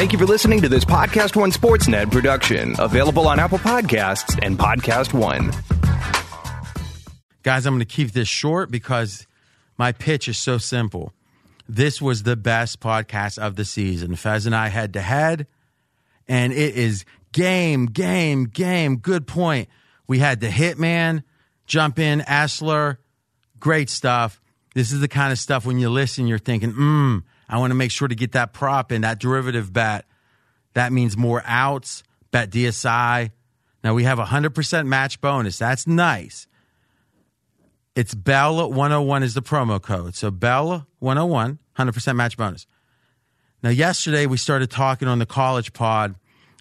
Thank you for listening to this Podcast One Sportsnet production, available on Apple Podcasts and Podcast One. Guys, I'm going to keep this short because my pitch is so simple. This was the best podcast of the season. Fez and I head to head, and it is game, game, game. Good point. We had the Hitman jump in, Essler, great stuff. This is the kind of stuff when you listen, you're thinking, mm, I want to make sure to get that prop in, that derivative bet. That means more outs, bet DSI. Now we have a 100% match bonus. That's nice. It's Bell 101 is the promo code. So Bell 101, 100% match bonus. Now, yesterday we started talking on the college pod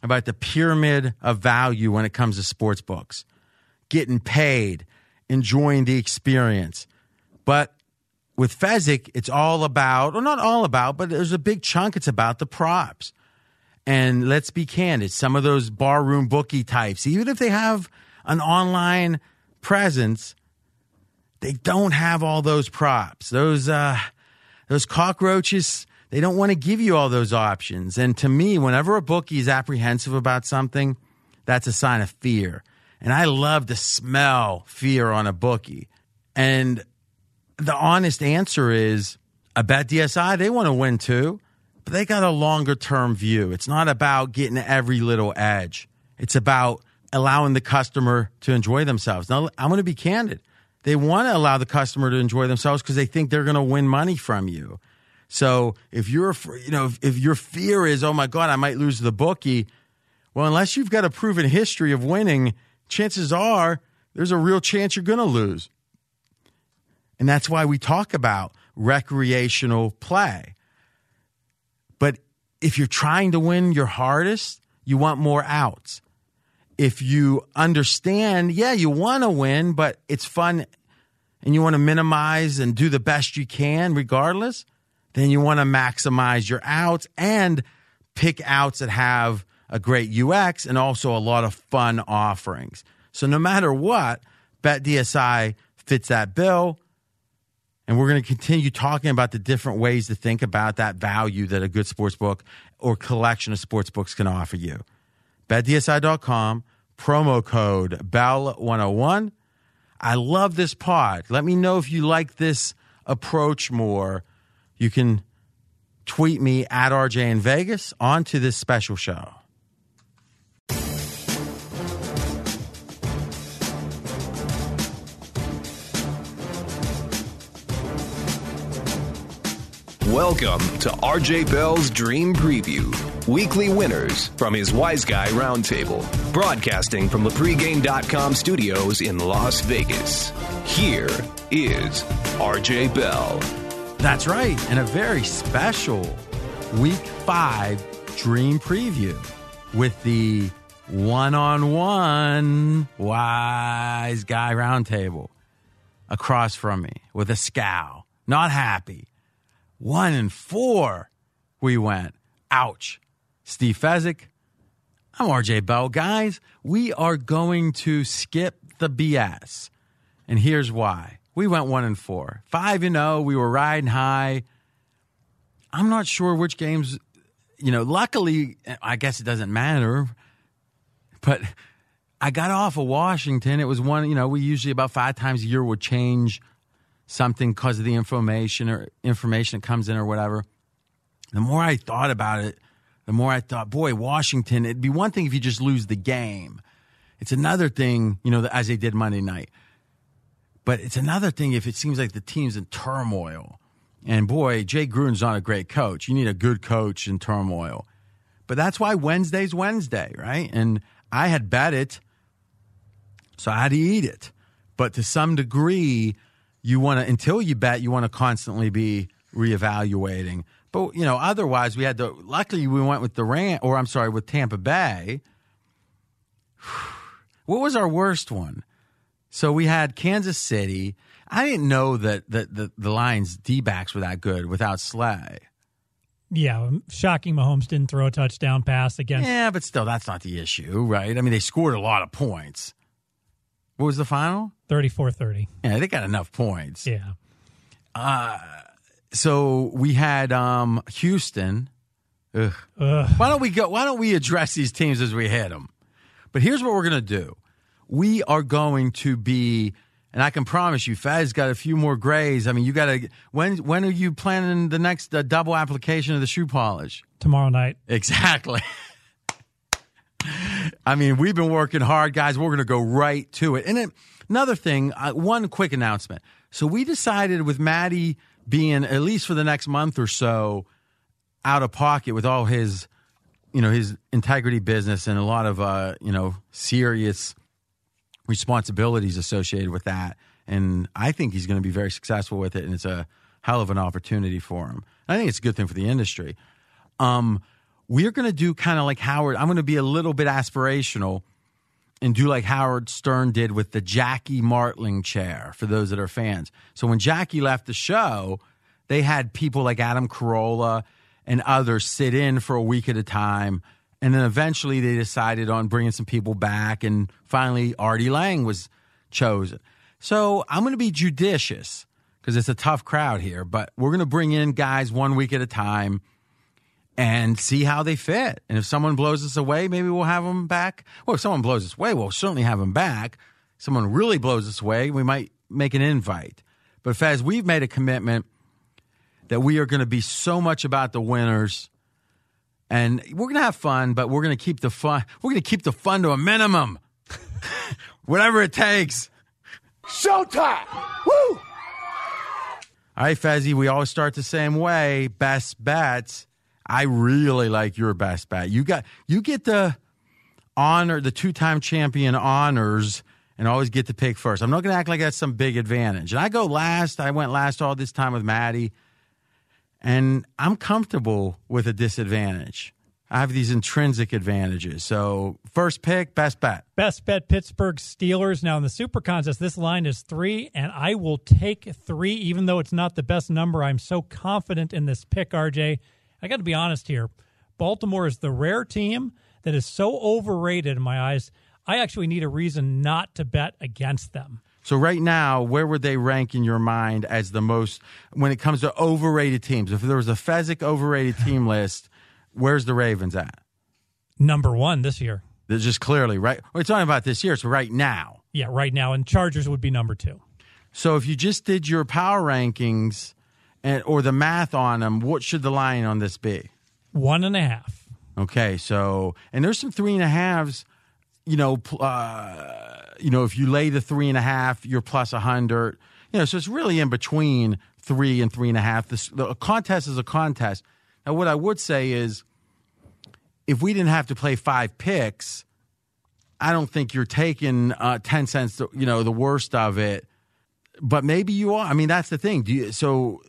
about the pyramid of value when it comes to sports books, getting paid, enjoying the experience. But with Fezzik, it's all about, or not all about, but there's a big chunk, it's about the props. And let's be candid, some of those barroom bookie types, even if they have an online presence, they don't have all those props. Those uh, those cockroaches, they don't want to give you all those options. And to me, whenever a bookie is apprehensive about something, that's a sign of fear. And I love to smell fear on a bookie. And the honest answer is bet DSI, they want to win too, but they got a longer term view. It's not about getting every little edge, it's about allowing the customer to enjoy themselves. Now, I'm going to be candid. They want to allow the customer to enjoy themselves because they think they're going to win money from you. So if you're, you know, if, if your fear is, oh my God, I might lose the bookie, well, unless you've got a proven history of winning, chances are there's a real chance you're going to lose. And that's why we talk about recreational play. But if you're trying to win your hardest, you want more outs if you understand, yeah, you want to win, but it's fun and you want to minimize and do the best you can regardless, then you want to maximize your outs and pick outs that have a great UX and also a lot of fun offerings. So no matter what, BetDSI fits that bill. And we're going to continue talking about the different ways to think about that value that a good sports book or collection of sports books can offer you. BetDSI.com, promo code BELL101. I love this pod. Let me know if you like this approach more. You can tweet me at RJ in Vegas onto this special show. Welcome to RJ Bell's Dream Preview. Weekly winners from his Wise Guy Roundtable. Broadcasting from the pregame.com studios in Las Vegas. Here is RJ Bell. That's right, and a very special week five dream preview with the one on one Wise Guy Roundtable across from me with a scowl. Not happy one and four, we went. Ouch. Steve Fezzik. I'm RJ Bell. Guys, we are going to skip the BS. And here's why. We went one and four. Five and oh, we were riding high. I'm not sure which games, you know, luckily, I guess it doesn't matter, but I got off of Washington. It was one, you know, we usually about five times a year would change something because of the information or information that comes in or whatever. The more I thought about it, the more I thought, boy, Washington, it'd be one thing if you just lose the game. It's another thing, you know, as they did Monday night. But it's another thing if it seems like the team's in turmoil. And boy, Jay Gruden's not a great coach. You need a good coach in turmoil. But that's why Wednesday's Wednesday, right? And I had bet it, so I had to eat it. But to some degree, you want to until you bet you want to constantly be reevaluating but you know otherwise we had to luckily we went with the Ram or I'm sorry with Tampa Bay what was our worst one so we had Kansas City I didn't know that that the, the Lions D-backs were that good without Slay yeah, um, shocking Mahomes didn't throw a touchdown pass against. Yeah, but still, that's not the issue, right? I mean, they scored a lot of points. What was the final? 34 30. Yeah, they got enough points. Yeah. Uh, so we had um, Houston Ugh. Why don't we go? Why don't we address these teams as we hit them? But here's what we're going to do. We are going to be, and I can promise you, Fez got a few more grays. I mean, you got to. When when are you planning the next uh, double application of the shoe polish? Tomorrow night. Exactly. I mean, we've been working hard, guys. We're going to go right to it. And then another thing, uh, one quick announcement. So we decided with Maddie being at least for the next month or so out of pocket with all his, you know, his integrity business and a lot of, uh, you know, serious responsibilities associated with that. And I think he's going to be very successful with it, and it's a hell of an opportunity for him. I think it's a good thing for the industry. Um, we're going to do kind of like Howard. I'm going to be a little bit aspirational and do like Howard Stern did with the Jackie Martling chair for those that are fans. So when Jackie left the show, they had people like Adam Carolla and others sit in for a week at a time. And then eventually they decided on bringing some people back. And finally, Artie Lange was chosen. So I'm going to be judicious because it's a tough crowd here, but we're going to bring in guys one week at a time and see how they fit. And if someone blows us away, maybe we'll have them back. Well, if someone blows us away, we'll certainly have them back. Someone really blows us away, we might make an invite. But Fez, we've made a commitment that we are going to be so much about the winners. And we're going to have fun, but we're going to keep the fun. We're going to keep the fun to a minimum. Whatever it takes. Showtime! Woo! All right, Fezzy, we always start the same way. Best bets. I really like your best bet. You got you get the honor, the two-time champion honors, and always get to pick first. I'm not going to act like that's some big advantage. And I go last. I went last all this time with Maddie, and I'm comfortable with a disadvantage. I have these intrinsic advantages. So first pick, best bet. Best bet Pittsburgh Steelers. Now in the Super Contest, this line is three, and I will take three, even though it's not the best number. I'm so confident in this pick, RJ. I got to be honest here. Baltimore is the rare team that is so overrated in my eyes. I actually need a reason not to bet against them. So right now, where would they rank in your mind as the most when it comes to overrated teams? If there was a Fezzik overrated team list, where's the Ravens at? Number one this year. They're just clearly right. We're talking about this year, so right now. Yeah, right now, and Chargers would be number two. So if you just did your power rankings and or the math on them, what should the line on this be? One and a half. Okay, so and there's some three and a halves. You know, uh, you know, if you lay the three and a half, you're plus a hundred. You know, so it's really in between three and three and a half. This, the contest is a contest. Now, what I would say is, if we didn't have to play five picks, I don't think you're taking uh, ten cents. You know, the worst of it. But maybe you are. I mean, that's the thing. Do you, so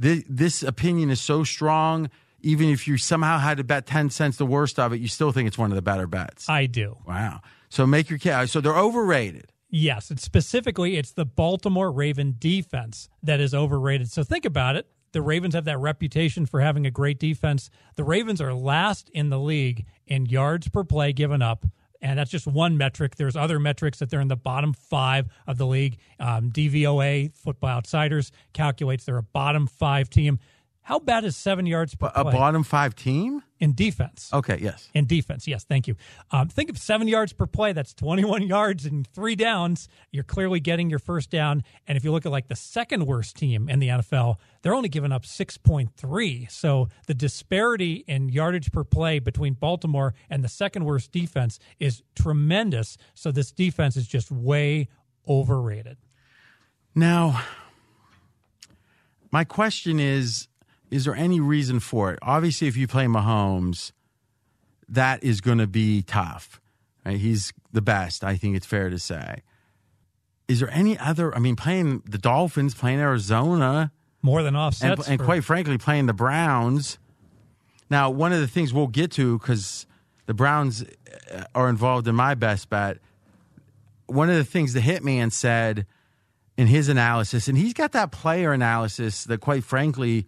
th- this opinion is so strong. Even if you somehow had to bet ten cents, the worst of it, you still think it's one of the better bets. I do. Wow. So make your case. So they're overrated. Yes, it's specifically it's the Baltimore Raven defense that is overrated. So think about it. The Ravens have that reputation for having a great defense. The Ravens are last in the league in yards per play given up. And that's just one metric. There's other metrics that they're in the bottom five of the league. Um, DVOA, Football Outsiders, calculates they're a bottom five team. How bad is seven yards per play? A play bottom five team? in defense? Okay, yes. In defense, yes, thank you. Um, think of seven yards per play. That's 21 yards and three downs. You're clearly getting your first down. And if you look at like the second worst team in the NFL, they're only giving up 6.3. So the disparity in yardage per play between Baltimore and the second worst defense is tremendous. So this defense is just way overrated. Now, my question is is there any reason for it? Obviously, if you play Mahomes, that is going to be tough. Right? He's the best, I think it's fair to say. Is there any other? I mean, playing the Dolphins, playing Arizona, More than and, offsets. and for- quite frankly, playing the Browns. Now, one of the things we'll get to because the Browns uh, are involved in my best bet. One of the things the Hitman said in his analysis, and he's got that player analysis that, quite frankly,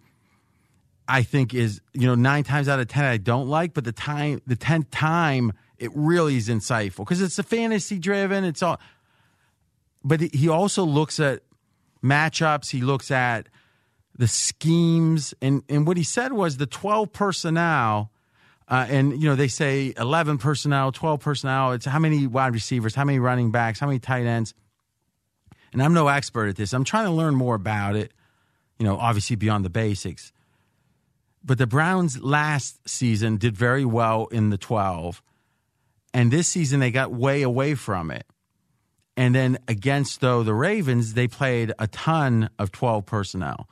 I think is you know nine times out of ten I don't like, but the time the tenth time it really is insightful because it's a fantasy driven. It's all, but he also looks at matchups. He looks at the schemes, and and what he said was the twelve personnel. Uh, and you know they say 11 personnel 12 personnel it's how many wide receivers how many running backs how many tight ends and i'm no expert at this i'm trying to learn more about it you know obviously beyond the basics but the browns last season did very well in the 12 and this season they got way away from it. And then against though the ravens they played a ton of 12 personnel.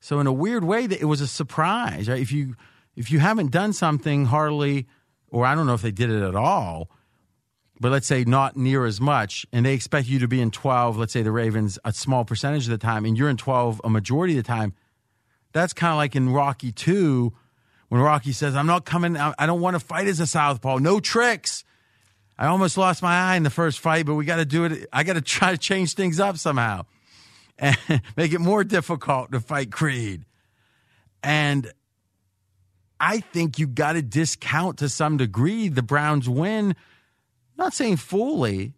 So in a weird way that it was a surprise right? If you if you haven't done something hardly, or I don't know if they did it at all, but let's say not near as much, and they expect you to be in 12, let's say the Ravens a small percentage of the time, and you're in 12 a majority of the time, that's kind of like in Rocky 2 when Rocky says, I'm not coming, I don't want to fight as a southpaw, no tricks. I almost lost my eye in the first fight, but we got to do it. I got to try to change things up somehow and make it more difficult to fight Creed. And I think you got to discount to some degree the Browns win. Not saying fully,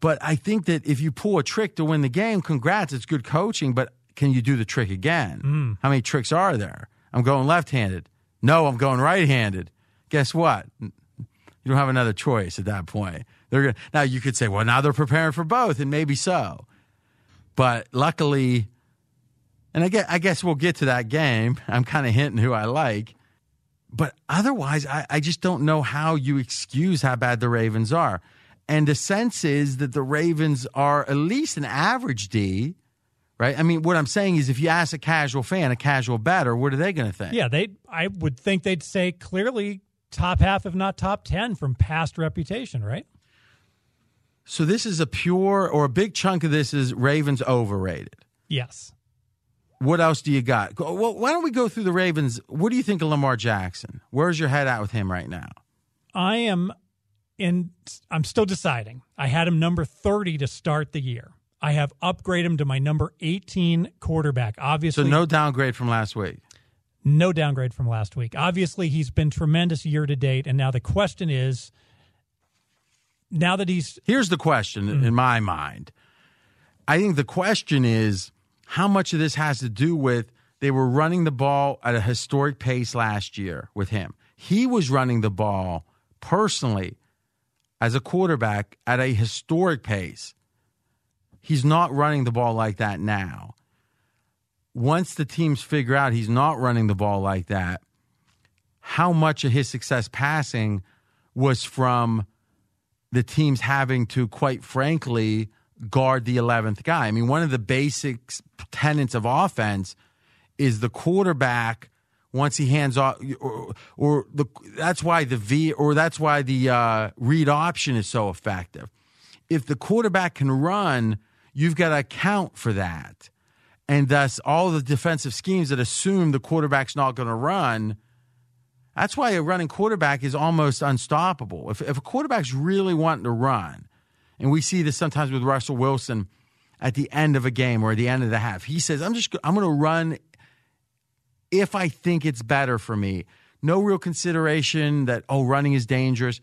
but I think that if you pull a trick to win the game, congrats, it's good coaching, but can you do the trick again? Mm. How many tricks are there? I'm going left handed. No, I'm going right handed. Guess what? You don't have another choice at that point. They're gonna, now you could say, well, now they're preparing for both, and maybe so. But luckily, and I guess, I guess we'll get to that game. I'm kind of hinting who I like. But otherwise, I, I just don't know how you excuse how bad the Ravens are. And the sense is that the Ravens are at least an average D, right? I mean, what I'm saying is if you ask a casual fan, a casual better, what are they going to think? Yeah, they I would think they'd say clearly top half, if not top 10 from past reputation, right? So this is a pure or a big chunk of this is Ravens overrated. Yes. What else do you got? Well, why don't we go through the Ravens? What do you think of Lamar Jackson? Where's your head at with him right now? I am in I'm still deciding. I had him number 30 to start the year. I have upgraded him to my number 18 quarterback. Obviously So no downgrade from last week. No downgrade from last week. Obviously he's been tremendous year to date and now the question is now that he's Here's the question mm-hmm. in my mind. I think the question is how much of this has to do with they were running the ball at a historic pace last year with him. He was running the ball personally as a quarterback at a historic pace. He's not running the ball like that now. Once the teams figure out he's not running the ball like that, how much of his success passing was from the teams having to, quite frankly, guard the 11th guy. I mean, one of the basic tenets of offense is the quarterback once he hands off or, or the that's why the V or that's why the uh, read option is so effective. If the quarterback can run, you've got to account for that. And thus all the defensive schemes that assume the quarterback's not going to run, that's why a running quarterback is almost unstoppable. If, if a quarterback's really wanting to run, and we see this sometimes with Russell Wilson at the end of a game or at the end of the half. He says, "I'm just I'm going to run if I think it's better for me." No real consideration that oh, running is dangerous.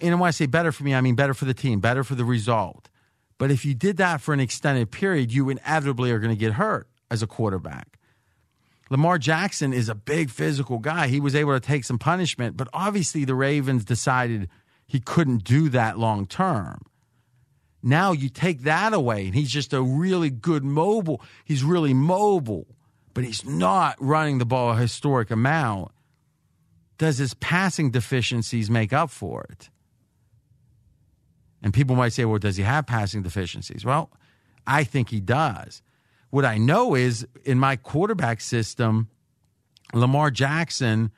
And when I say better for me, I mean better for the team, better for the result. But if you did that for an extended period, you inevitably are going to get hurt as a quarterback. Lamar Jackson is a big physical guy. He was able to take some punishment, but obviously the Ravens decided he couldn't do that long term. Now you take that away, and he's just a really good mobile. He's really mobile, but he's not running the ball a historic amount. Does his passing deficiencies make up for it? And people might say, well, does he have passing deficiencies? Well, I think he does. What I know is in my quarterback system, Lamar Jackson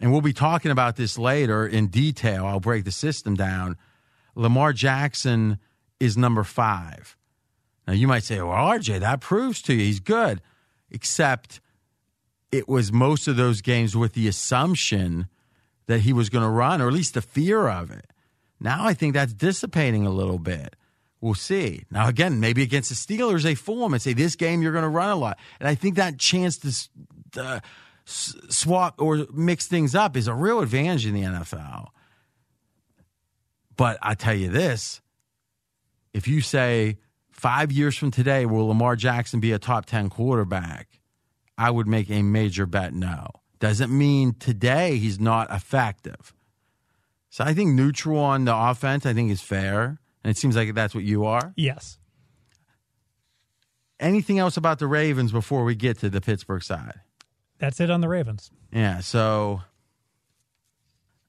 and we'll be talking about this later in detail. I'll break the system down. Lamar Jackson is number five. Now, you might say, well, RJ, that proves to you he's good, except it was most of those games with the assumption that he was going to run, or at least the fear of it. Now I think that's dissipating a little bit. We'll see. Now, again, maybe against the Steelers, they him and say, this game, you're going to run a lot. And I think that chance to. Uh, swap or mix things up is a real advantage in the NFL. But I tell you this if you say Five years from today, will Lamar Jackson be a top 10 quarterback? I would make a major bet no. Doesn't mean today he's not effective. So I think neutral on the offense, I think is fair. And it seems like that's what you are. Yes. Anything else about the Ravens before we get to the Pittsburgh side? That's it on the Ravens. Yeah. So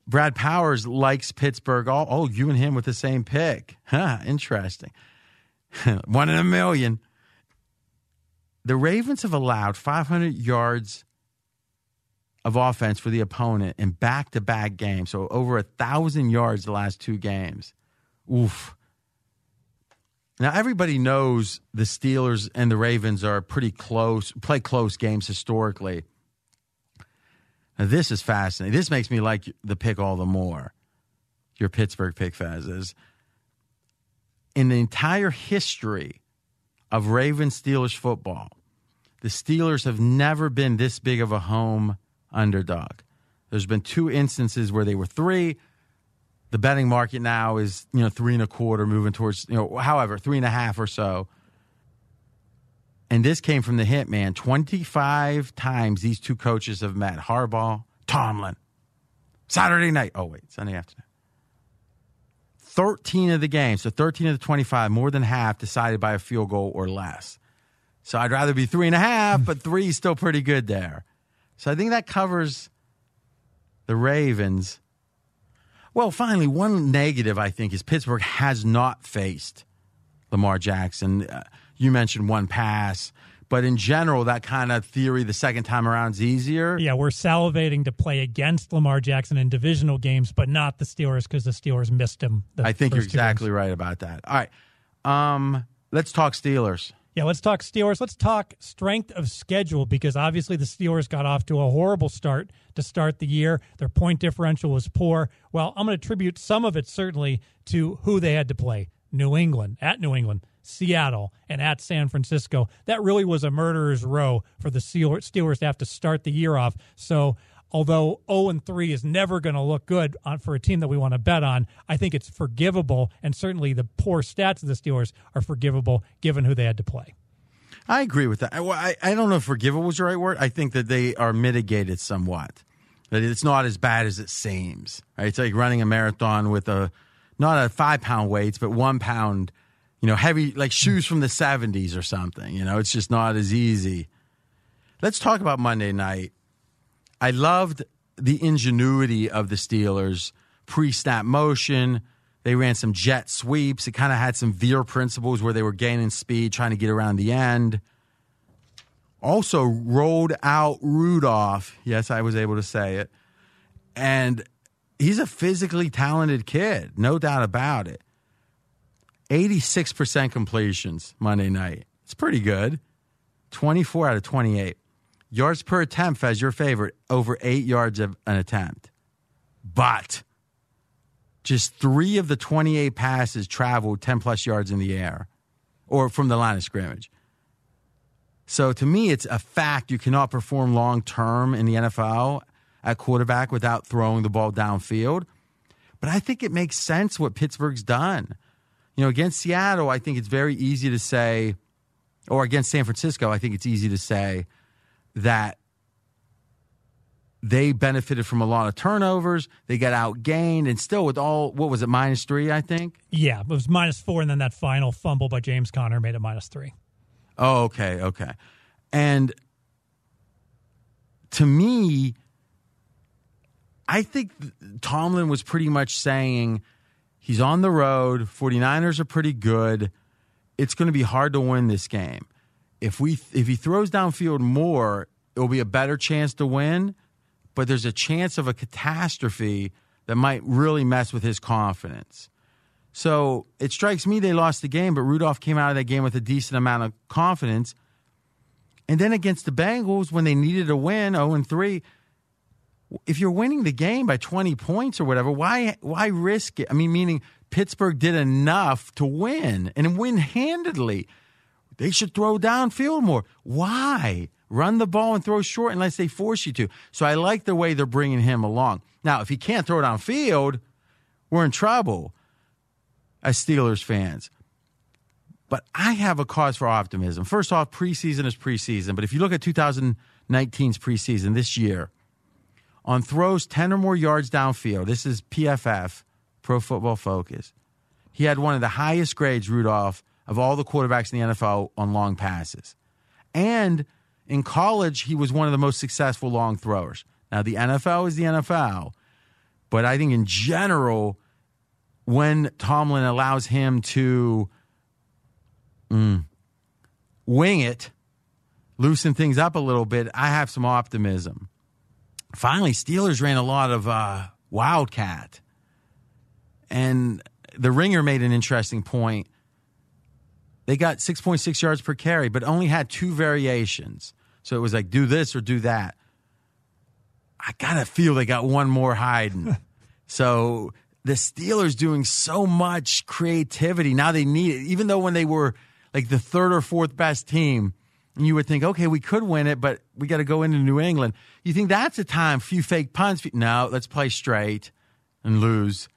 Brad Powers likes Pittsburgh. Oh, oh you and him with the same pick. Huh, interesting. One in a million. The Ravens have allowed 500 yards of offense for the opponent in back to back games. So over a thousand yards the last two games. Oof. Now everybody knows the Steelers and the Ravens are pretty close, play close games historically. Now this is fascinating. This makes me like the pick all the more. Your Pittsburgh pick, Fez, is in the entire history of Ravens Steelers football, the Steelers have never been this big of a home underdog. There's been two instances where they were three. The betting market now is, you know, three and a quarter, moving towards, you know, however, three and a half or so. And this came from the hit man. 25 times these two coaches have met Harbaugh, Tomlin. Saturday night. Oh, wait, Sunday afternoon. 13 of the games, so 13 of the 25, more than half decided by a field goal or less. So I'd rather be three and a half, but three is still pretty good there. So I think that covers the Ravens. Well, finally, one negative I think is Pittsburgh has not faced Lamar Jackson. Uh, you mentioned one pass. But in general, that kind of theory the second time around is easier. Yeah, we're salivating to play against Lamar Jackson in divisional games, but not the Steelers because the Steelers missed him. I think you're exactly right about that. All right. Um, let's talk Steelers. Yeah, let's talk Steelers. Let's talk strength of schedule because obviously the Steelers got off to a horrible start to start the year. Their point differential was poor. Well, I'm going to attribute some of it certainly to who they had to play New England, at New England. Seattle, and at San Francisco. That really was a murderer's row for the Steelers to have to start the year off. So, although 0 and 3 is never going to look good on, for a team that we want to bet on, I think it's forgivable. And certainly the poor stats of the Steelers are forgivable given who they had to play. I agree with that. I, I don't know if forgivable was the right word. I think that they are mitigated somewhat. That it's not as bad as it seems. Right? It's like running a marathon with a not a five pound weights, but one pound you know, heavy like shoes from the 70s or something. You know, it's just not as easy. Let's talk about Monday night. I loved the ingenuity of the Steelers pre snap motion. They ran some jet sweeps. It kind of had some veer principles where they were gaining speed, trying to get around the end. Also, rolled out Rudolph. Yes, I was able to say it. And he's a physically talented kid, no doubt about it. 86% completions Monday night. It's pretty good. 24 out of 28. Yards per attempt as your favorite, over eight yards of an attempt. But just three of the 28 passes traveled 10 plus yards in the air or from the line of scrimmage. So to me, it's a fact you cannot perform long term in the NFL at quarterback without throwing the ball downfield. But I think it makes sense what Pittsburgh's done you know, against Seattle, I think it's very easy to say, or against San Francisco, I think it's easy to say that they benefited from a lot of turnovers. They got outgained, and still with all what was it minus three? I think. Yeah, it was minus four, and then that final fumble by James Conner made it minus three. Oh, okay, okay, and to me, I think Tomlin was pretty much saying He's on the road. 49ers are pretty good. It's going to be hard to win this game. If we if he throws downfield more, it will be a better chance to win, but there's a chance of a catastrophe that might really mess with his confidence. So it strikes me they lost the game, but Rudolph came out of that game with a decent amount of confidence. And then against the Bengals, when they needed a win, 0 and 3, if you're winning the game by 20 points or whatever, why why risk it? I mean, meaning Pittsburgh did enough to win and win handedly. They should throw downfield more. Why? Run the ball and throw short unless they force you to. So I like the way they're bringing him along. Now, if he can't throw downfield, we're in trouble as Steelers fans. But I have a cause for optimism. First off, preseason is preseason. But if you look at 2019's preseason this year, on throws 10 or more yards downfield, this is PFF, Pro Football Focus, he had one of the highest grades, Rudolph, of all the quarterbacks in the NFL on long passes. And in college, he was one of the most successful long throwers. Now, the NFL is the NFL, but I think in general, when Tomlin allows him to mm, wing it, loosen things up a little bit, I have some optimism. Finally, Steelers ran a lot of uh, Wildcat. And the ringer made an interesting point. They got 6.6 yards per carry, but only had two variations. So it was like, do this or do that. I got to feel they got one more hiding. so the Steelers doing so much creativity. Now they need it, even though when they were like the third or fourth best team, and you would think, okay, we could win it, but we got to go into New England. You think that's a time, few fake punts. No, let's play straight and lose.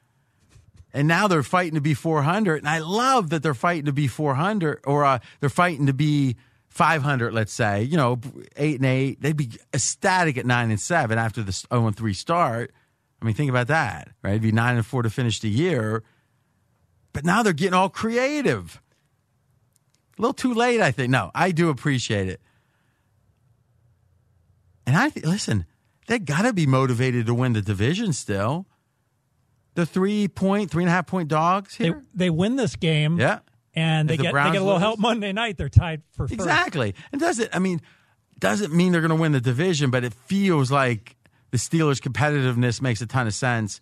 And now they're fighting to be 400. And I love that they're fighting to be 400 or uh, they're fighting to be 500, let's say, you know, eight and eight. They'd be ecstatic at nine and seven after the 0 and three start. I mean, think about that, right? It'd be nine and four to finish the year. But now they're getting all creative. A little too late, I think. No, I do appreciate it. And I th- listen, they got to be motivated to win the division still. The three point, three and a half point dogs They, here. they win this game. yeah, And they the get they get a little lose- help Monday night. They're tied for first. exactly. And does it? I mean, doesn't mean they're going to win the division, but it feels like the Steelers' competitiveness makes a ton of sense.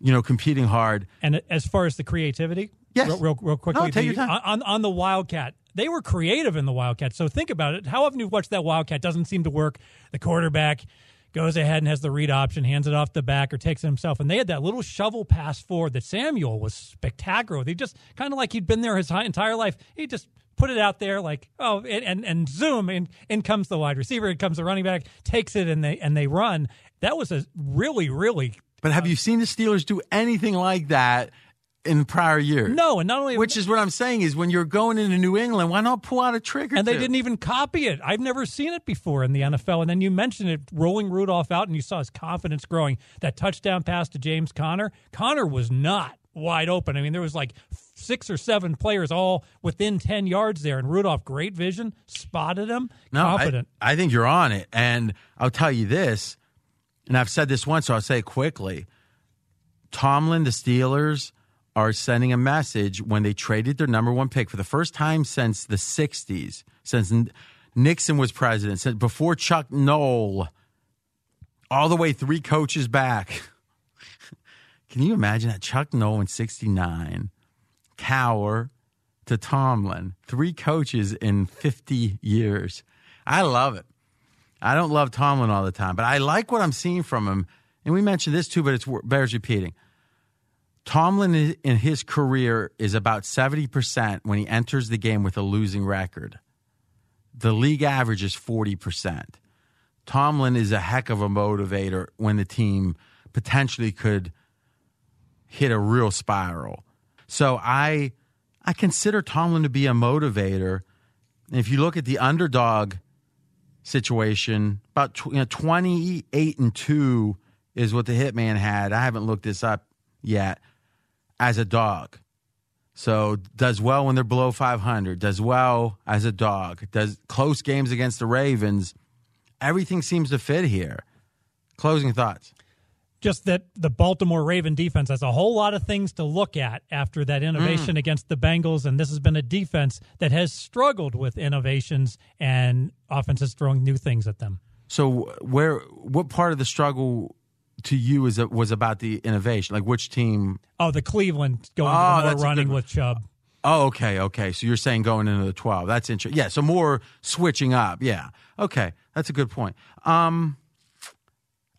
You know, competing hard. And as far as the creativity, Yes. real, real, real quickly, No, take your time. On, on the Wildcat, they were creative in the Wildcat. So think about it. How often you've watched that Wildcat doesn't seem to work. The quarterback goes ahead and has the read option, hands it off the back, or takes it himself. And they had that little shovel pass forward that Samuel was spectacular. with. He just kind of like he'd been there his entire life. He just put it out there like oh and and, and zoom and in comes the wide receiver in comes the running back takes it and they and they run that was a really really But have um, you seen the Steelers do anything like that in prior years? no and not only Which is what I'm saying is when you're going into New England, why not pull out a trigger? and they two? didn't even copy it. I've never seen it before in the NFL. And then you mentioned it, rolling Rudolph out, and you saw his confidence growing. That touchdown pass to James Conner, Conner was not wide open. I mean, there was like six or seven players all within ten yards there, and Rudolph, great vision, spotted him, No, I- I, think you're on it. And I'll tell you this, and I've said this once, so I'll say it quickly. Tomlin, the Steelers, are sending a message when they traded their number one pick for the first time since the 60s, since Nixon was president, since before Chuck Noll, all the way three coaches back. Can you imagine that? Chuck Noll in 69, Cowher to Tomlin, three coaches in 50 years. I love it. I don't love Tomlin all the time, but I like what I'm seeing from him. And we mentioned this too, but it's bears repeating. Tomlin in his career is about 70% when he enters the game with a losing record. The league average is 40%. Tomlin is a heck of a motivator when the team potentially could hit a real spiral. So I I consider Tomlin to be a motivator. And if you look at the underdog situation, about you know, 28 and 2 is what the Hitman had. I haven't looked this up yet as a dog. So does well when they're below 500, does well as a dog, does close games against the Ravens. Everything seems to fit here. Closing thoughts. Just that the Baltimore Raven defense has a whole lot of things to look at after that Mm. innovation against the Bengals, and this has been a defense that has struggled with innovations and offenses throwing new things at them. So where what part of the struggle to you is was about the innovation? Like which team? Oh, the Cleveland going Oh, more running with Chubb. Oh, okay, okay. So you're saying going into the 12. That's interesting. Yeah, so more switching up. Yeah. Okay, that's a good point. Um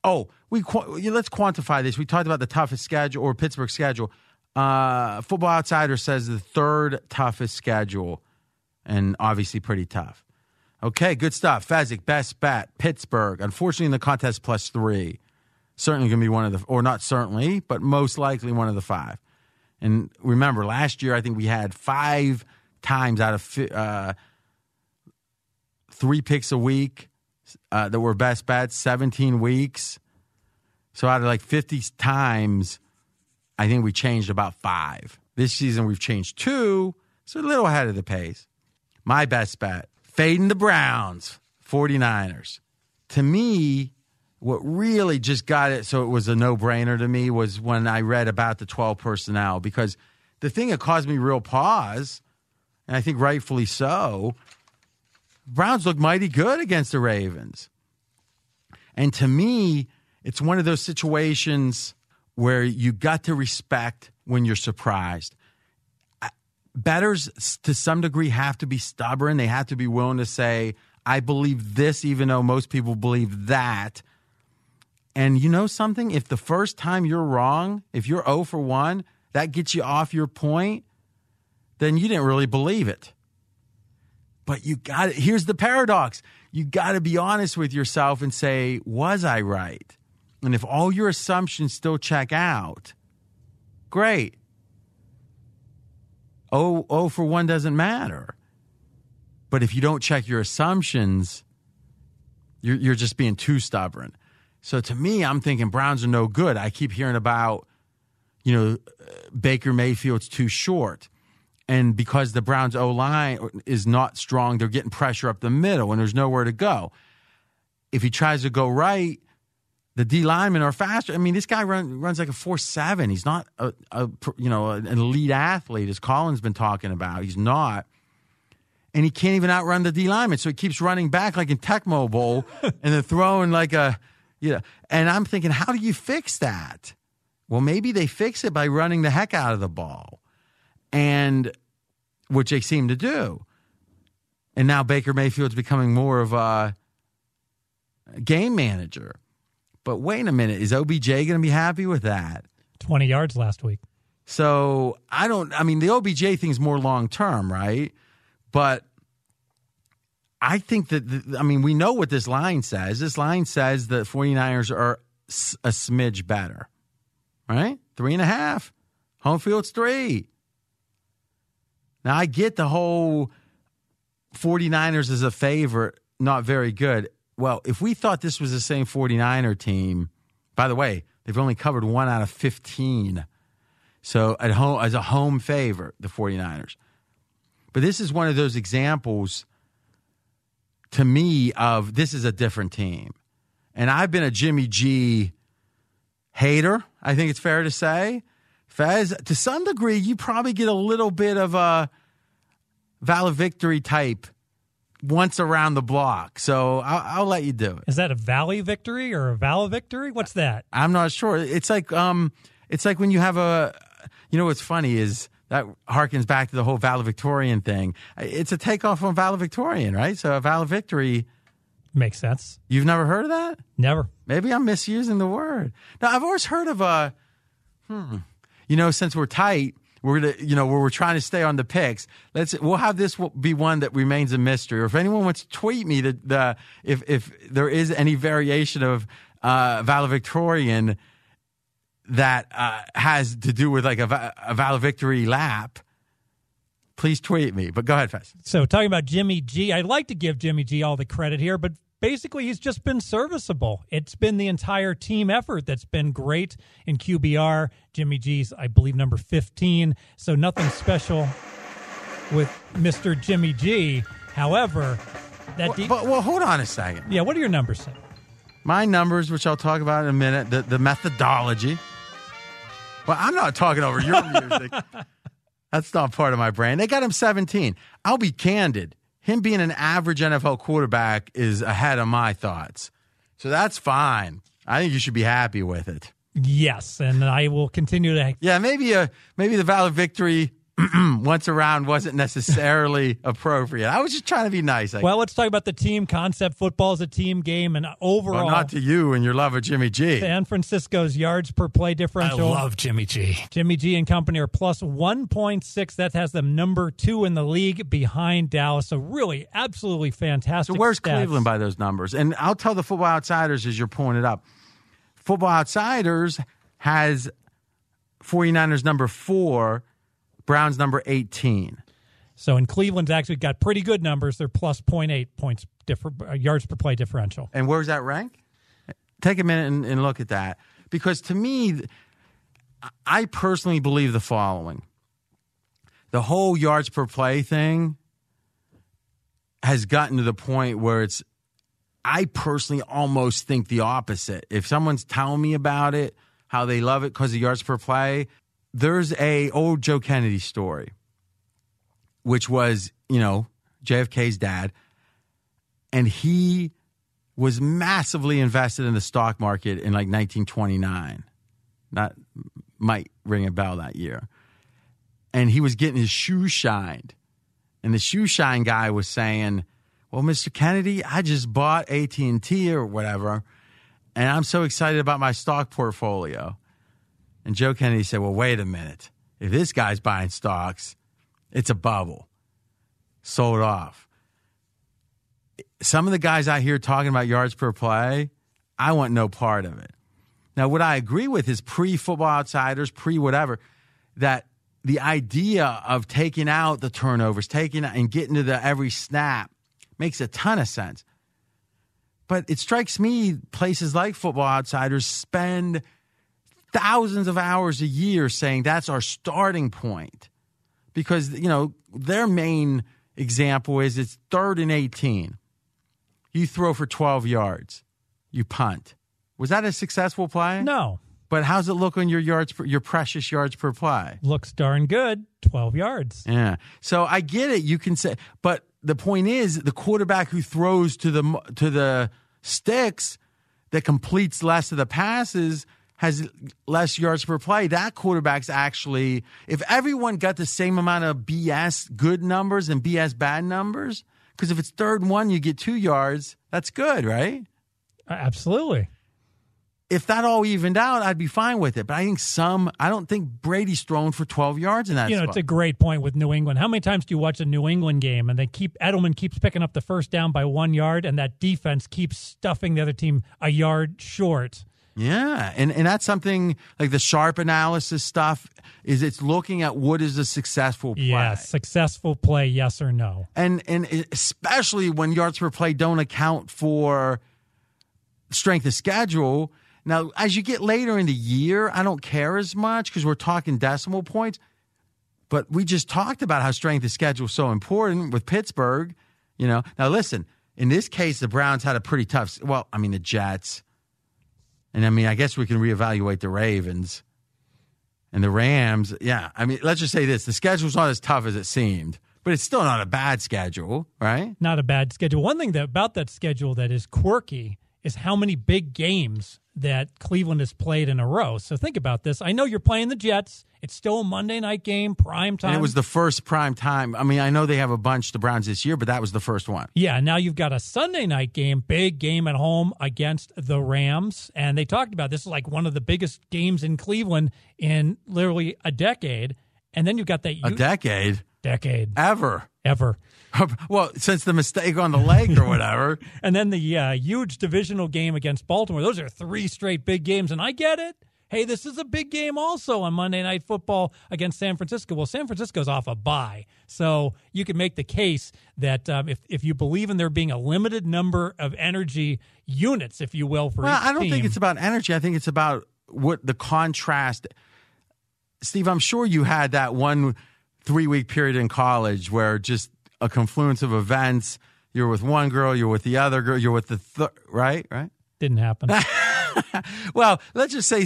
Oh, we let's quantify this. We talked about the toughest schedule or Pittsburgh schedule. Uh Football Outsider says the third toughest schedule and obviously pretty tough. Okay, good stuff. Fezzik, best bet. Pittsburgh. Unfortunately, in the contest, plus three. Certainly going to be one of the, or not certainly, but most likely one of the five. And remember, last year I think we had five times out of uh, three picks a week uh, that were best bets, 17 weeks. So out of like 50 times, I think we changed about five. This season we've changed two, so a little ahead of the pace. My best bet, fading the Browns, 49ers. To me, what really just got it so it was a no-brainer to me was when I read about the 12 personnel because the thing that caused me real pause, and I think rightfully so, Browns look mighty good against the Ravens. And to me, it's one of those situations where you got to respect when you're surprised. Betters, to some degree, have to be stubborn. They have to be willing to say, I believe this, even though most people believe that. And you know something? If the first time you're wrong, if you're 0 for 1, that gets you off your point, then you didn't really believe it. But you got it. Here's the paradox you got to be honest with yourself and say, was I right? And if all your assumptions still check out, great. Oh, oh for one doesn't matter. But if you don't check your assumptions, you're, you're just being too stubborn. So to me, I'm thinking Browns are no good. I keep hearing about, you know, Baker Mayfield's too short. And because the Browns O line is not strong, they're getting pressure up the middle and there's nowhere to go. If he tries to go right, the D linemen are faster. I mean, this guy run, runs like a four seven. He's not a, a you know an elite athlete as Colin's been talking about. He's not, and he can't even outrun the D lineman. So he keeps running back like in Tecmo Bowl and then throwing like a you know. And I'm thinking, how do you fix that? Well, maybe they fix it by running the heck out of the ball and which they seem to do. And now Baker Mayfield's becoming more of a game manager. But wait a minute, is OBJ going to be happy with that? 20 yards last week. So I don't, I mean, the OBJ thing's more long term, right? But I think that, the, I mean, we know what this line says. This line says the 49ers are a smidge better, right? Three and a half. Home field's three. Now, I get the whole 49ers as a favorite, not very good. Well, if we thought this was the same 49er team, by the way, they've only covered one out of 15. So at home as a home favorite, the 49ers. But this is one of those examples to me of this is a different team. And I've been a Jimmy G hater, I think it's fair to say. Fez, to some degree, you probably get a little bit of a valedictory type once around the block. So I'll, I'll, let you do it. Is that a valley victory or a val victory? What's that? I'm not sure. It's like um, it's like when you have a, you know, what's funny is that harkens back to the whole valedictorian thing. It's a takeoff on valedictorian, right? So a valedictory makes sense. You've never heard of that? Never. Maybe I'm misusing the word. Now I've always heard of a, hmm you know, since we're tight, we're gonna, you know, where we're trying to stay on the picks. Let's we'll have this be one that remains a mystery. Or if anyone wants to tweet me the, the if if there is any variation of uh, valedictorian that uh, has to do with like a, a valedictory lap, please tweet me. But go ahead, Fez. So talking about Jimmy G, I'd like to give Jimmy G all the credit here, but basically he's just been serviceable. It's been the entire team effort that's been great in QBR. Jimmy G's, I believe, number 15. So nothing special with Mr. Jimmy G. However, that. Well, de- but, well, hold on a second. Yeah, what are your numbers say? My numbers, which I'll talk about in a minute, the, the methodology. Well, I'm not talking over your music. That's not part of my brain. They got him 17. I'll be candid him being an average NFL quarterback is ahead of my thoughts. So that's fine. I think you should be happy with it. Yes, and I will continue to. Yeah, maybe a maybe the valid victory once around wasn't necessarily appropriate. I was just trying to be nice. well, let's talk about the team concept. Football is a team game, and overall, well, not to you and your love of Jimmy G. San Francisco's yards per play differential. I love Jimmy G. Jimmy G and company are plus one point six. That has them number two in the league behind Dallas. So really, absolutely fantastic. So where's stats. Cleveland by those numbers? And I'll tell the Football Outsiders as you're pointed up. Football Outsiders has 49ers number four Browns number 18. So in Cleveland's actually got pretty good numbers. They're plus 0.8 points differ, uh, yards per play differential. And where's that rank? Take a minute and, and look at that. Because to me, I personally believe the following the whole yards per play thing has gotten to the point where it's, I personally almost think the opposite. If someone's telling me about it, how they love it because of yards per play, there's a old Joe Kennedy story, which was, you know, JFK's dad. And he was massively invested in the stock market in like 1929. That might ring a bell that year. And he was getting his shoes shined. And the shoe shine guy was saying, "Well, Mr. Kennedy, I just bought AT&T or whatever, and I'm so excited about my stock portfolio." And Joe Kennedy said, "Well, wait a minute. If this guy's buying stocks, it's a bubble. Sold off." some of the guys out here talking about yards per play, I want no part of it. Now, what I agree with is pre football outsiders, pre whatever, that the idea of taking out the turnovers, taking and getting to the every snap makes a ton of sense. But it strikes me places like football outsiders spend thousands of hours a year saying that's our starting point. Because, you know, their main example is it's third and 18 you throw for 12 yards, you punt. Was that a successful play? No. But how's it look on your yards, per, your precious yards per play? Looks darn good. 12 yards. Yeah. So I get it. You can say, but the point is the quarterback who throws to the, to the sticks that completes less of the passes has less yards per play. That quarterback's actually, if everyone got the same amount of BS good numbers and BS bad numbers, because if it's third and one, you get two yards. That's good, right? Absolutely. If that all evened out, I'd be fine with it. But I think some, I don't think Brady's thrown for 12 yards in that. You know, spot. it's a great point with New England. How many times do you watch a New England game and they keep Edelman keeps picking up the first down by one yard, and that defense keeps stuffing the other team a yard short? Yeah, and and that's something like the sharp analysis stuff is it's looking at what is a successful play. Yes, successful play, yes or no. And and especially when yards per play don't account for strength of schedule. Now, as you get later in the year, I don't care as much because we're talking decimal points. But we just talked about how strength of schedule is so important with Pittsburgh. You know, now listen. In this case, the Browns had a pretty tough. Well, I mean, the Jets and I mean, I guess we can reevaluate the Ravens and the Rams. Yeah. I mean, let's just say this the schedule's not as tough as it seemed, but it's still not a bad schedule, right? Not a bad schedule. One thing that, about that schedule that is quirky is how many big games that Cleveland has played in a row. So think about this. I know you're playing the Jets. It's still a Monday night game, prime time. And it was the first prime time. I mean, I know they have a bunch, the Browns this year, but that was the first one. Yeah, now you've got a Sunday night game, big game at home against the Rams. And they talked about this is like one of the biggest games in Cleveland in literally a decade. And then you've got that a decade, decade ever, ever. well, since the mistake on the lake or whatever. and then the uh, huge divisional game against Baltimore. Those are three straight big games, and I get it. Hey, this is a big game also on Monday Night Football against San Francisco. Well, San Francisco's off a bye, so you can make the case that um, if if you believe in there being a limited number of energy units, if you will, for well, I don't team, think it's about energy. I think it's about what the contrast. Steve, I'm sure you had that one three week period in college where just a confluence of events. You're with one girl, you're with the other girl, you're with the th- right, right. Didn't happen. well, let's just say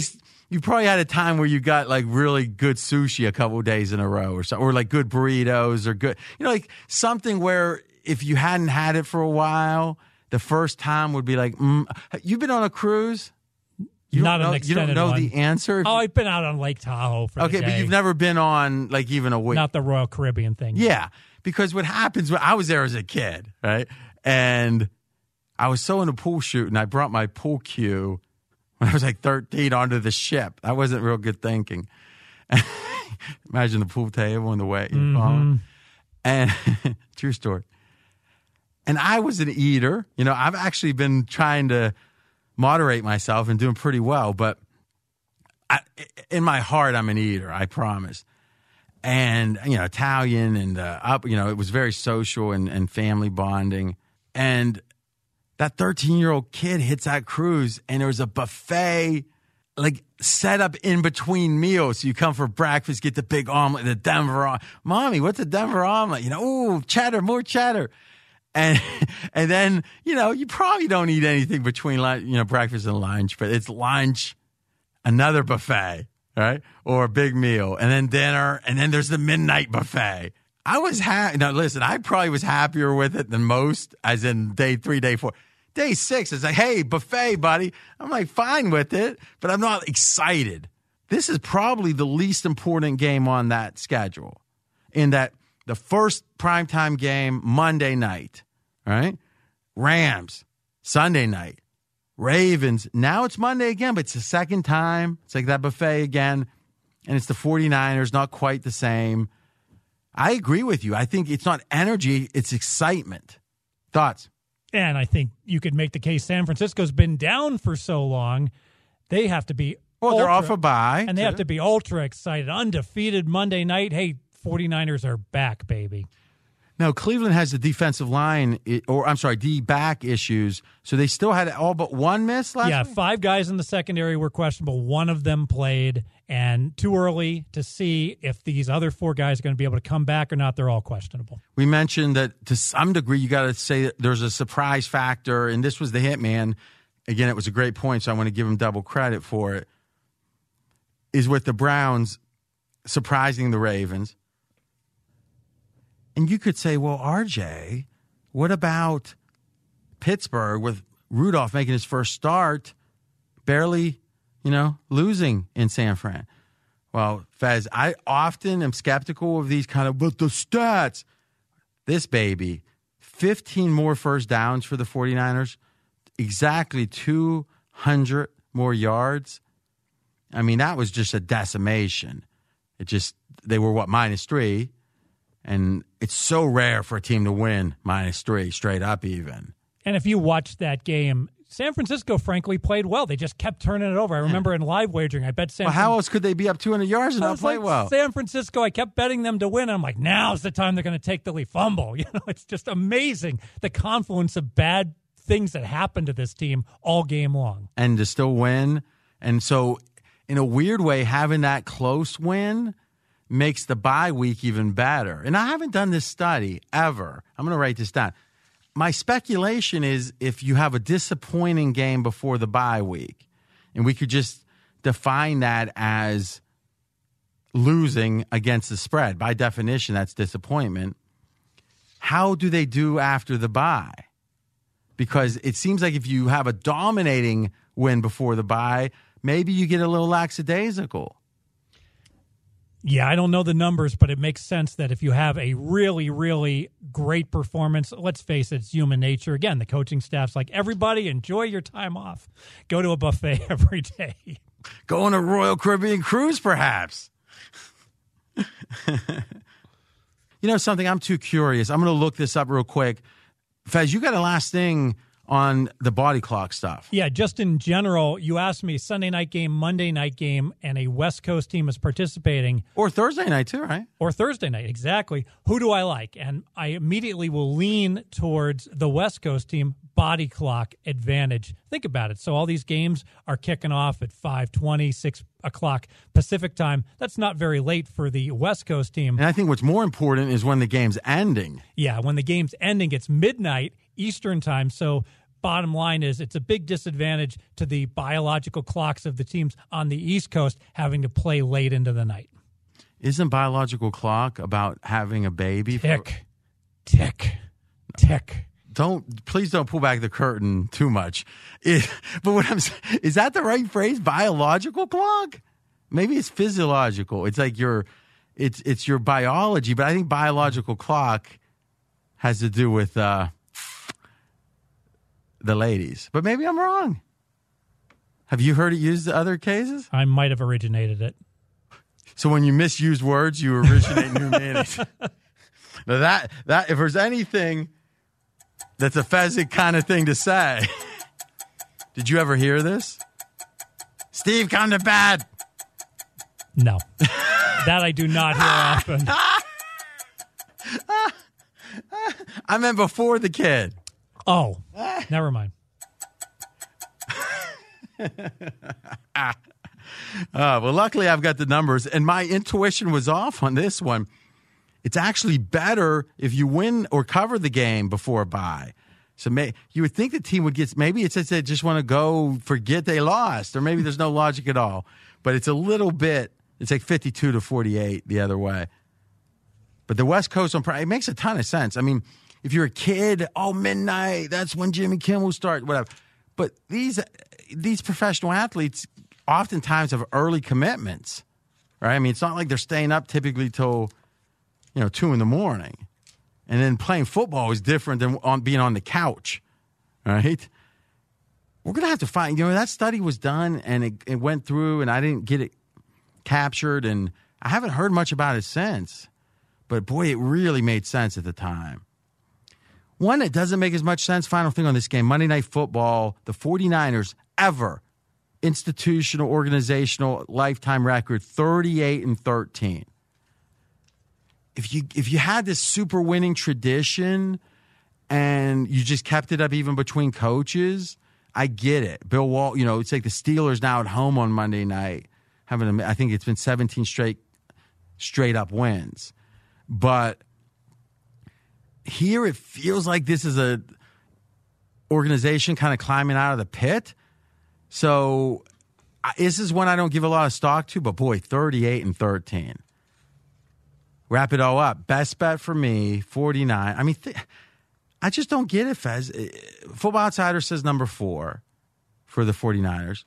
you probably had a time where you got like really good sushi a couple days in a row, or something, or like good burritos, or good, you know, like something where if you hadn't had it for a while, the first time would be like, mm. you've been on a cruise. You Not know, an extended You don't know one. the answer. Oh, I've been out on Lake Tahoe for okay, but you've never been on like even a week. Not the Royal Caribbean thing. Yeah, because what happens when I was there as a kid, right? And I was so into pool shooting, I brought my pool cue when I was like 13 onto the ship. That wasn't real good thinking. Imagine the pool table and the way. you mm-hmm. And true story. And I was an eater. You know, I've actually been trying to moderate myself and doing pretty well, but I, in my heart, I'm an eater, I promise. and you know Italian and uh, up. You know, it was very social and, and family bonding. And that 13 year old kid hits that cruise, and there was a buffet like set up in between meals. So you come for breakfast, get the big omelet, the Denver. Om- Mommy, what's a Denver omelet? You know, ooh, cheddar, more cheddar. And and then you know you probably don't eat anything between lunch, you know breakfast and lunch, but it's lunch, another buffet, right, or a big meal, and then dinner, and then there's the midnight buffet. I was happy. Now listen, I probably was happier with it than most, as in day three, day four. Day six, it's like, hey, buffet, buddy. I'm like, fine with it, but I'm not excited. This is probably the least important game on that schedule. In that the first primetime game, Monday night, right? Rams, Sunday night. Ravens, now it's Monday again, but it's the second time. It's like that buffet again. And it's the 49ers, not quite the same. I agree with you. I think it's not energy, it's excitement. Thoughts? And I think you could make the case San Francisco's been down for so long, they have to be. Well, they're off a bye. And they have to be ultra excited. Undefeated Monday night. Hey, 49ers are back, baby. No, Cleveland has the defensive line, or I'm sorry, D back issues. So they still had all but one miss last yeah, week? five guys in the secondary were questionable. One of them played, and too early to see if these other four guys are going to be able to come back or not. They're all questionable. We mentioned that to some degree, you got to say that there's a surprise factor, and this was the hitman. Again, it was a great point, so I want to give him double credit for it. Is with the Browns surprising the Ravens. And you could say, well, RJ, what about Pittsburgh with Rudolph making his first start, barely, you know, losing in San Fran? Well, Fez, I often am skeptical of these kind of, but the stats. This baby, 15 more first downs for the 49ers, exactly 200 more yards. I mean, that was just a decimation. It just, they were what, minus three? And it's so rare for a team to win minus three, straight up even. And if you watch that game, San Francisco, frankly, played well. They just kept turning it over. I remember in live wagering, I bet San Well, how else could they be up 200 yards and not play like, well? San Francisco, I kept betting them to win. And I'm like, now's the time they're going to take the lead. Fumble. You know, it's just amazing the confluence of bad things that happened to this team all game long. and to still win. And so, in a weird way, having that close win makes the bye week even better. And I haven't done this study ever. I'm going to write this down. My speculation is if you have a disappointing game before the bye week, and we could just define that as losing against the spread. By definition, that's disappointment. How do they do after the bye? because it seems like if you have a dominating win before the bye, maybe you get a little lackadaisical. Yeah, I don't know the numbers, but it makes sense that if you have a really, really great performance, let's face it, it's human nature. Again, the coaching staff's like, everybody enjoy your time off. Go to a buffet every day. Go on a Royal Caribbean cruise, perhaps. you know something? I'm too curious. I'm going to look this up real quick. Fez, you got a last thing on the body clock stuff. Yeah, just in general, you asked me Sunday night game, Monday night game, and a West Coast team is participating, Or Thursday night, too, right? or Thursday night. Exactly. Who do I like? And I immediately will lean towards the West Coast team body clock advantage. Think about it. So all these games are kicking off at 5:20, 6 o'clock Pacific time. That's not very late for the West Coast team. And I think what's more important is when the game's ending. Yeah, when the game's ending, it's midnight Eastern time. So, bottom line is it's a big disadvantage to the biological clocks of the teams on the East Coast having to play late into the night. Isn't biological clock about having a baby? for- Tick, tick, tick. don't please don't pull back the curtain too much. It, but what I'm is that the right phrase? Biological clock? Maybe it's physiological. It's like your it's it's your biology, but I think biological clock has to do with uh, the ladies. But maybe I'm wrong. Have you heard it used in other cases? I might have originated it. So when you misuse words, you originate new meanings. Now that that if there's anything that's a Fezzik kind of thing to say. Did you ever hear this? Steve, come to bed. No. that I do not hear often. I meant before the kid. Oh, never mind. Uh, well, luckily I've got the numbers, and my intuition was off on this one. It's actually better if you win or cover the game before a bye. So may, you would think the team would get. Maybe it's just they just want to go forget they lost, or maybe there's no logic at all. But it's a little bit. It's like 52 to 48 the other way. But the West Coast on it makes a ton of sense. I mean, if you're a kid, oh midnight, that's when Jimmy Kimmel start, whatever. But these these professional athletes oftentimes have early commitments, right? I mean, it's not like they're staying up typically till you know two in the morning, and then playing football is different than on being on the couch, right? We're gonna have to find. You know, that study was done and it, it went through, and I didn't get it captured, and I haven't heard much about it since. But boy, it really made sense at the time. One that doesn't make as much sense, final thing on this game Monday Night Football, the 49ers ever institutional, organizational lifetime record 38 and 13. If you if you had this super winning tradition and you just kept it up even between coaches, I get it. Bill Walsh, you know, it's like the Steelers now at home on Monday night having a, I think it's been 17 straight straight up wins. But here it feels like this is a organization kind of climbing out of the pit. So this is one I don't give a lot of stock to, but boy, 38 and 13. Wrap it all up. Best bet for me, 49. I mean, th- I just don't get it, Fez. Uh, Football Outsider says number four for the 49ers,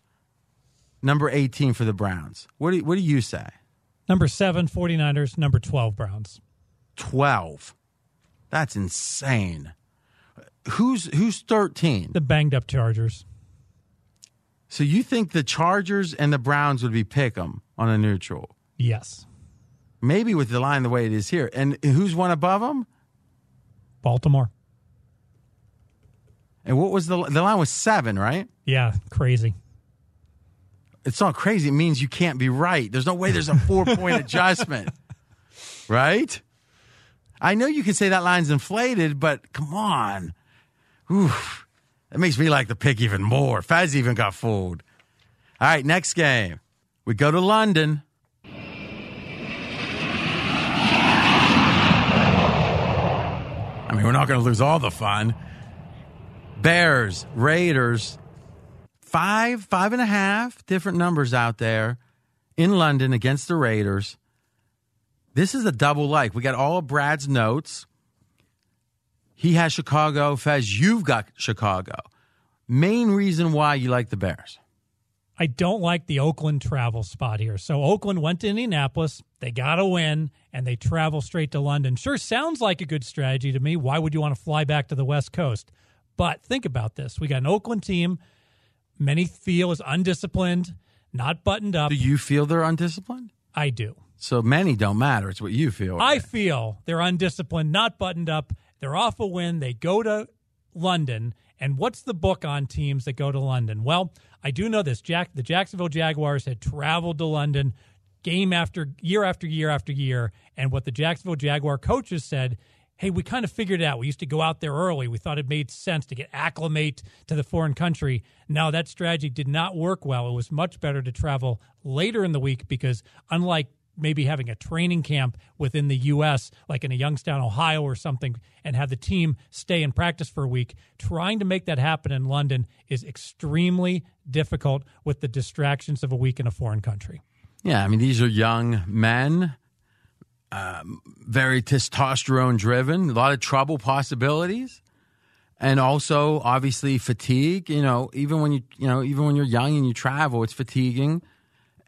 number 18 for the Browns. What do, what do you say? Number seven, 49ers. Number 12, Browns. 12. That's insane. Who's who's 13? The banged up Chargers. So you think the Chargers and the Browns would be pick 'em on a neutral? Yes. Maybe with the line the way it is here. And who's one above them? Baltimore. And what was the the line was 7, right? Yeah, crazy. It's not crazy. It means you can't be right. There's no way there's a 4-point adjustment. Right? I know you can say that line's inflated, but come on. Oof. That makes me like the pick even more. Fez even got fooled. All right, next game. We go to London. I mean, we're not going to lose all the fun. Bears, Raiders, five, five and a half different numbers out there in London against the Raiders. This is a double like. We got all of Brad's notes. He has Chicago. Fez, you've got Chicago. Main reason why you like the Bears. I don't like the Oakland travel spot here. So Oakland went to Indianapolis. They got a win and they travel straight to London. Sure sounds like a good strategy to me. Why would you want to fly back to the West Coast? But think about this. We got an Oakland team many feel is undisciplined, not buttoned up. Do you feel they're undisciplined? I do. So many don't matter. It's what you feel. I feel they're undisciplined, not buttoned up. They're off a win. They go to London. And what's the book on teams that go to London? Well, I do know this. Jack, the Jacksonville Jaguars had traveled to London game after year after year after year. And what the Jacksonville Jaguar coaches said, hey, we kind of figured it out. We used to go out there early. We thought it made sense to get acclimate to the foreign country. Now that strategy did not work well. It was much better to travel later in the week because unlike maybe having a training camp within the U.S., like in a Youngstown, Ohio, or something, and have the team stay and practice for a week. Trying to make that happen in London is extremely difficult with the distractions of a week in a foreign country. Yeah, I mean, these are young men, um, very testosterone driven, a lot of trouble possibilities. And also, obviously, fatigue. You know, even when you, you know, even when you're young and you travel, it's fatiguing.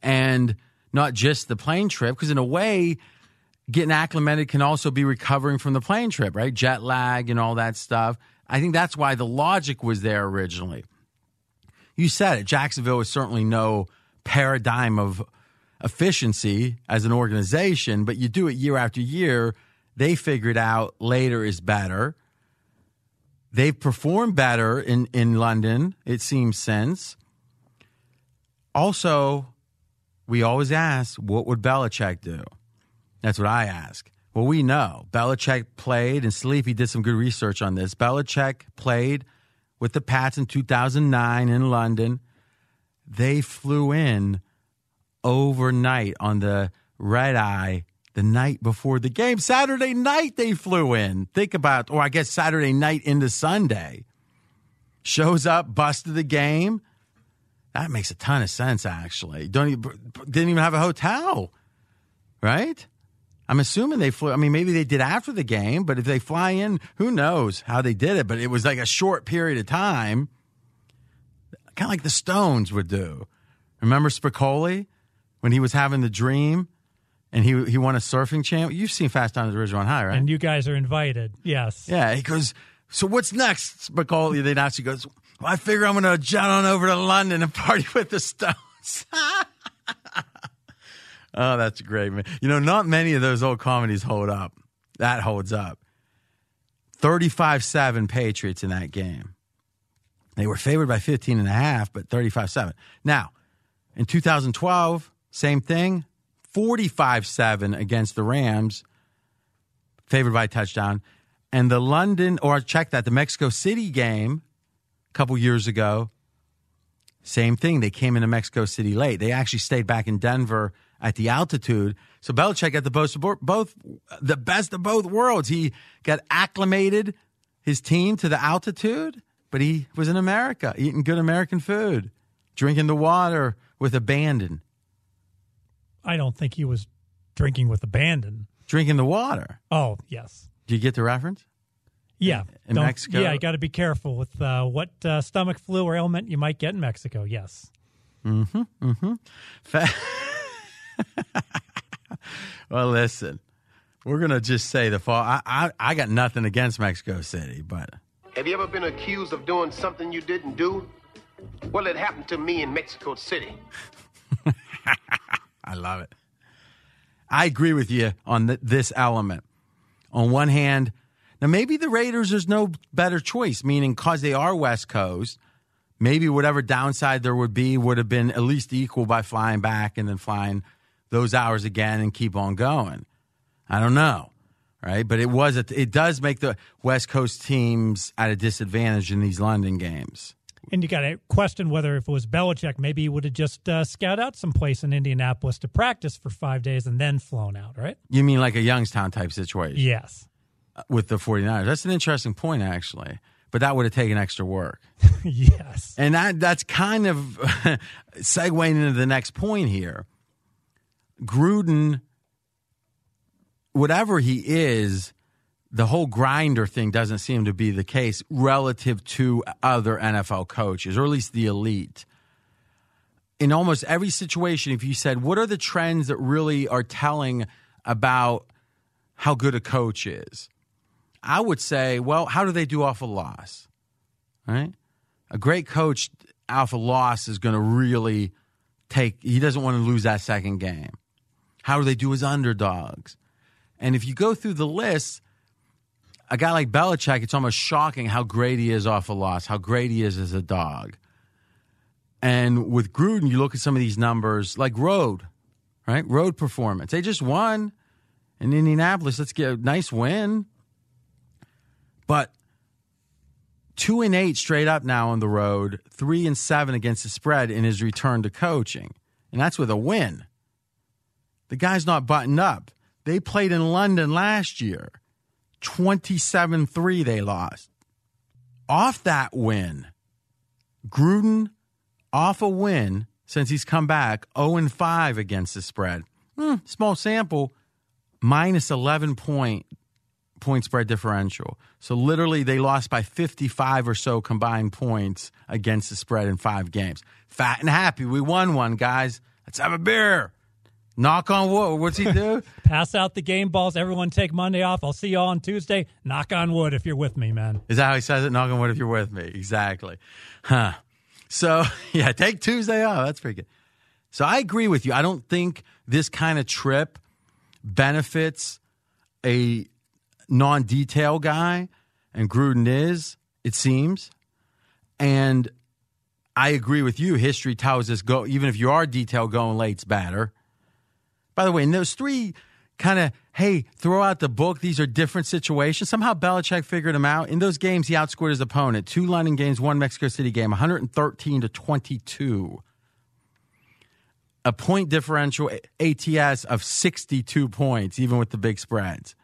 And not just the plane trip, because in a way, getting acclimated can also be recovering from the plane trip, right? Jet lag and all that stuff. I think that's why the logic was there originally. You said it. Jacksonville is certainly no paradigm of efficiency as an organization, but you do it year after year. They figured out later is better. They've performed better in, in London, it seems since. Also, we always ask, what would Belichick do? That's what I ask. Well, we know Belichick played, and Sleepy did some good research on this. Belichick played with the Pats in 2009 in London. They flew in overnight on the red eye the night before the game. Saturday night they flew in. Think about, or I guess Saturday night into Sunday. Shows up, busted the game. That makes a ton of sense, actually. Don't even, didn't even have a hotel, right? I'm assuming they flew. I mean, maybe they did after the game, but if they fly in, who knows how they did it? But it was like a short period of time, kind of like the Stones would do. Remember Spicoli when he was having the dream and he he won a surfing champ? You've seen Fast Times at Ridgemont High, right? And you guys are invited. Yes. Yeah. He goes. So what's next, Spicoli? Then actually goes. I figure I'm going to jet on over to London and party with the Stones. Oh, that's great, man. You know, not many of those old comedies hold up. That holds up. 35 7 Patriots in that game. They were favored by 15 and a half, but 35 7. Now, in 2012, same thing 45 7 against the Rams, favored by touchdown. And the London, or check that, the Mexico City game a couple years ago, same thing. They came into Mexico City late. They actually stayed back in Denver at the altitude. So Belichick got the both, both the best of both worlds. He got acclimated his team to the altitude, but he was in America, eating good American food, drinking the water with abandon. I don't think he was drinking with abandon. Drinking the water. Oh, yes. Do you get the reference? Yeah. In Don't- Mexico? Yeah, you got to be careful with uh, what uh, stomach flu or ailment you might get in Mexico. Yes. Hmm. Fa- well, listen, we're gonna just say the fall. I, I I got nothing against Mexico City, but Have you ever been accused of doing something you didn't do? Well, it happened to me in Mexico City. I love it. I agree with you on th- this element. On one hand, now maybe the Raiders there's no better choice, meaning because they are West Coast, maybe whatever downside there would be would have been at least equal by flying back and then flying those hours again and keep on going. I don't know, right? But it was a, it does make the West Coast teams at a disadvantage in these London games. And you got to question whether if it was Belichick, maybe he would have just uh, scout out someplace in Indianapolis to practice for five days and then flown out, right? You mean like a Youngstown type situation? Yes. With the 49ers. That's an interesting point, actually. But that would have taken extra work. yes. And that that's kind of segueing into the next point here. Gruden, whatever he is, the whole grinder thing doesn't seem to be the case relative to other NFL coaches, or at least the elite. In almost every situation, if you said, what are the trends that really are telling about how good a coach is? I would say, well, how do they do off a loss? Right? A great coach off a loss is going to really take, he doesn't want to lose that second game. How do they do as underdogs? And if you go through the list, a guy like Belichick, it's almost shocking how great he is off a loss, how great he is as a dog. And with Gruden, you look at some of these numbers, like road, right? Road performance. They just won in Indianapolis. Let's get a nice win. But two and eight straight up now on the road, three and seven against the spread in his return to coaching. And that's with a win. The guy's not buttoned up. They played in London last year. 27 3 they lost. Off that win, Gruden, off a win since he's come back, 0 and 5 against the spread. Hmm, small sample, minus 11 point point spread differential. So literally they lost by 55 or so combined points against the spread in five games. Fat and happy. We won one, guys. Let's have a beer. Knock on wood. What's he do? Pass out the game balls. Everyone take Monday off. I'll see you all on Tuesday. Knock on wood if you're with me, man. Is that how he says it? Knock on wood if you're with me. Exactly. Huh. So, yeah, take Tuesday off. That's pretty good. So I agree with you. I don't think this kind of trip benefits a non detail guy, and Gruden is, it seems. And I agree with you. History tells us go even if you are detail going late's better. By the way, in those three kind of hey, throw out the book. These are different situations. Somehow Belichick figured them out. In those games, he outscored his opponent. Two London games, one Mexico City game, 113 to 22. A point differential ATS of 62 points, even with the big spreads.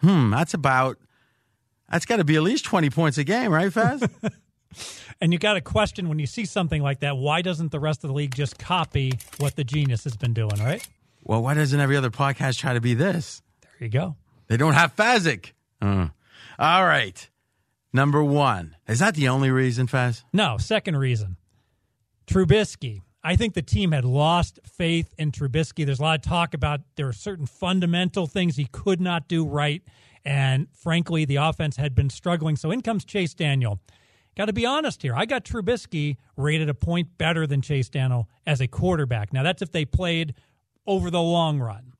Hmm, that's about, that's got to be at least 20 points a game, right, Fez? and you got to question when you see something like that, why doesn't the rest of the league just copy what the genius has been doing, right? Well, why doesn't every other podcast try to be this? There you go. They don't have Fezzik. Uh. All right. Number one. Is that the only reason, Fez? No, second reason. Trubisky. I think the team had lost faith in Trubisky. There's a lot of talk about there are certain fundamental things he could not do right. And frankly, the offense had been struggling. So in comes Chase Daniel. Got to be honest here. I got Trubisky rated a point better than Chase Daniel as a quarterback. Now, that's if they played over the long run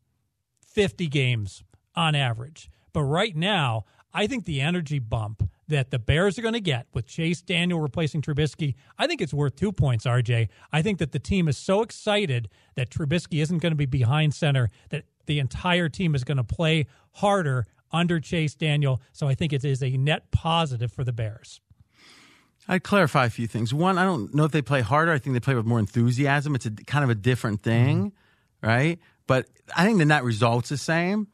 50 games on average. But right now, I think the energy bump that the Bears are going to get with Chase Daniel replacing Trubisky, I think it's worth two points, RJ. I think that the team is so excited that Trubisky isn't going to be behind center, that the entire team is going to play harder under Chase Daniel. So I think it is a net positive for the Bears. I'd clarify a few things. One, I don't know if they play harder. I think they play with more enthusiasm. It's a kind of a different thing. Mm-hmm right? But I think the net result's the same.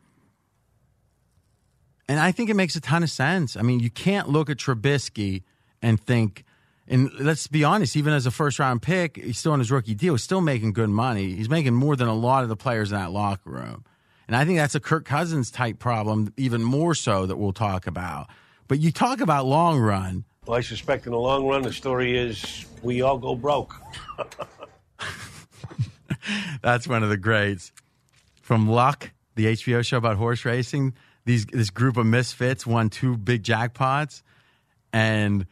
And I think it makes a ton of sense. I mean, you can't look at Trubisky and think, and let's be honest, even as a first round pick, he's still on his rookie deal, he's still making good money. He's making more than a lot of the players in that locker room. And I think that's a Kirk Cousins type problem, even more so that we'll talk about. But you talk about long run. Well, I suspect in the long run, the story is we all go broke. That's one of the greats. From Luck, the HBO show about horse racing, these this group of misfits won two big jackpots, and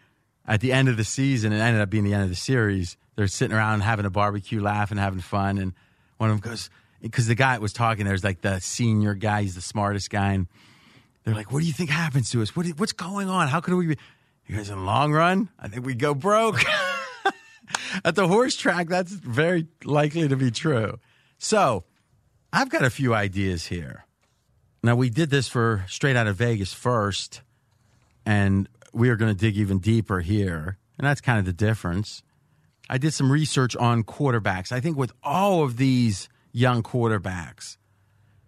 at the end of the season, it ended up being the end of the series. They're sitting around having a barbecue, laughing, having fun, and one of them goes because the guy was talking. There's like the senior guy, he's the smartest guy, and they're like, "What do you think happens to us? What, what's going on? How could we?" be? He goes, "In the long run, I think we go broke." at the horse track, that's very likely to be true. So I've got a few ideas here. Now, we did this for Straight Out of Vegas first, and we are going to dig even deeper here. And that's kind of the difference. I did some research on quarterbacks. I think with all of these young quarterbacks,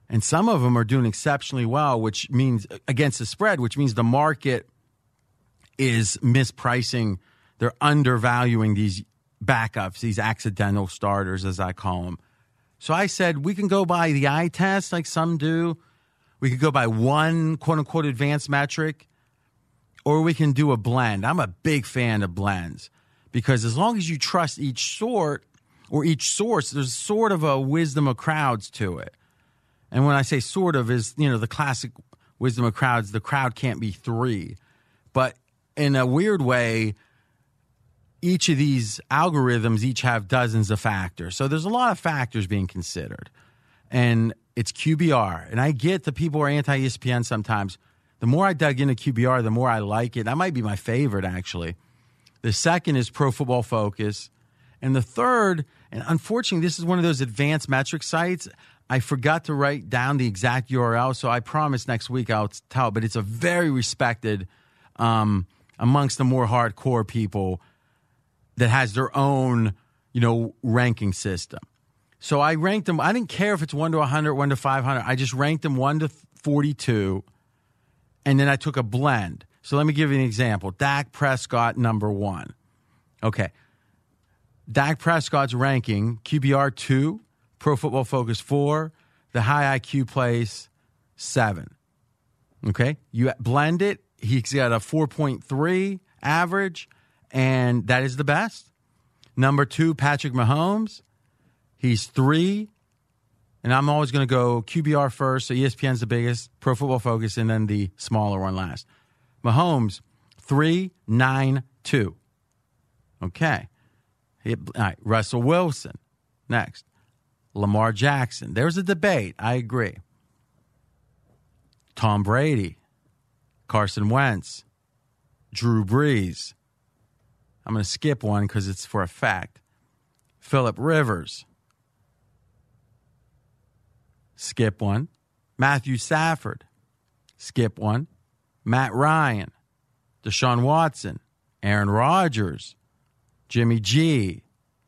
and some of them are doing exceptionally well, which means against the spread, which means the market is mispricing. They're undervaluing these backups, these accidental starters, as I call them. So I said, we can go by the eye test like some do. We could go by one quote unquote advanced metric, or we can do a blend. I'm a big fan of blends because as long as you trust each sort or each source, there's sort of a wisdom of crowds to it. And when I say sort of, is, you know, the classic wisdom of crowds, the crowd can't be three. But in a weird way, each of these algorithms each have dozens of factors. So there's a lot of factors being considered. And it's QBR. And I get the people are anti ESPN sometimes. The more I dug into QBR, the more I like it. That might be my favorite, actually. The second is Pro Football Focus. And the third, and unfortunately, this is one of those advanced metric sites. I forgot to write down the exact URL, so I promise next week I'll tell. But it's a very respected um, amongst the more hardcore people that has their own, you know, ranking system. So I ranked them. I didn't care if it's 1 to 100, 1 to 500. I just ranked them 1 to 42. And then I took a blend. So let me give you an example. Dak Prescott, number one. Okay. Dak Prescott's ranking QBR 2, Pro Football Focus 4, the high IQ place 7. Okay. You blend it. He's got a 4.3 average and that is the best. Number two, Patrick Mahomes. He's three. And I'm always going to go QBR first. So ESPN's the biggest, Pro Football Focus, and then the smaller one last. Mahomes, three, nine, two. Okay. All right. Russell Wilson, next. Lamar Jackson. There's a debate. I agree. Tom Brady, Carson Wentz, Drew Brees, I'm going to skip one because it's for a fact. Philip Rivers. Skip one. Matthew Stafford. Skip one. Matt Ryan. Deshaun Watson. Aaron Rodgers. Jimmy G.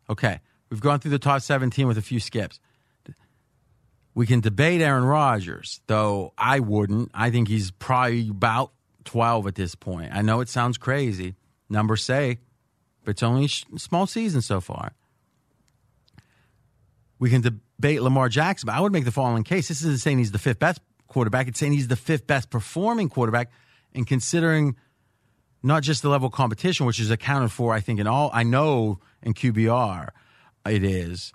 Okay, we've gone through the top 17 with a few skips. We can debate Aaron Rodgers, though I wouldn't. I think he's probably about 12 at this point. I know it sounds crazy. Numbers say, but it's only a small season so far. We can debate Lamar Jackson, but I would make the following case. This isn't saying he's the fifth best quarterback, it's saying he's the fifth best performing quarterback. And considering not just the level of competition, which is accounted for, I think, in all, I know in QBR it is,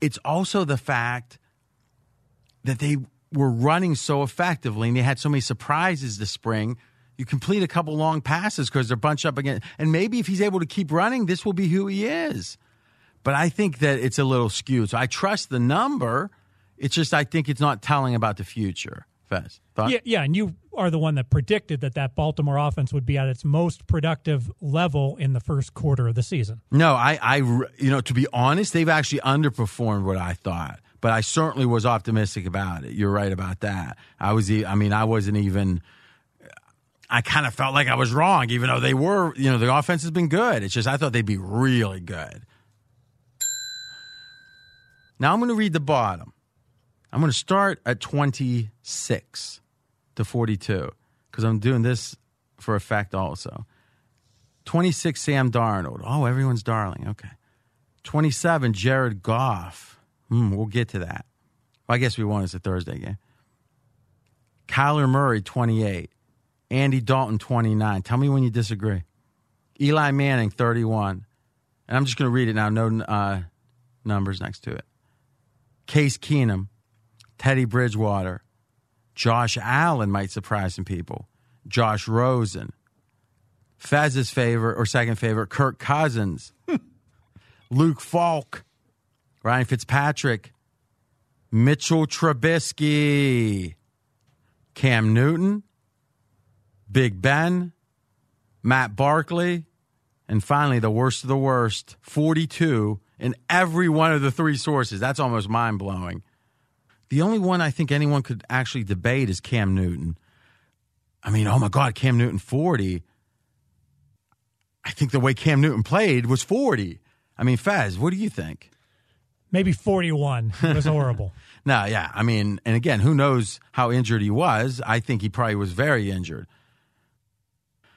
it's also the fact that they were running so effectively and they had so many surprises this spring. You complete a couple long passes because they're bunched up again. And maybe if he's able to keep running, this will be who he is. But I think that it's a little skewed. So I trust the number. It's just I think it's not telling about the future. Fez, thought? Yeah, yeah, and you are the one that predicted that that Baltimore offense would be at its most productive level in the first quarter of the season. No, I, I, you know, to be honest, they've actually underperformed what I thought. But I certainly was optimistic about it. You're right about that. I was, I mean, I wasn't even. I kind of felt like I was wrong, even though they were, you know, the offense has been good. It's just I thought they'd be really good. Now I'm going to read the bottom. I'm going to start at 26 to 42 because I'm doing this for effect also. 26, Sam Darnold. Oh, everyone's darling. Okay. 27, Jared Goff. Hmm, we'll get to that. Well, I guess we won't. It's a Thursday game. Kyler Murray, 28. Andy Dalton, 29. Tell me when you disagree. Eli Manning, 31. And I'm just going to read it now. No uh, numbers next to it. Case Keenum, Teddy Bridgewater, Josh Allen might surprise some people, Josh Rosen, Fez's favorite or second favorite, Kirk Cousins, Luke Falk, Ryan Fitzpatrick, Mitchell Trubisky, Cam Newton, Big Ben, Matt Barkley, and finally the worst of the worst, 42 in every one of the three sources. That's almost mind blowing. The only one I think anyone could actually debate is Cam Newton. I mean, oh my God, Cam Newton 40. I think the way Cam Newton played was 40. I mean, Fez, what do you think? Maybe 41. It was horrible. no, yeah. I mean, and again, who knows how injured he was? I think he probably was very injured.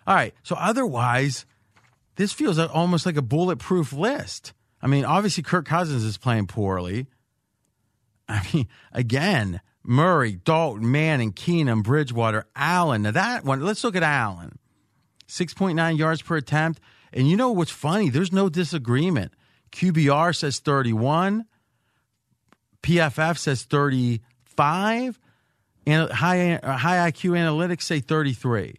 All right. So otherwise, this feels almost like a bulletproof list. I mean, obviously Kirk Cousins is playing poorly. I mean, again, Murray, Dalton, Manning, Keenum, Bridgewater, Allen. Now that one, let's look at Allen. 6.9 yards per attempt. And you know what's funny? There's no disagreement. QBR says 31. PFF says 35. And high, uh, high IQ analytics say 33.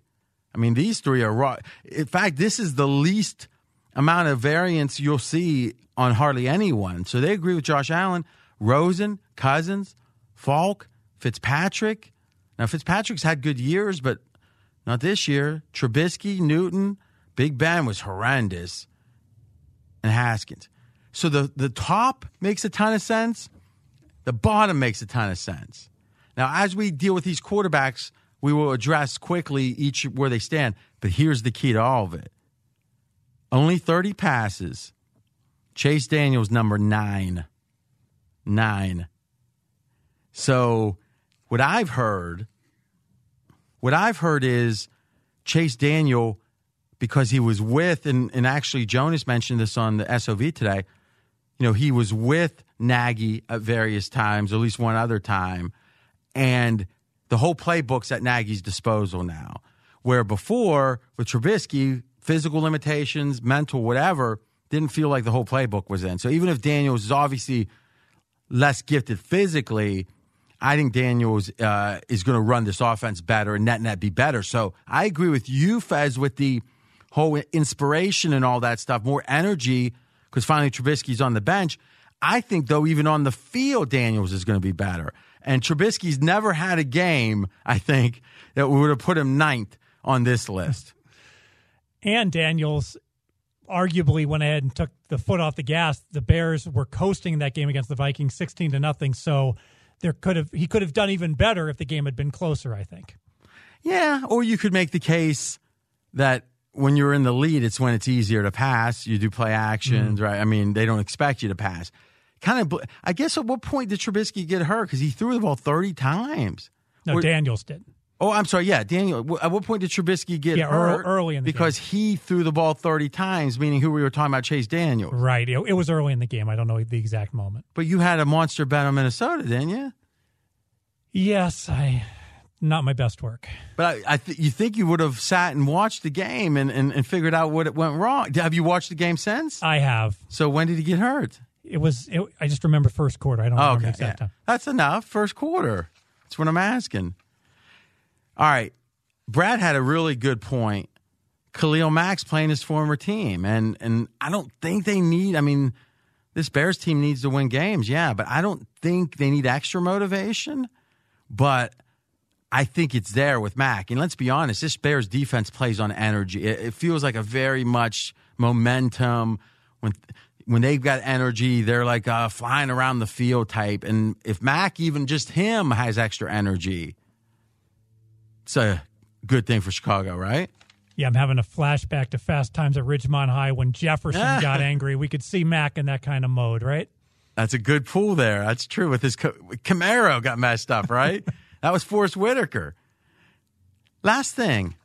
I mean, these three are raw. In fact, this is the least amount of variance you'll see on hardly anyone. So they agree with Josh Allen, Rosen, Cousins, Falk, Fitzpatrick. Now, Fitzpatrick's had good years, but not this year. Trubisky, Newton, Big Ben was horrendous, and Haskins. So the, the top makes a ton of sense. The bottom makes a ton of sense. Now, as we deal with these quarterbacks, we will address quickly each where they stand. But here's the key to all of it only 30 passes, Chase Daniels, number nine. Nine. So, what I've heard, what I've heard is Chase Daniel, because he was with, and, and actually Jonas mentioned this on the SOV today, you know, he was with Nagy at various times, at least one other time, and the whole playbook's at Nagy's disposal now. Where before, with Trubisky, physical limitations, mental, whatever, didn't feel like the whole playbook was in. So even if Daniels is obviously less gifted physically, I think Daniels uh, is going to run this offense better and net net be better. So I agree with you, Fez, with the whole inspiration and all that stuff, more energy because finally Trubisky's on the bench. I think though, even on the field, Daniels is going to be better. And Trubisky's never had a game, I think, that would have put him ninth on this list. And Daniels arguably went ahead and took the foot off the gas. The Bears were coasting that game against the Vikings, sixteen to nothing. So there could have he could have done even better if the game had been closer. I think. Yeah, or you could make the case that when you're in the lead, it's when it's easier to pass. You do play actions, mm-hmm. right? I mean, they don't expect you to pass. Kind of, I guess. At what point did Trubisky get hurt? Because he threw the ball thirty times. No, Or- Daniels did. Oh, I'm sorry. Yeah, Daniel. At what point did Trubisky get Yeah, hurt? early in the game? because he threw the ball 30 times, meaning who we were talking about, Chase Daniel. Right. It, it was early in the game. I don't know the exact moment. But you had a monster bet on Minnesota, didn't you? Yes, I. Not my best work. But I, I th- you think you would have sat and watched the game and, and, and figured out what it went wrong. Have you watched the game since? I have. so when did he get hurt? It was. It, I just remember first quarter. I don't Oh, remember okay, the exact yeah. time. that's enough. First quarter. That's what I'm asking. All right, Brad had a really good point. Khalil Mack's playing his former team, and and I don't think they need. I mean, this Bears team needs to win games, yeah, but I don't think they need extra motivation. But I think it's there with Mack. And let's be honest, this Bears defense plays on energy. It, it feels like a very much momentum. When when they've got energy, they're like uh, flying around the field type. And if Mack, even just him, has extra energy, it's a good thing for Chicago, right? Yeah, I'm having a flashback to Fast Times at Ridgemont High when Jefferson got angry. We could see Mack in that kind of mode, right? That's a good pool there. That's true. With his Camaro got messed up, right? that was Forest Whitaker. Last thing,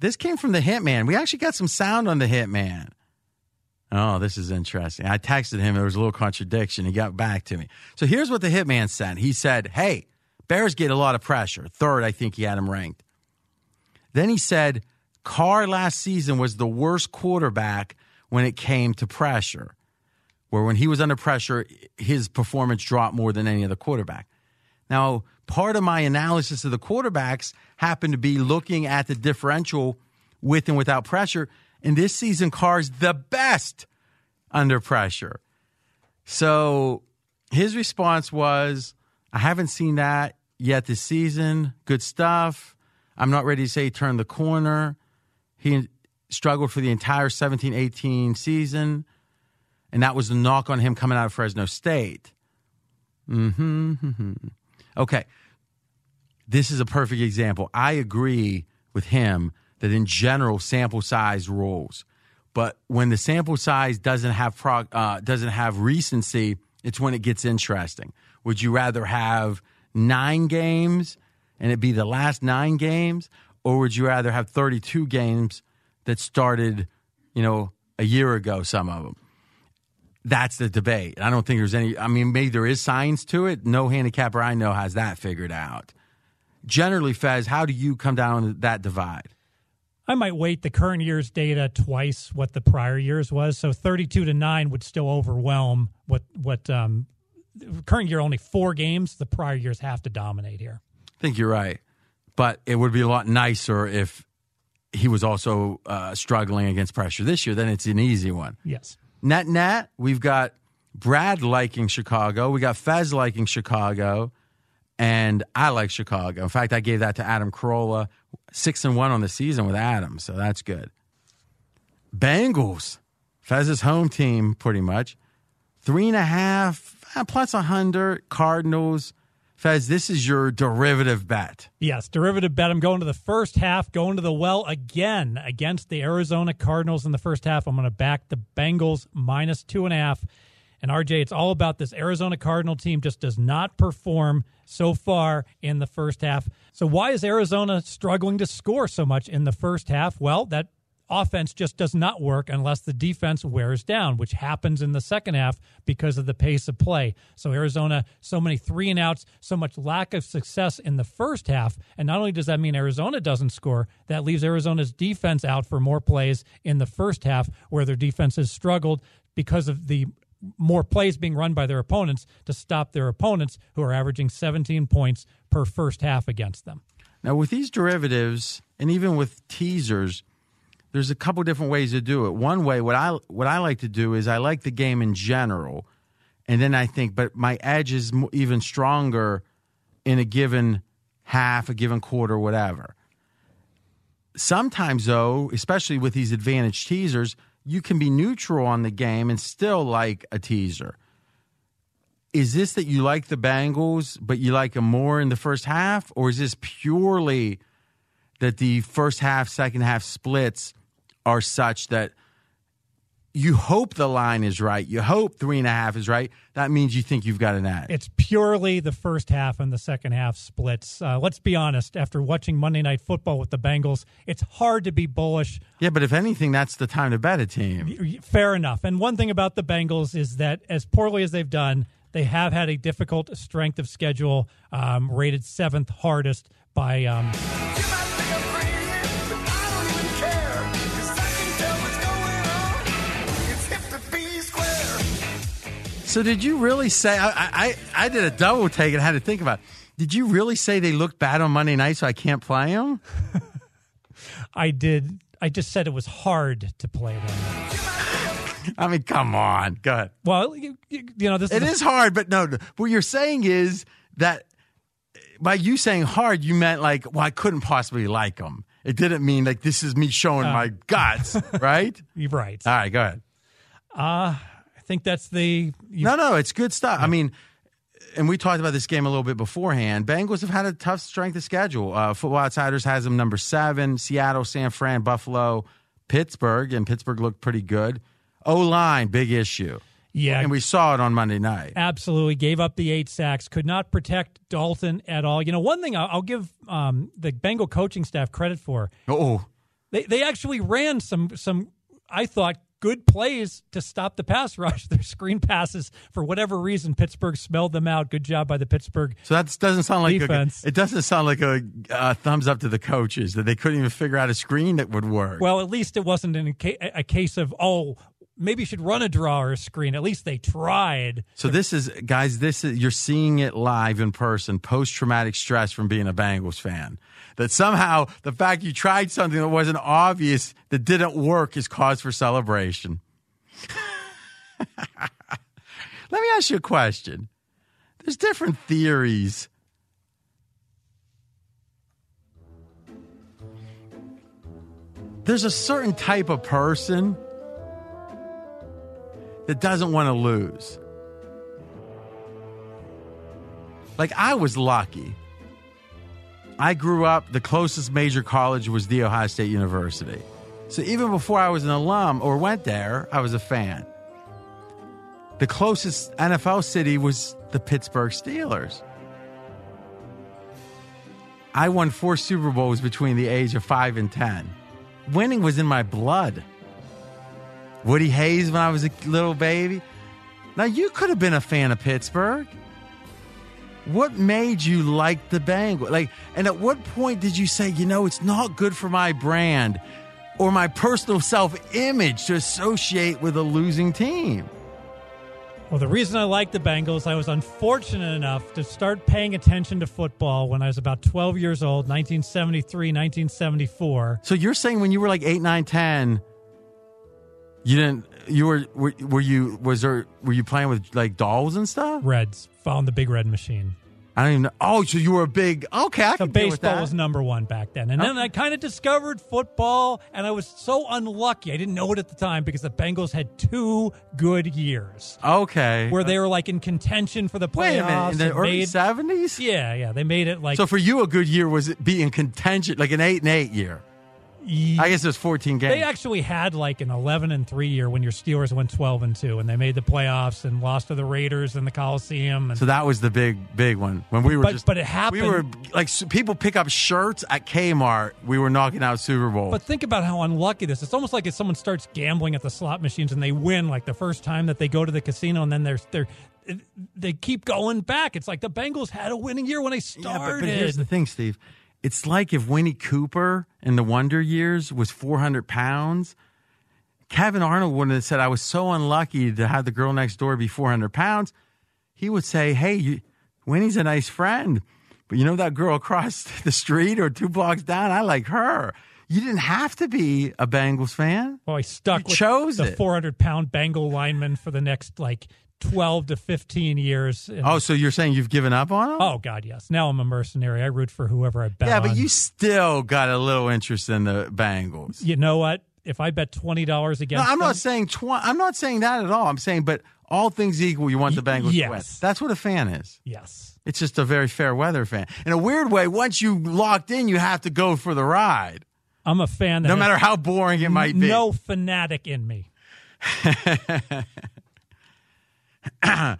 this came from the Hitman. We actually got some sound on the Hitman. Oh, this is interesting. I texted him. There was a little contradiction. He got back to me. So here's what the Hitman said. He said, "Hey, Bears get a lot of pressure. Third, I think he had him ranked." Then he said, "Carr last season was the worst quarterback when it came to pressure." where when he was under pressure, his performance dropped more than any other quarterback. Now, part of my analysis of the quarterbacks happened to be looking at the differential with and without pressure. And this season, Carr's the best under pressure. So his response was, I haven't seen that yet this season. Good stuff. I'm not ready to say he turned the corner. He struggled for the entire 17 18 season and that was the knock on him coming out of Fresno State. mm-hmm Okay. This is a perfect example. I agree with him that in general sample size rules, but when the sample size doesn't have prog- uh, doesn't have recency, it's when it gets interesting. Would you rather have nine games and it be the last nine games, or would you rather have thirty-two games that started, you know, a year ago? Some of them that's the debate. I don't think there's any. I mean, maybe there is science to it. No handicapper I know has that figured out. Generally, Fez, how do you come down on that divide? I might weight the current year's data twice what the prior year's was. So 32 to 9 would still overwhelm what what um current year only 4 games, the prior years have to dominate here. I think you're right, but it would be a lot nicer if he was also uh, struggling against pressure this year. Then it's an easy one. Yes. Net net, we've got Brad liking Chicago. We got Fez liking Chicago. And I like Chicago. In fact, I gave that to Adam Carolla. Six and one on the season with Adam, so that's good. Bengals, Fez's home team, pretty much. Three and a half eh, plus a hundred. Cardinals. Fez, this is your derivative bet. Yes, derivative bet. I'm going to the first half, going to the well again against the Arizona Cardinals in the first half. I'm going to back the Bengals minus two and a half. And RJ, it's all about this Arizona Cardinal team just does not perform so far in the first half. So why is Arizona struggling to score so much in the first half? Well, that offense just does not work unless the defense wears down, which happens in the second half because of the pace of play. So Arizona, so many three and outs, so much lack of success in the first half. And not only does that mean Arizona doesn't score, that leaves Arizona's defense out for more plays in the first half where their defense has struggled because of the more plays being run by their opponents to stop their opponents who are averaging 17 points per first half against them. Now, with these derivatives and even with teasers, there's a couple different ways to do it. One way, what I what I like to do is I like the game in general, and then I think, but my edge is even stronger in a given half, a given quarter, whatever. Sometimes, though, especially with these advantage teasers, you can be neutral on the game and still like a teaser. Is this that you like the Bengals, but you like them more in the first half, or is this purely that the first half, second half splits are such that you hope the line is right. You hope three and a half is right. That means you think you've got an edge. It's purely the first half and the second half splits. Uh, let's be honest. After watching Monday Night Football with the Bengals, it's hard to be bullish. Yeah, but if anything, that's the time to bet a team. Fair enough. And one thing about the Bengals is that as poorly as they've done, they have had a difficult strength of schedule, um, rated seventh hardest by. Um, So did you really say? I, I I did a double take and had to think about. It. Did you really say they looked bad on Monday night, so I can't play them? I did. I just said it was hard to play them. I mean, come on, go ahead. Well, you, you, know this. It is, is hard, but no. What you're saying is that by you saying hard, you meant like, well, I couldn't possibly like them. It didn't mean like this is me showing Uh. my guts, right? You're right. All right, go ahead. Uh, I think that's the. No, no, it's good stuff. I mean, and we talked about this game a little bit beforehand. Bengals have had a tough strength of schedule. Uh, Football Outsiders has them number seven: Seattle, San Fran, Buffalo, Pittsburgh, and Pittsburgh looked pretty good. O line, big issue. Yeah. and we saw it on Monday night. Absolutely, gave up the eight sacks. Could not protect Dalton at all. You know, one thing I'll, I'll give um, the Bengal coaching staff credit for. Oh, They they actually ran some some I thought good plays to stop the pass rush. Their screen passes for whatever reason Pittsburgh smelled them out. Good job by the Pittsburgh. so that doesn't sound like Defense. A, it doesn't sound like a uh, thumbs up to the coaches that they couldn't even figure out a screen that would work. Well, at least it wasn't in a, a case of oh maybe you should run a draw or a screen. At least they tried. So this is guys, this is you're seeing it live in person, post traumatic stress from being a Bengals fan. That somehow the fact you tried something that wasn't obvious that didn't work is cause for celebration. Let me ask you a question. There's different theories. There's a certain type of person that doesn't want to lose. Like I was lucky. I grew up, the closest major college was The Ohio State University. So even before I was an alum or went there, I was a fan. The closest NFL city was the Pittsburgh Steelers. I won four Super Bowls between the age of five and 10. Winning was in my blood. Woody Hayes when I was a little baby. Now, you could have been a fan of Pittsburgh. What made you like the Bengals? Like, and at what point did you say, you know, it's not good for my brand or my personal self image to associate with a losing team? Well, the reason I like the Bengals, I was unfortunate enough to start paying attention to football when I was about 12 years old, 1973, 1974. So you're saying when you were like eight, nine, ten, you didn't, you were, were, were you, was there, were you playing with like dolls and stuff? Reds found the big red machine. I don't even know. Oh, so you were a big, okay, I So can deal with baseball was number one back then. And then I kind of discovered football, and I was so unlucky. I didn't know it at the time because the Bengals had two good years Okay. where they were like in contention for the playoffs. Wait a minute, in the early 70s? Yeah, yeah. They made it like So for you, a good year was be in contention, like an eight and eight year. Ye- I guess it was 14 games. They actually had like an 11 and 3 year when your Steelers went 12 and 2 and they made the playoffs and lost to the Raiders in the Coliseum and so that was the big, big one when we were But- just. but it happened- We were like s- people pick up shirts at Kmart. We were knocking out Super Bowl. But think about how unlucky this is. It's almost like if someone starts gambling at the slot machines and they win like the first time that they go to the casino and then they're they're they keep going back. It's like the Bengals had a winning year when they yeah, started. but, but here's the thing, Steve. It's like if Winnie Cooper in the Wonder Years was 400 pounds. Kevin Arnold wouldn't have said, I was so unlucky to have the girl next door be 400 pounds. He would say, Hey, you, Winnie's a nice friend, but you know that girl across the street or two blocks down? I like her. You didn't have to be a Bengals fan. well, I stuck You with chose the 400 pound Bengal lineman for the next like 12 to 15 years. Oh, so you're saying you've given up on him? oh God, yes. Now I'm a mercenary. I root for whoever I bet yeah, but on. you still got a little interest in the Bengals. you know what? if I bet twenty dollars No, against, I'm them, not saying tw- I'm not saying that at all. I'm saying, but all things equal, you want the Bengals to win. yes. That's what a fan is. yes, It's just a very fair weather fan. In a weird way, once you locked in, you have to go for the ride, I'm a fan. That no has matter how boring it might be. no fanatic in me.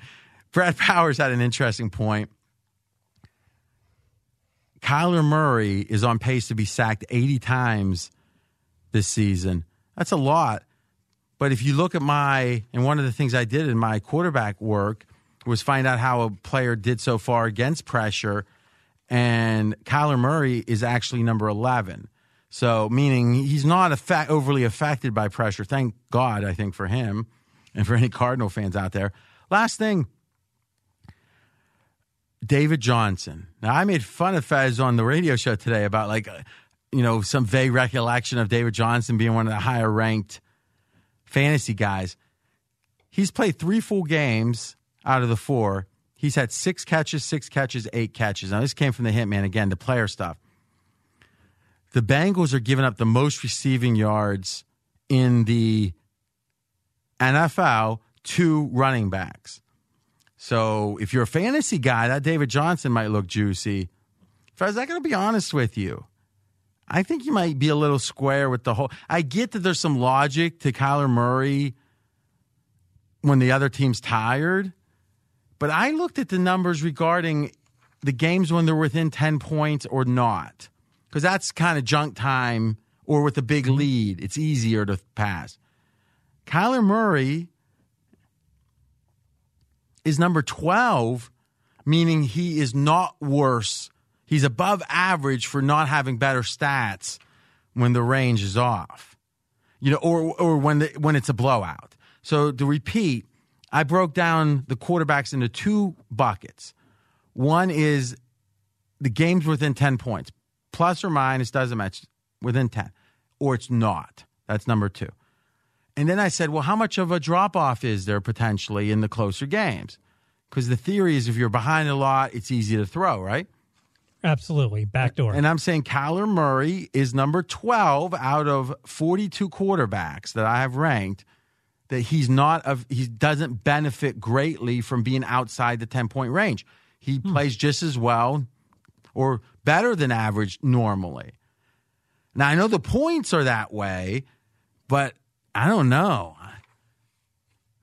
Brad Powers had an interesting point. Kyler Murray is on pace to be sacked 80 times this season. That's a lot. But if you look at my, and one of the things I did in my quarterback work was find out how a player did so far against pressure. And Kyler Murray is actually number 11. So, meaning he's not effect, overly affected by pressure. Thank God, I think, for him and for any Cardinal fans out there. Last thing David Johnson. Now, I made fun of Fez on the radio show today about, like, uh, you know, some vague recollection of David Johnson being one of the higher ranked fantasy guys. He's played three full games out of the four. He's had six catches, six catches, eight catches. Now, this came from the Hitman again, the player stuff. The Bengals are giving up the most receiving yards in the NFL to running backs. So if you're a fantasy guy, that David Johnson might look juicy. Fez, I gotta be honest with you. I think you might be a little square with the whole. I get that there's some logic to Kyler Murray when the other team's tired, but I looked at the numbers regarding the games when they're within 10 points or not, because that's kind of junk time or with a big mm-hmm. lead. It's easier to pass. Kyler Murray is number 12, meaning he is not worse. He's above average for not having better stats when the range is off. You know, or or when the, when it's a blowout. So to repeat, I broke down the quarterbacks into two buckets. One is the games within 10 points, plus or minus, doesn't match, within 10, or it's not. That's number two. And then I said, well, how much of a drop off is there potentially in the closer games? Because the theory is if you're behind a lot, it's easy to throw, right? Absolutely, backdoor. And I'm saying Kyler Murray is number 12 out of 42 quarterbacks that I have ranked that he's not of he doesn't benefit greatly from being outside the 10 point range. He hmm. plays just as well or better than average normally. Now I know the points are that way, but I don't know.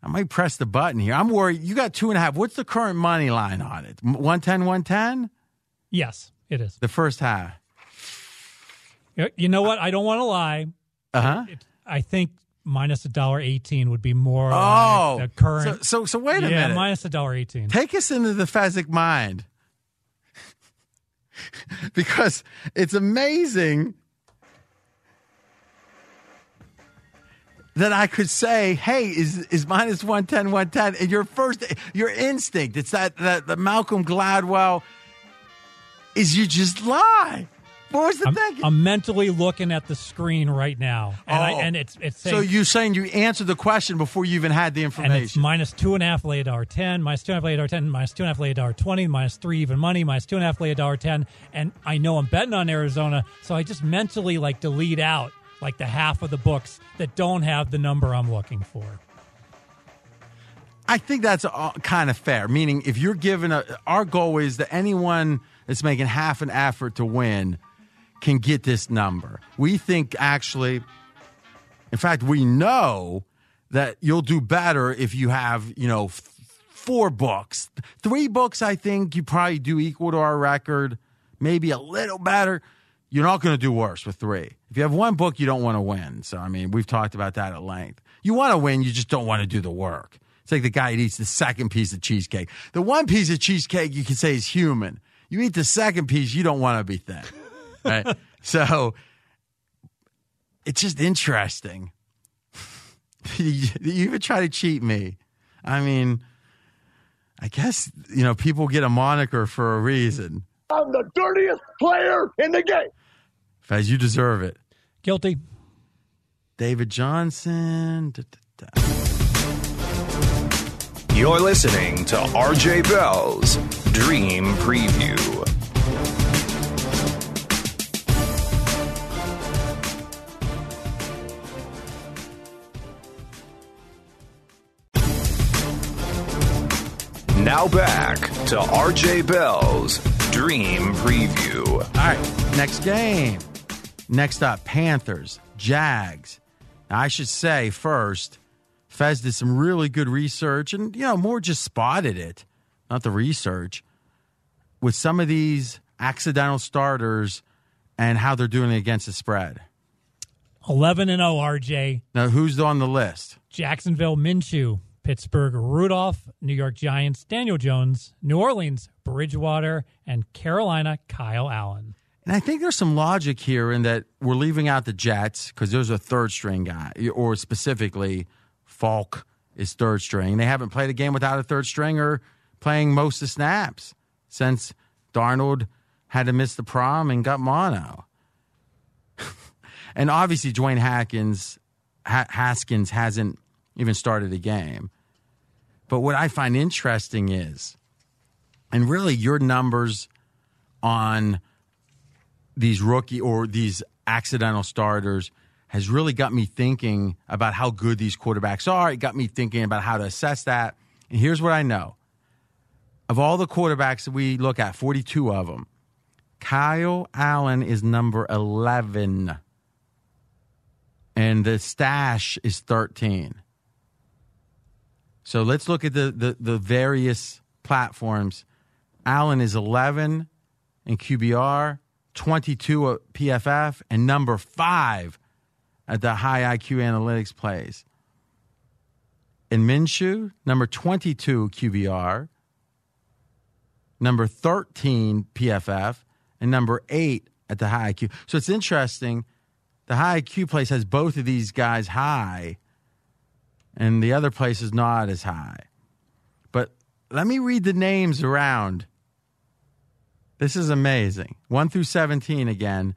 I might press the button here. I'm worried. You got two and a half. What's the current money line on it? 110, 110? yes, it is. The first half. You- know what? I don't want to lie. Uh huh. I think minus a dollar eighteen would be more Oh, like the current. So, so, so wait a yeah, minute. minus a dollar eighteen. Take us into the Fezzik mind. because it's amazing that I could say, hey, is is minus 110, 110. And your first, your instinct, it's that, that the Malcolm Gladwell, is you just lie. What was the I'm, thinking? I'm mentally looking at the screen right now, and I Oh. and it's it's so you're saying you answered the question before you even had the information. and it's minus two and a half dollar ten, minus two and a half lay a dollar ten, minus two and a half lay a dollar twenty, minus three even money, minus two and a half lay a dollar ten, and I know I'm betting on Arizona, so I just mentally like delete out like the half of the books that don't have the number I'm looking for. I think that's uh, kind of fair. Meaning, if you're given a, our goal is that anyone that's making half an effort to win can get this number. We think actually, in fact, we know that you'll do better if you have, you know, four books, three books. I think you probably do equal to our record, maybe a little better. You're not going to do worse with three. If you have one book, you don't want to win. So, I mean, we've talked about that at length. You want to win, you just don't want to do the work. It's like the guy who eats the second piece of cheesecake. The one piece of cheesecake you can say is human. You eat the second piece, you don't want to be thin. Right? so it's just interesting. you you even try to cheat me. I mean, I guess, you know, people get a moniker for a reason. I'm the dirtiest player in the game. As you deserve it. Guilty. David Johnson. Da, da, da. You're listening to RJ Bell's Dream Preview. Now back to RJ Bell's Dream Preview. All right, next game. Next up, Panthers, Jags. Now, I should say first, Fez did some really good research and, you know, more just spotted it, not the research, with some of these accidental starters and how they're doing against the spread. 11 and 0 RJ. Now, who's on the list? Jacksonville Minshew, Pittsburgh Rudolph, New York Giants Daniel Jones, New Orleans Bridgewater, and Carolina Kyle Allen. And I think there's some logic here in that we're leaving out the Jets because there's a third string guy, or specifically, Falk is third string. They haven't played a game without a third stringer playing most of the snaps since Darnold had to miss the prom and got mono. and obviously, Dwayne Haskins, ha- Haskins hasn't even started a game. But what I find interesting is, and really your numbers on these rookie or these accidental starters has really got me thinking about how good these quarterbacks are. It got me thinking about how to assess that. And here's what I know of all the quarterbacks that we look at, 42 of them, Kyle Allen is number 11. And the stash is 13. So let's look at the, the, the various platforms. Allen is 11 in QBR, 22 at PFF, and number five at the high IQ analytics plays. In Minshew, number 22 QBR, number 13 PFF, and number eight at the high IQ. So it's interesting. The high IQ place has both of these guys high, and the other place is not as high. But let me read the names around. This is amazing. 1 through 17 again.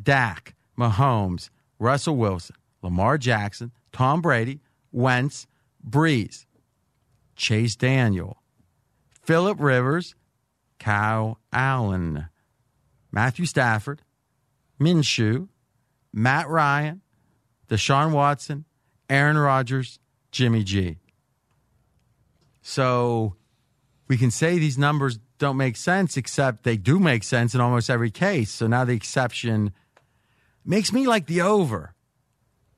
Dak, Mahomes, Russell Wilson, Lamar Jackson, Tom Brady, Wentz, Brees, Chase Daniel, Philip Rivers, Kyle Allen, Matthew Stafford, Minshew, Matt Ryan, Deshaun Watson, Aaron Rodgers, Jimmy G. So we can say these numbers don't make sense, except they do make sense in almost every case. So now the exception makes me like the over.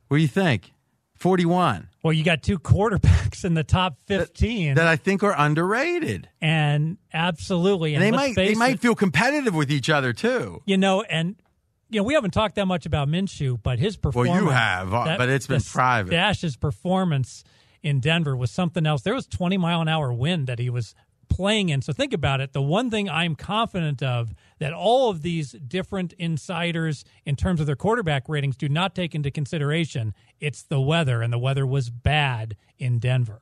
What do you think? 41. Well, you got two quarterbacks in the top 15 That I think are underrated. and absolutely And and they might they might it, feel competitive with each other too. you know and you know we haven't talked that much about Minshew, but his performance Well, you have, uh, but it's been private. Dash's performance in Denver was something else. There was 20 mile an hour wind that he was playing in. So think about it. The one thing I'm confident of that all of these different insiders in terms of their quarterback ratings do not take into consideration, it's the weather and the weather was bad in Denver.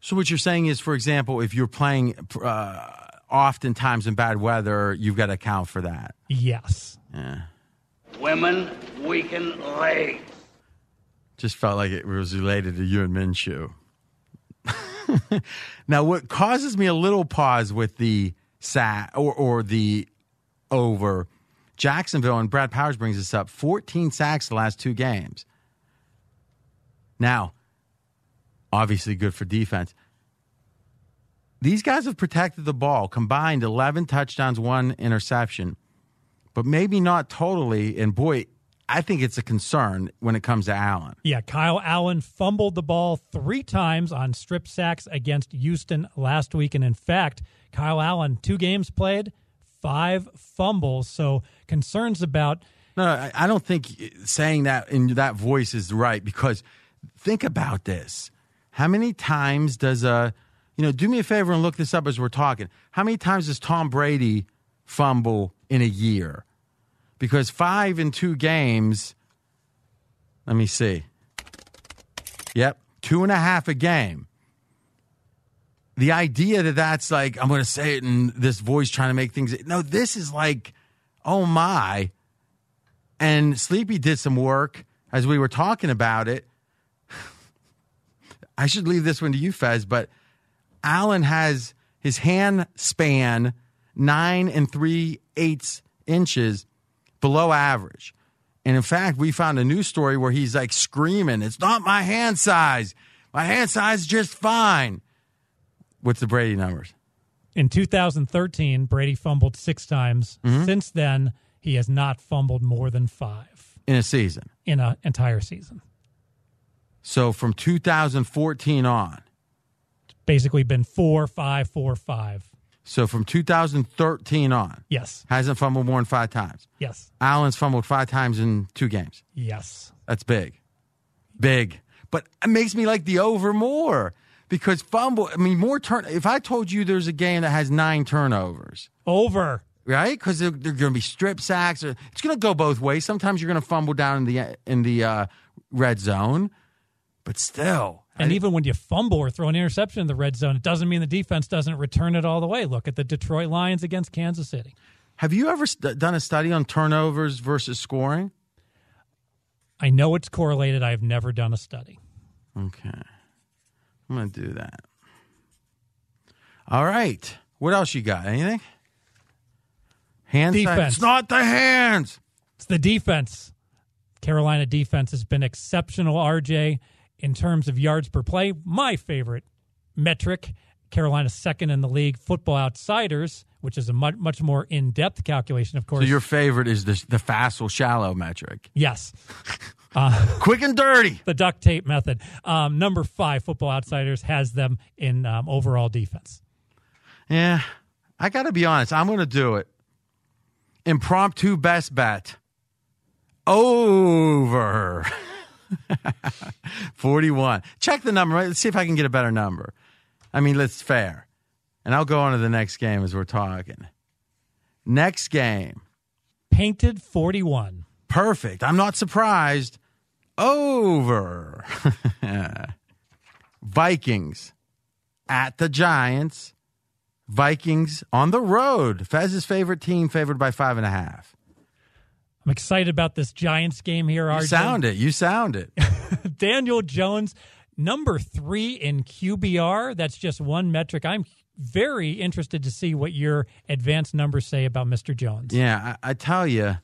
So what you're saying is, for example, if you're playing uh, oftentimes in bad weather, you've got to account for that. Yes. Yeah. Women weaken legs. Just felt like it was related to you and Minshew. now, what causes me a little pause with the sat or or the over Jacksonville and Brad Powers brings us up 14 sacks the last two games. Now, obviously good for defense. These guys have protected the ball, combined 11 touchdowns, one interception, but maybe not totally. And boy, I think it's a concern when it comes to Allen. Yeah, Kyle Allen fumbled the ball three times on strip sacks against Houston last week. And in fact, Kyle Allen, two games played, five fumbles. So concerns about No, I, don't think saying that in that voice is right because think about this. How many times does a, you know, do me a favor and look this up as we're talking. How many times does Tom Brady fumble in a year? Because five in two games, let me see. Yep, two and a half a game. The idea that that's like, I'm going to say it in this voice trying to make things. No, this is like, oh my. And Sleepy did some work as we were talking about it. I should leave this one to you, Fez, but Allen has his hand span nine and three eighths inches below average. And in fact, we found a news story where he's like screaming, It's not my hand size. My hand size is just fine. What's the Brady numbers? In 2013, Brady fumbled six times. Mm-hmm. Since then, he has not fumbled more than five In a season. in an entire season. So from 2014 on. it's Basically, been four, five, four, five. So from 2013 on. Yes, Hasn't fumbled more than five times. yes, Allen's fumbled five times in two games. yes. That's big. Big. But it makes me like the over more because fumble, I mean, more turn. If I told you there's a game that has nine turnovers, Over. right? Because they're, they're going to be strip sacks. Or, it's going to go both ways. Sometimes you're going to fumble down in the in the uh, red zone, but still, And even when you fumble or throw an interception in the red zone, it doesn't mean the defense doesn't return it all the way. Look at the Detroit Lions against Kansas City. have you ever st- done a study on turnovers versus scoring? I know it's correlated. I have never done a study. Okay, I'm going to do that. All right, what else you got? Anything? Hands? Defense. It's not the hands. It's the defense. Carolina defense has been exceptional, RJ, in terms of yards per play. My favorite metric. Carolina's second in the league. Football Outsiders, which is a much, much more in depth calculation, of course. So your favorite is the the facile shallow metric. yes, Uh, Quick and dirty. the duct tape method. Um, number five, Football Outsiders has them in um, overall defense. Yeah, I got to be honest. I'm going to do it. Impromptu best bet. Over 41. Check the number. Let's see if I can get a better number. I mean, let's fair. And I'll go on to the next game as we're talking. Next game. Painted 41. Perfect. I'm not surprised. Over. Vikings at the Giants. Vikings on the road. Fez's favorite team, favored by five and a half. I'm excited about this Giants game here, RJ. You sound it. You sound it. Daniel Jones, number three in QBR. That's just one metric. I'm very interested to see what your advanced numbers say about Mr. Jones. Yeah, I, I tell you,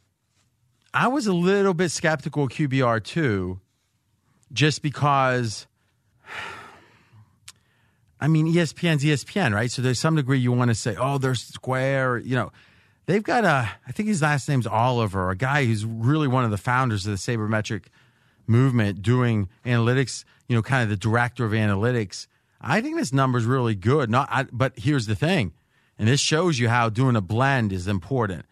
I was a little bit skeptical of QBR too, just because. I mean, ESPN's ESPN, right? So there's some degree you want to say, oh, they're square. You know, they've got a, I think his last name's Oliver, a guy who's really one of the founders of the sabermetric movement doing analytics, you know, kind of the director of analytics. I think this number's really good. Not, I, but here's the thing, and this shows you how doing a blend is important.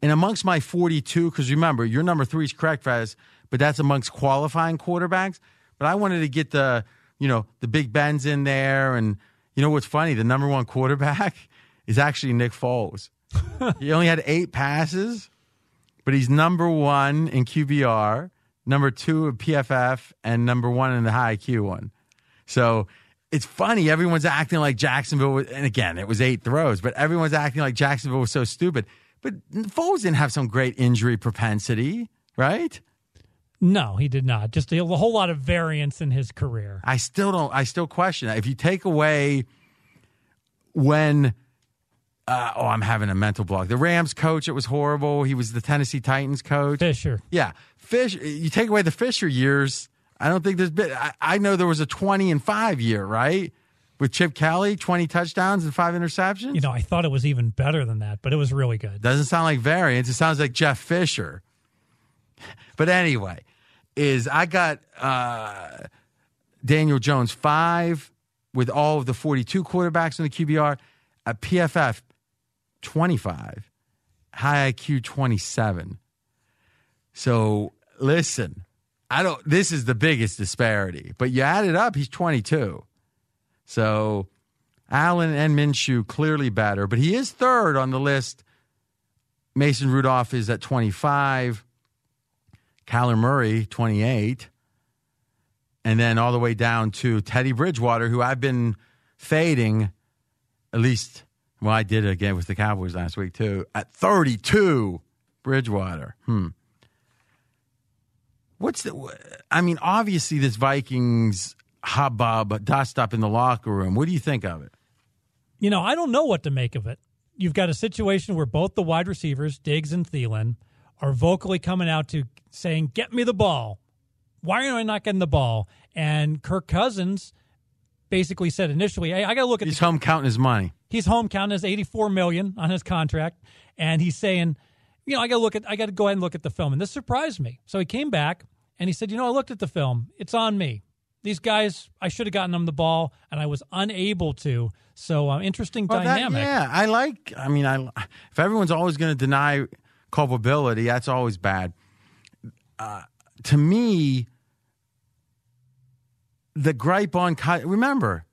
And amongst my 42, because remember, your number three is correct, Fez, but that's amongst qualifying quarterbacks. But I wanted to get the, you know, the Big Ben's in there. And you know what's funny? The number one quarterback is actually Nick Foles. he only had eight passes, but he's number one in QBR, number two in PFF, and number one in the high IQ one. So it's funny. Everyone's acting like Jacksonville, was, and again, it was eight throws, but everyone's acting like Jacksonville was so stupid. But Foles didn't have some great injury propensity, right? No, he did not. Just a, a whole lot of variance in his career. I still don't. I still question that. If you take away when, uh, oh, I'm having a mental block. The Rams coach, it was horrible. He was the Tennessee Titans coach. Fisher. Yeah, Fish. You take away the Fisher years. I don't think there's been. I, I know there was a 20 and five year, right? With Chip Kelly, 20 touchdowns and five interceptions. You know, I thought it was even better than that, but it was really good. Doesn't sound like variance. It sounds like Jeff Fisher. But anyway, is I got uh, Daniel Jones five with all of the 42 quarterbacks in the QBR at PFF 25, high IQ 27. So listen, I don't. This is the biggest disparity, but you add it up, he's 22. So Allen and Minshew clearly better, but he is third on the list. Mason Rudolph is at 25. Kyler Murray, 28. And then all the way down to Teddy Bridgewater, who I've been fading, at least, well, I did it again with the Cowboys last week too, at 32. Bridgewater. Hmm. What's the, I mean, obviously, this Vikings hubbub, dust up in the locker room. What do you think of it? You know, I don't know what to make of it. You've got a situation where both the wide receivers, Diggs and Thielen, are vocally coming out to saying, Get me the ball. Why am I not getting the ball? And Kirk Cousins basically said initially, "Hey, I got to look at He's the home counting his money. He's home counting his 84 million on his contract and he's saying you know i gotta look at i gotta go ahead and look at the film. And this surprised me. So he came back and he said you know i looked at the film. It's on me. These guys i should have gotten them the ball and i was unable to. So uh, interesting Well, that- dynamic. yeah, I like. I mean, I if everyone's always going to deny culpability, that's always bad. Uh, to me, the gripe on remember,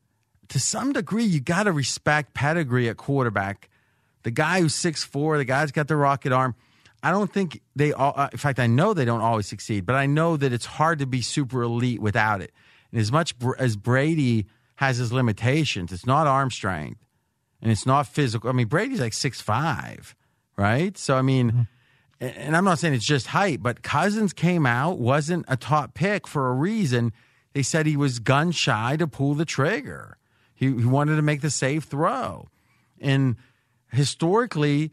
to some degree, you got to respect pedigree at quarterback. The guy who's six four, the guy's got the rocket arm. I don't think they all. Uh, in fact, I know they don't always succeed, but I know that it's hard to be super elite without it. And as much br- as Brady has his limitations, it's not arm strength and it's not physical. I mean, Brady's like six five, right? So I mean, a- and I'm not saying it's just height, but Cousins came out wasn't a top pick for a reason. They said he was gun shy to pull the trigger. He, he wanted to make the safe throw, and historically,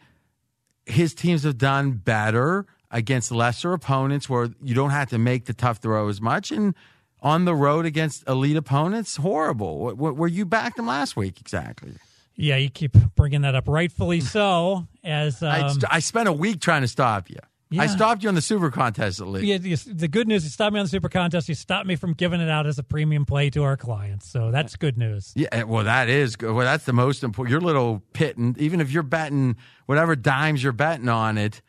his teams have done better against lesser opponents where you don't have to make the tough throw as much. And on the road against elite opponents, horrible. Wh- wh- Where you backed him last week, exactly. yeah you keep bringing that up rightfully so as um, st- I spent a week trying to stop you. I stopped you on the super contest at least. yeah, the good news, you stopped me on the super contest. You stopped me from giving it out as a premium play to our clients. So that's good news. Yeah, eh, well, that is good. Well, that's the most important. Your little pit, and even if you're betting whatever dimes you're betting on it,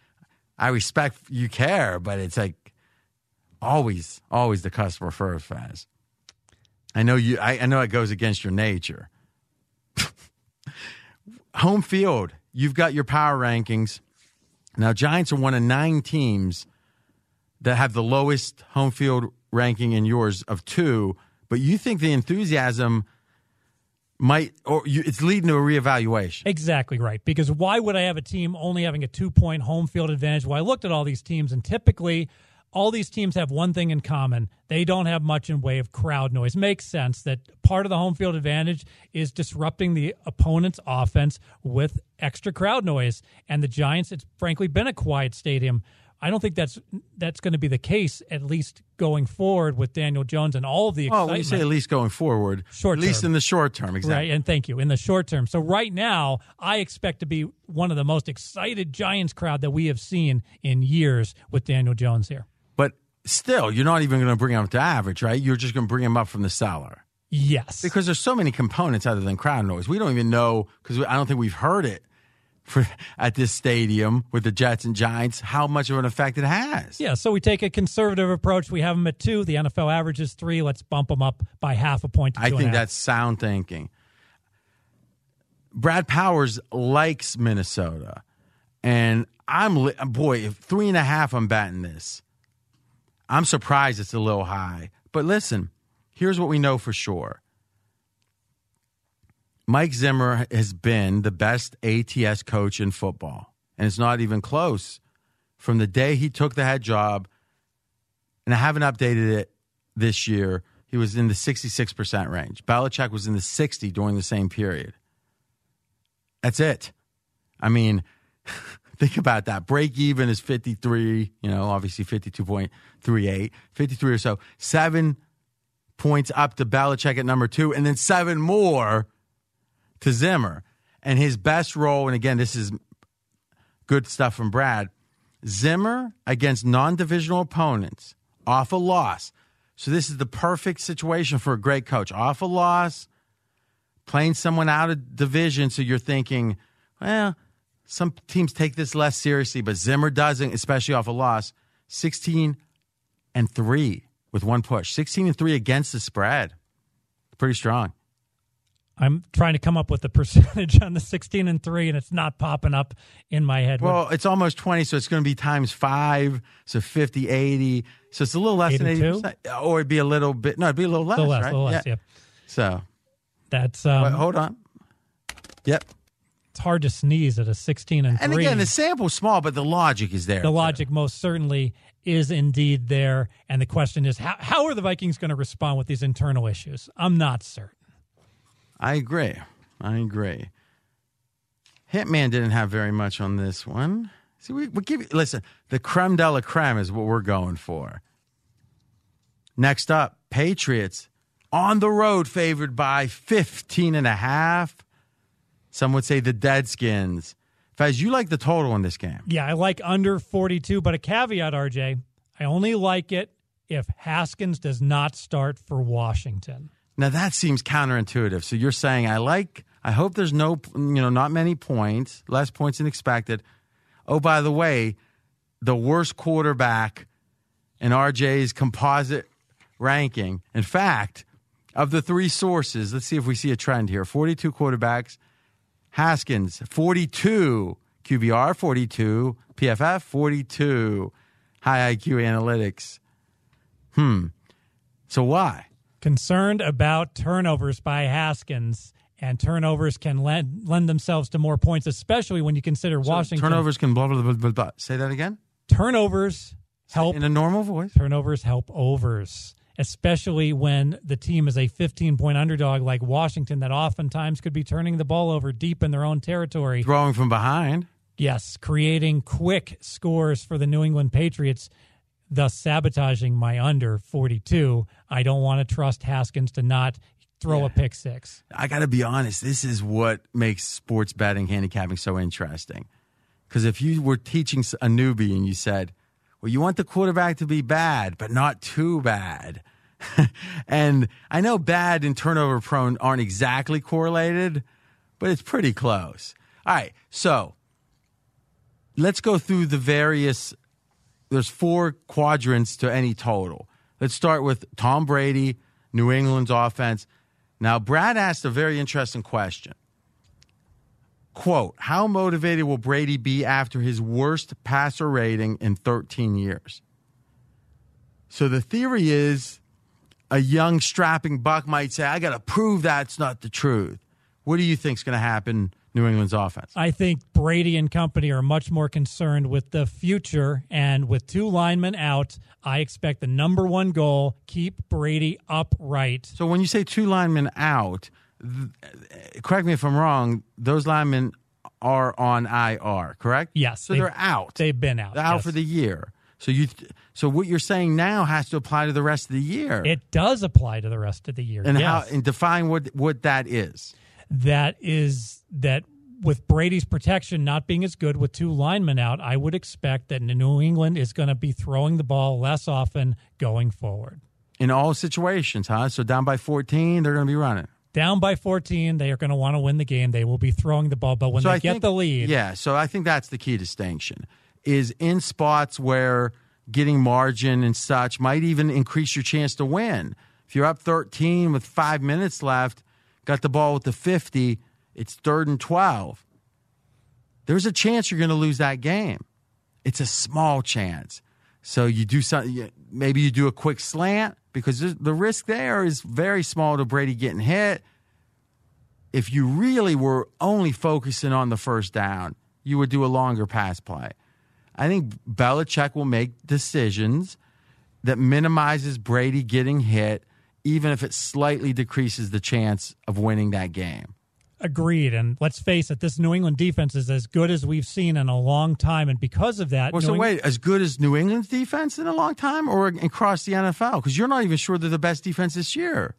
I respect you care, but it's like always, always the customer first, Fez. I know you. I, I know it goes against your nature. Home field. You've got your power rankings. Now, Giants are one of nine teams that have the lowest home field ranking in yours of two, but you think the enthusiasm might, or you, it's leading to a reevaluation. Exactly right. Because why would I have a team only having a two point home field advantage? Well, I looked at all these teams, and typically all these teams have one thing in common they don't have much in way of crowd noise. Makes sense that part of the home field advantage is disrupting the opponent's offense with extra crowd noise. And the Giants, it's frankly been a quiet stadium. I don't think that's that's going to be the case at least going forward with Daniel Jones and all of the excitement. when you say at least going forward, Short at least term. in the short term, exactly. Right, and thank you. In the short term. So right now, I expect to be one of the most excited Giants crowd that we have seen in years with Daniel Jones here. Still, you're not even going to bring him up to average, right? You're just going to bring him up from the cellar Yes. because there's so many components other than crowd noise. We don't even know because I don't think we've heard it for at this stadium with the Jets and Giants how much of an effect it has. yeah, so we take a conservative approach. We have them at two. The NFL average is three. Let's bump them up by half a point. To I think that's sound thinking. Brad Powers likes Minnesota, and I'm boy if three and a half. I'm batting this. I'm surprised it's a little high, but listen, here's what we know for sure. Mike Zimmer has been the best ATS coach in football, and it's not even close. From the day he took the head job, and I haven't updated it this year, he was in the 66% range. Belichick was in the 60 during the same period. That's it. I mean, think about that. Break even is 53, you know, obviously 52.38, 53 or so. Seven points up to Belichick at number two, and then seven more to Zimmer. And his best role, and again, this is good stuff from Brad Zimmer against non divisional opponents off a loss. So this is the perfect situation for a great coach. Off a loss, playing someone out of division. So you're thinking, well, some teams take this less seriously, but Zimmer doesn't, especially off a loss. 16 and 3 with one push. 16 and 3 against the spread. Pretty strong. I'm trying to come up with the percentage on the 16 and 3 and it's not popping up in my head. Well, it's almost 20, so it's going to be times five, so 50, 80. So it's a little less than 80%. Or it'd be a little bit, no, it'd be a little less, a little less, right? a little less, yeah. yeah. So, That's um, but hold on. Yep. It's hard to sneeze at a 16 and 3. And again, the sample's small, but the logic is there. the too. logic most certainly is indeed there. And the question is, how, how are the Vikings going to respond with these internal issues? I'm not certain. I agree. I agree. Hitman didn't have very much on this one. See, we, we give you, listen, the creme de la creme is what we're going for. Next up, Patriots on the road favored by 15 and a half. Some would say the Deadskins. Fez, you like the total in this game. Yeah, I like under 42, but a caveat, RJ. I only like it if Haskins does not start for Washington. Now that seems counterintuitive. So you're saying I like I hope there's no you know not many points, less points than expected. Oh, by the way, the worst quarterback in RJ's composite ranking. In fact, of the three sources, let's see if we see a trend here. 42 quarterbacks, Haskins 42, QBR 42, PFF 42, high IQ analytics. Hmm. So why? Concerned about turnovers by Haskins, and turnovers can lend, lend themselves to more points, especially when you consider So Washington. turnovers can blah, blah, blah, blah, blah. Say that again? Turnovers help. In a normal voice? Turnovers help overs, especially when the team is a 15 point underdog like Washington, that oftentimes could be turning the ball over deep in their own territory. Throwing from behind. Yes, creating quick scores for the New England Patriots, thus sabotaging my under 42. I don't want to trust Haskins to not throw a pick six. I got to be honest, this is what makes sports betting handicapping so interesting. Because if you were teaching a newbie and you said, well, you want the quarterback to be bad, but not too bad. and I know bad and turnover prone aren't exactly correlated, but it's pretty close. All right, so let's go through the various. There's four quadrants to any total. Let's start with Tom Brady, New England's offense. Now, Brad asked a very interesting question. Quote, how motivated will Brady be after his worst passer rating in 13 years? So the theory is a young strapping buck might say, I got to prove that's not the truth. What do you think is going to happen New England's offense? I think Brady and company are much more concerned with the future. And with two linemen out, I expect the number one goal keep Brady upright. So when you say two linemen out, th- correct me if I'm wrong, those linemen are on IR, correct? Yes. So they're out. They've been out. They're out yes. for the year. So you, so what you're saying now has to apply to the rest of the year. It does apply to the rest of the year. and yes. how and define what what that is. that is that with Brady's protection not being as good with two linemen out, I would expect that New England is going to be throwing the ball less often going forward. In all situations, huh? So down by 14, they're going to be running. Down by 14, they are going to want to win the game. They will be throwing the ball, but when so they I get think, the lead, Yeah, so I think that's the key distinction. Is in spots where getting margin and such might even increase your chance to win. If you're up 13 with 5 minutes left, got the ball with the 50, it's third and 12. There's a chance you're going to lose that game. It's a small chance. So you do something maybe you do a quick slant because the risk there is very small to Brady getting hit if you really were only focusing on the first down, you would do a longer pass play. I think Belichick will make decisions that minimizes Brady getting hit, even if it slightly decreases the chance of winning that game. Agreed. And let's face it, this New England defense is as good as we've seen in a long time, and because of that, Well, New so Eng- wait, as good as New England's defense in a long time, or across the NFL? Because you're not even sure they're the best defense this year.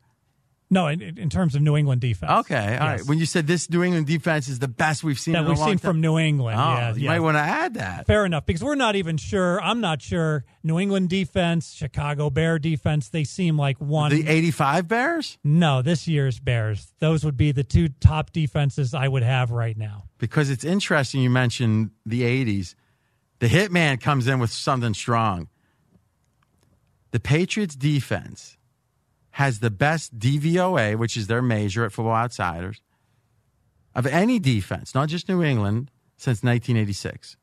No, in, in terms of New England defense, Okay, all right. Yes. When you said this New England defense is the best we've seen that in we've seen time, from New England, oh, yeah, you yeah. might want to add that. Fair enough, because we're not even sure. I'm not sure. New England defense, Chicago Bear defense, they seem like one. The 85 Bears? no, this year's Bears. Those would be the two top defenses I would have right now. because it's interesting you mentioned the 80s. The hitman comes in with something strong. The Patriots defense has the best DVOA, which is their measure at Football Outsiders, of any defense, not just New England, since 1986.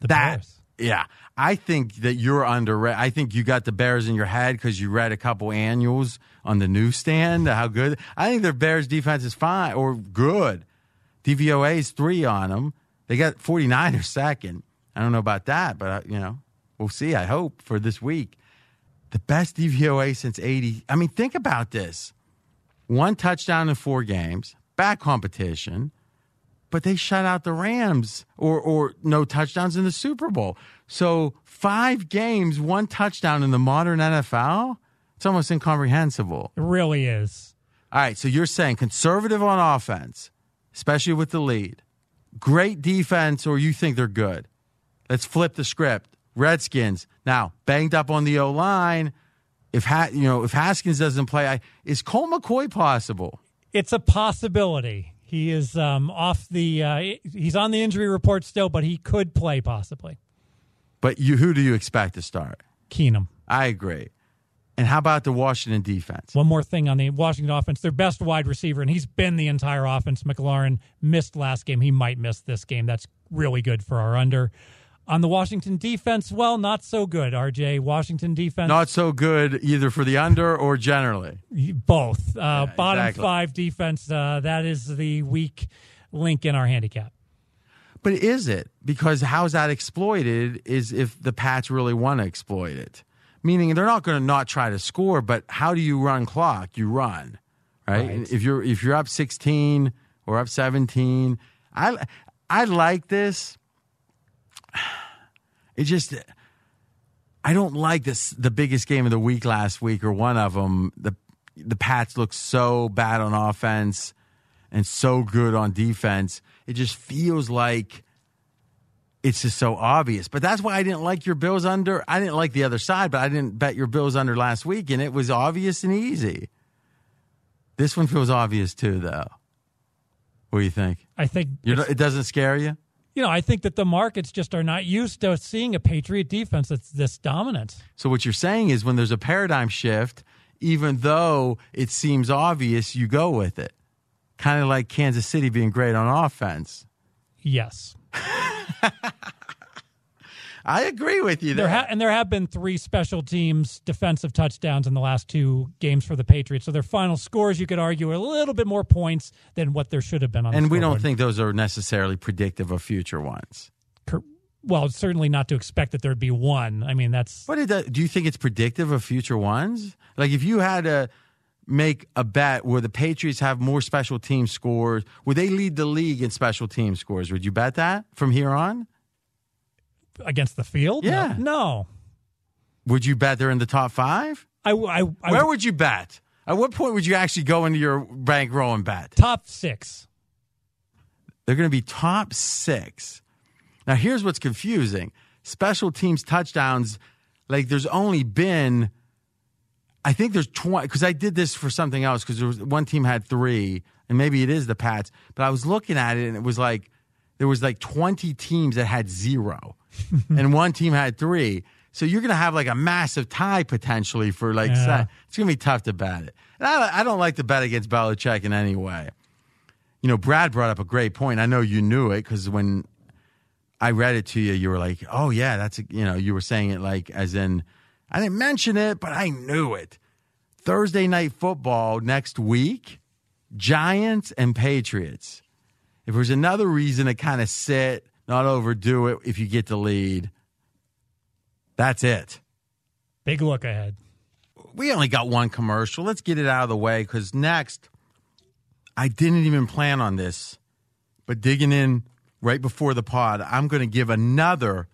The that, Bears. yeah. I think that you're under. I think you got the Bears in your head because you read a couple annuals on the newsstand. How good? I think their Bears defense is fine or good. DVOA is three on them. They got 49ers second. I don't know about that, but uh, you know, we'll see. I hope for this week. The best DVOA since 80. I mean, think about this. One touchdown in four games, back competition, but they shut out the Rams or or no touchdowns in the Super Bowl. So, five games, one touchdown in the modern NFL. It's almost incomprehensible. It really is. All right, so you're saying conservative on offense, especially with the lead, great defense, or you think they're good? Let's flip the script. Redskins now banged up on the O line. If ha- you know if Haskins doesn't play, I, is Colt McCoy possible? It's a possibility. He is um, off the. Uh, he's on the injury report still, but he could play possibly. But you, who do you expect to start? Keenum. I agree. And how about the Washington defense? One more thing on the Washington offense. Their best wide receiver, and he's been the entire offense. McLaurin missed last game. He might miss this game. That's really good for our under. On the Washington defense, well, not so good, RJ. Washington defense. Not so good either for the under or generally. Both. Uh, Yeah, bottom exactly. five defense, uh, that is the weak link in our handicap. But is it? Because how's that exploited is if the Pats really want to exploit it. Meaning they're not going to not try to score, but how do you run clock? You run. Right? Right. If you're if you're up 16 or up 17, I I like this. It just I don't like this the biggest game of the week last week or one of them. The the Pats look so bad on offense and so good on defense. It just feels like it's just so obvious. But that's why I didn't like your Bills under. I didn't like the other side, but I didn't bet your Bills under last week, and it was obvious and easy. This one feels obvious too, though. What do you think? I think You're, not- it doesn't scare you? You know, I think that the markets just are not used to seeing a Patriot defense that's this dominant. So what you're saying is when there's a paradigm shift, even though it seems obvious, you go with it. Kind of like Kansas City being great on offense. Yes. I agree with you There there. ha- and there have been three special teams defensive touchdowns in the last two games for the Patriots. So their final scores, you could argue, are a little bit more points than what there should have been on. the and we don't think those are necessarily predictive of future ones. Cor- well, certainly not to expect that there'd be one. I mean, that's But it, do you think it's predictive of future ones? Like if you had to make a bet where the Patriots have more special team scores, would they lead the league in special team scores? Would you bet that from here on? Against the field. Yeah. No. Would you bet they're in the top five? I, I, I Where would you bet? At what point would you actually go into your bankroll and bet? top six. They're going to be top six. Now, here's what's confusing special teams touchdowns, like, there's only been, I think there's 20, because I did this for something else, because there was one team had three, and maybe it is the Pats, but I was looking at it and it was like, there was like 20 teams that had zero, and one team had three. So you're going to have like a massive tie potentially for like, Yeah. it's going to be tough to bet it. And I, I don't like to bet against Belichick in any way you know, Brad brought up a great point. I know you knew it because when I read it to you, you were like, "Oh yeah, that's a, you know," you were saying it like as in, I didn't mention it, but I knew it. Thursday night football next week, Giants and Patriots. If there's another reason to kind of sit, not overdo it, if you get the lead, that's it. Big look ahead. we only got one commercial. Let's get it out of the way because next, I didn't even plan on this, but digging in right before the pod, I'm going to give another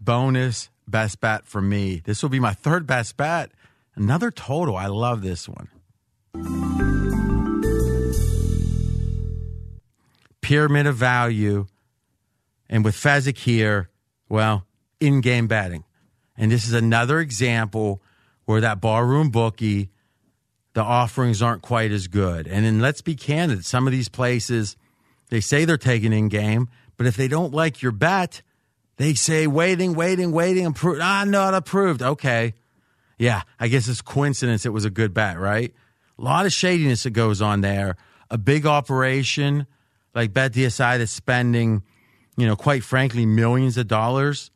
bonus best bet for me. This will be my third best bet. Another total. I love this one. Pyramid of value. And with Fezzik here, well, in game betting. And this is another example where that barroom bookie, the offerings aren't quite as good. And then let's be candid, some of these places, they say they're taking in game, but if they don't like your bet, they say waiting, waiting, waiting, approved. Ah, not approved. Okay. Yeah, I guess it's coincidence it was a good bet, right? A lot of shadiness that goes on there. A big operation like BetDSI that's spending, you know, quite frankly, millions of dollars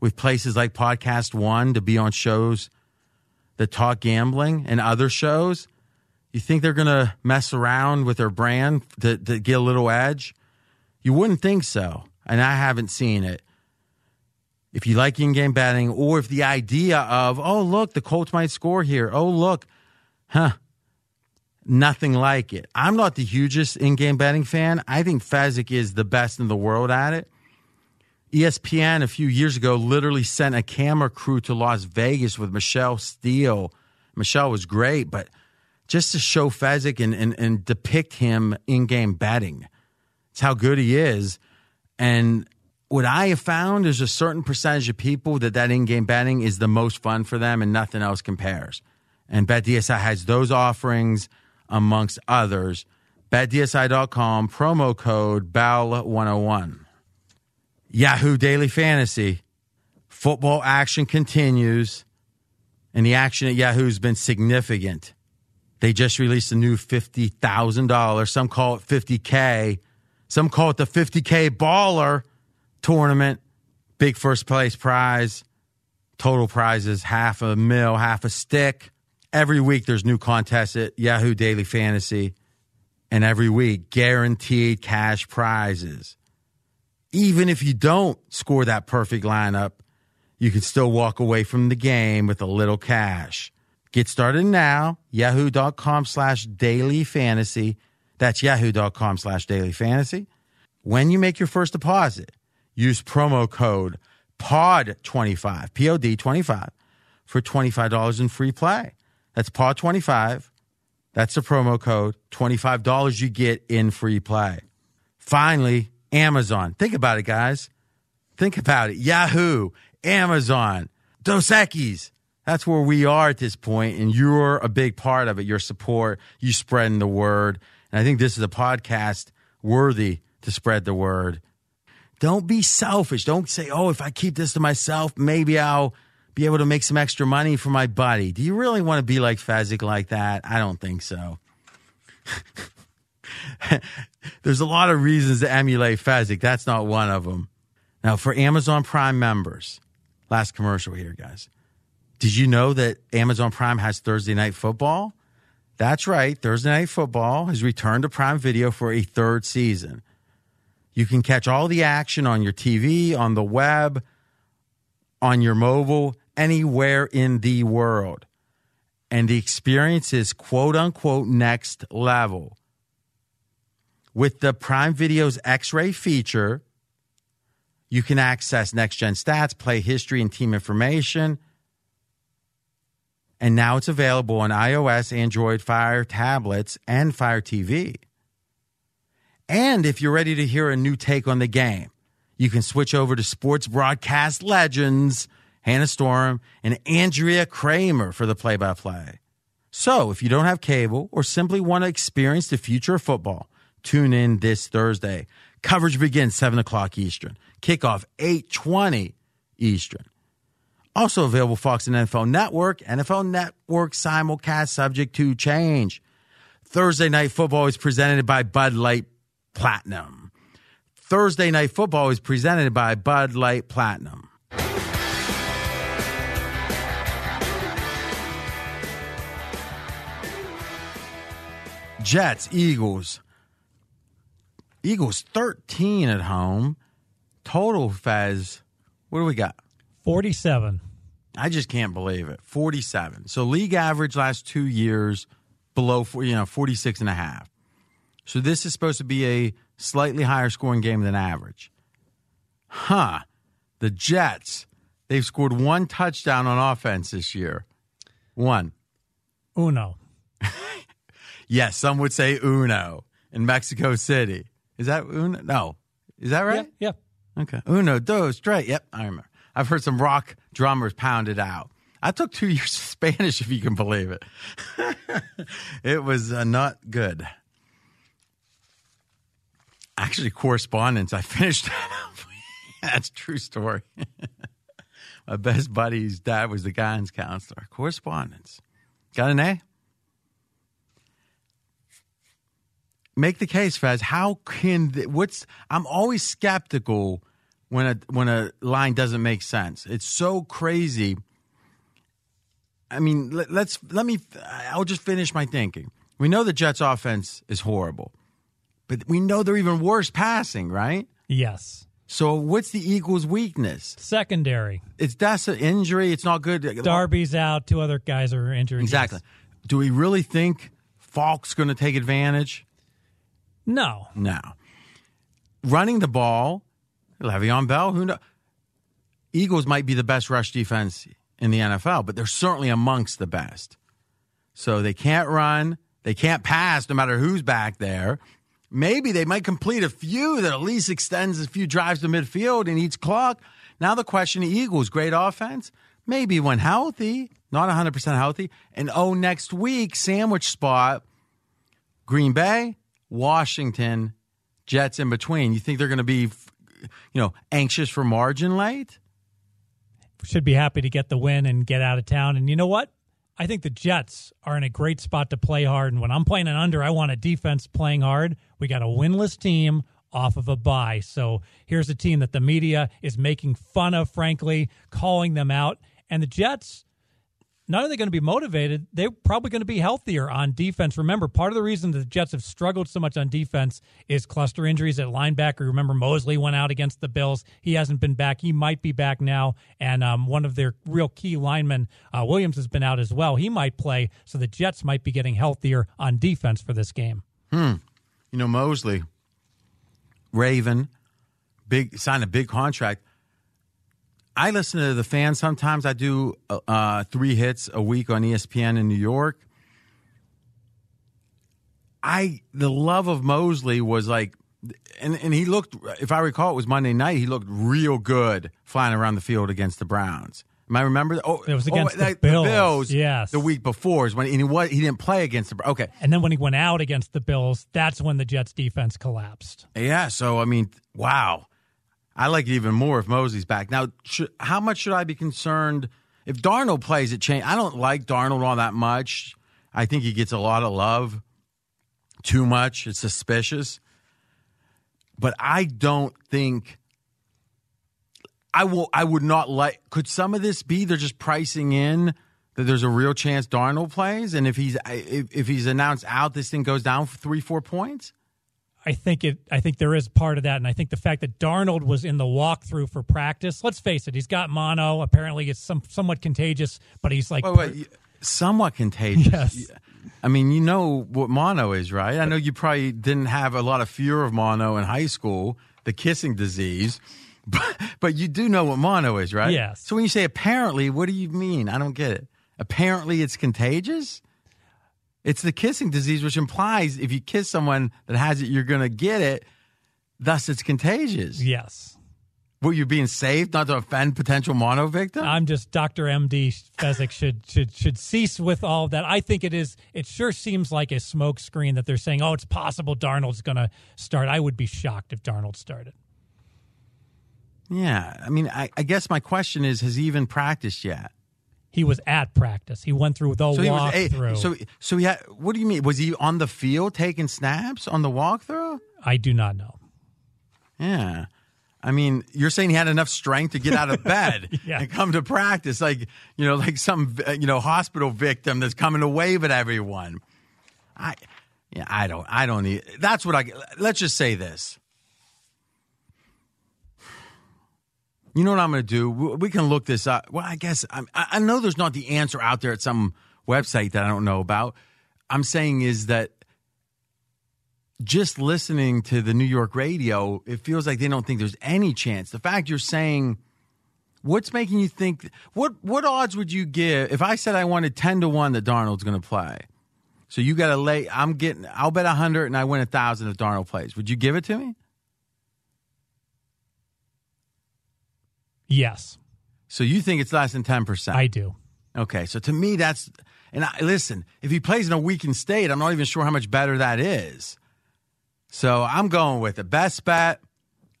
with places like Podcast One to be on shows that talk gambling and other shows. You think they're going to mess around with their brand to, to get a little edge? You wouldn't think so. And I haven't seen it. If you like in game betting, or if the idea of, oh, look, the Colts might score here. Oh, look, huh, nothing like it. I'm not the hugest in game betting fan. I think Fezzik is the best in the world at it. ESPN a few years ago literally sent a camera crew to Las Vegas with Michele Steele, Michele was great, but just to show Fezzik and, and, and depict him in game betting, it's how good he is. And what I have found is a certain percentage of people that that in game betting is the most fun for them and nothing else compares. And BetDSI has those offerings amongst others. BetDSI.com, promo code Bell101. Yahoo Daily Fantasy. Football action continues, and the action at Yahoo's been significant. They just released a new $50,000. Some call it 50K. Some call it the 50K Baller tournament. Big first place prize. Total prizes half a mil, half a stick. Every week there's new contests at Yahoo Daily Fantasy. And every week, guaranteed cash prizes. Even if you don't score that perfect lineup, you can still walk away from the game with a little cash. Get started now, yahoo.com slash daily fantasy. That's yahoo.com slash daily fantasy. When you make your first deposit, use promo code POD25, P O D 25, for $25 in free play. That's POD25. That's the promo code. $25 you get in free play. Finally, Amazon. Think about it, guys. Think about it. Yahoo, Amazon, Dos Equis. That's where we are at this point, and you're a big part of it. Your support, you spreading the word. And I think this is a podcast worthy to spread the word. Don't be selfish. Don't say, oh, if I keep this to myself, maybe I'll be able to make some extra money for my buddy. Do you really want to be like Fezzik like that? I don't think so. There's a lot of reasons to emulate Fezzik. That's not one of them. Now, for Amazon Prime members, last commercial here, guys. Did you know that Amazon Prime has Thursday Night Football? That's right. Thursday Night Football has returned to Prime Video for a third season. You can catch all the action on your TV, on the web, on your mobile, anywhere in the world. And the experience is quote unquote next level. With the Prime Video's X ray feature, you can access next gen stats, play history, and team information. And now it's available on iOS, Android, Fire tablets, and Fire TV. And if you're ready to hear a new take on the game, you can switch over to sports broadcast legends Hannah Storm and Andrea Kremer for the play by play. So if you don't have cable or simply want to experience the future of football, tune in this Thursday. Coverage begins 7 o'clock Eastern. Kickoff 820 Eastern. Also available Fox and NFL Network, NFL Network simulcast subject to change. Thursday Night Football is presented by Bud Light Platinum. Thursday Night Football is presented by Bud Light Platinum. Jets, Eagles. Eagles 13 at home. Total Fez. What do we got? 47. I just can't believe it. 47. So league average last two years below, you know, 46 and a half. So this is supposed to be a slightly higher scoring game than average. Huh. The Jets, they've scored one touchdown on offense this year. One. Uno. yes, some would say uno in Mexico City. Is that uno? No. Is that right? Yeah. yeah. Okay. Uno, dos, tres. Yep, I remember. I've heard some rock drummers pound it out. I took two years of Spanish, if you can believe it. it was uh, not good. Actually, correspondence. I finished that up. That's true story. My best buddy's dad was the guidance counselor. Correspondence. Got an A? Make the case, Fez. How can what's? I'm always skeptical when a when a line doesn't make sense. It's so crazy. I mean, let, let's let me. I'll just finish my thinking. We know the Jets' offense is horrible, but we know they're even worse passing, right? Yes. So what's the Eagles' weakness? Secondary. It's that's an injury. It's not good. Darby's out. Two other guys are injured. Exactly. Yes. Do we really think Falk's going to take advantage? No. No. Running the ball, Le'Veon Bell, who knows? Eagles might be the best rush defense in the NFL, but they're certainly amongst the best. So they can't run, they can't pass no matter who's back there. Maybe they might complete a few that at least extends a few drives to midfield and eats clock. Now the question: Eagles, great offense, maybe when healthy, not 100 percent healthy, and oh, next week sandwich spot, Green Bay, Washington, Jets in between. You think they're going to be, you know, anxious for margin late? Should be happy to get the win and get out of town. And you know what? I think the Jets are in a great spot to play hard. And when I'm playing an under, I want a defense playing hard. We got a winless team off of a bye. So here's a team that the media is making fun of, frankly, calling them out. And the Jets, not only going to be motivated, they're probably going to be healthier on defense. Remember, part of the reason the Jets have struggled so much on defense is cluster injuries at linebacker. Remember, Mosley went out against the Bills. He hasn't been back. He might be back now. And um, one of their real key linemen, uh, Williams, has been out as well. He might play. So the Jets might be getting healthier on defense for this game. Hmm. You know, Mosley, Raven, big signed a big contract. I listen to the fans sometimes. I do uh, three hits a week on ESPN in New York. I the love of Mosley was like, and and he looked. If I recall, it was Monday night. He looked real good flying around the field against the Browns. Am I remember? Oh, It was against oh, the Bills. Bills. Yes. the week before is when and he was he didn't play against the. Browns. Okay, And then when he went out against the Bills, that's when the Jets defense collapsed. Yeah, so I mean, wow. I like it even more if Mosley's back. Now, how much should I be concerned if Darnold plays it change? I don't like Darnold all that much. I think he gets a lot of love. Too much. It's suspicious. But I don't think I will I would not like could some of this be they're just pricing in that there's a real chance Darnold plays and if he's if, if he's announced out this thing goes down for 3 4 points? I think it. I think there is part of that, and I think the fact that Darnold was in the walkthrough for practice. Let's face it, he's got mono. Apparently, it's some somewhat contagious, but he's like, Wait, wait, somewhat contagious. Yes. I mean, you know what mono is, right? I know you probably didn't have a lot of fear of mono in high school, the kissing disease, but, but you do know what mono is, right? Yes. So when you say apparently, what do you mean? I don't get it. Apparently, it's contagious? It's the kissing disease, which implies if you kiss someone that has it, you're going to get it. Thus, it's contagious. yes. Were you being saved not to offend potential mono victims? I'm just Dr. MD Fezzik should should should cease with all of that. I think it is. It sure seems like a smoke screen that they're saying, "Oh, it's possible Darnold's going to start." I would be shocked if Darnold started. yeah. I mean, I, I guess my question is has he even practiced yet? He was at practice. He went through the So he was walkthrough. so so he had, what do you mean? Was he on the field taking snaps on the walkthrough? I do not know. Yeah. I mean, you're saying he had enough strength to get out of bed Yeah. and come to practice, like you know, like some you know hospital victim that's coming to wave at everyone. I, yeah, I don't, I don't need. That's what I. Let's just say this. You know what I'm going to do? We can look this up. Well, I guess I I know there's not the answer out there at some website that I don't know about. I'm saying is that just listening to the New York radio, it feels like they don't think there's any chance. The fact you're saying, what's making you think? What what odds would you give if I said I wanted ten to one that Darnold's going to play? So you got to lay. I'm getting. I'll bet a hundred and I win a thousand if Darnold plays. Would you give it to me? Yes, So you think it's less than ten percent? I do. Okay, so to me that's and I, listen, if he plays in a weakened state, I'm not even sure how much better that is. So I'm going with the Best bet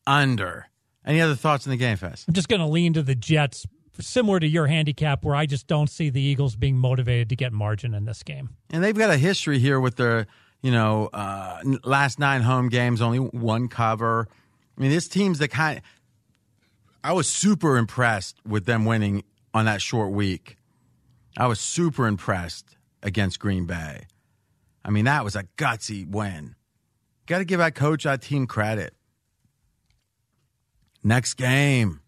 under. Any other thoughts in the game Fez? I'm just going to lean to the Jets, similar to your handicap, where I just don't see the Eagles being motivated to get margin in this game. And they've got a history here with their, you know, uh, last nine home games, only one cover. I mean, this team's the kind. I was super impressed with them winning on that short week. I was super impressed against Green Bay. I mean, that was a gutsy win. Got to give that coach, that team credit. Next game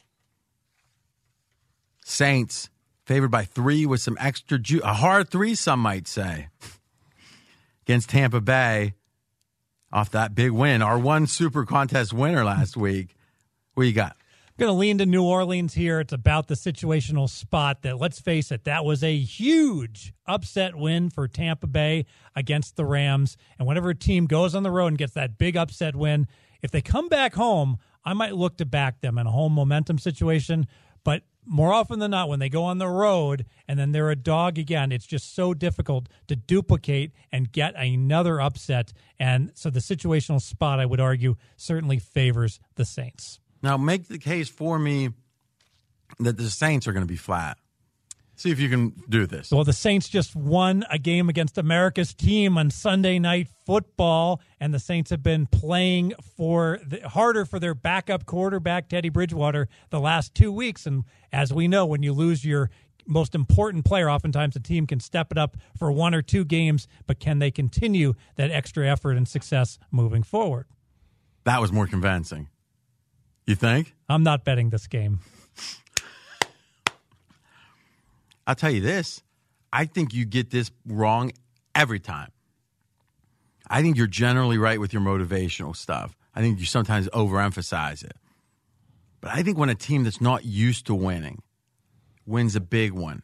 Saints favored by three with some extra juice, a hard three, some might say, against Tampa Bay off that big win. Our one super contest winner last week. What you got? Going to lean to New Orleans here. It's about the situational spot that, let's face it, that was a huge upset win for Tampa Bay against the Rams. And whenever a team goes on the road and gets that big upset win, if they come back home, I might look to back them in a home momentum situation. But more often than not, when they go on the road and then they're a dog again, it's just so difficult to duplicate and get another upset. And so the situational spot, I would argue, certainly favors the Saints. Now, make the case for me that the Saints are going to be flat. See if you can do this. Well, the Saints just won a game against America's team on Sunday night football, and the Saints have been playing for the, harder for their backup quarterback Teddy Bridgewater the last two weeks. And as we know, when you lose your most important player, oftentimes a team can step it up for one or two games, but can they continue that extra effort and success moving forward? That was more convincing. You think? I'm not betting this game. I'll tell you this. I think you get this wrong every time. I think you're generally right with your motivational stuff. I think you sometimes overemphasize it. But I think when a team that's not used to winning wins a big one,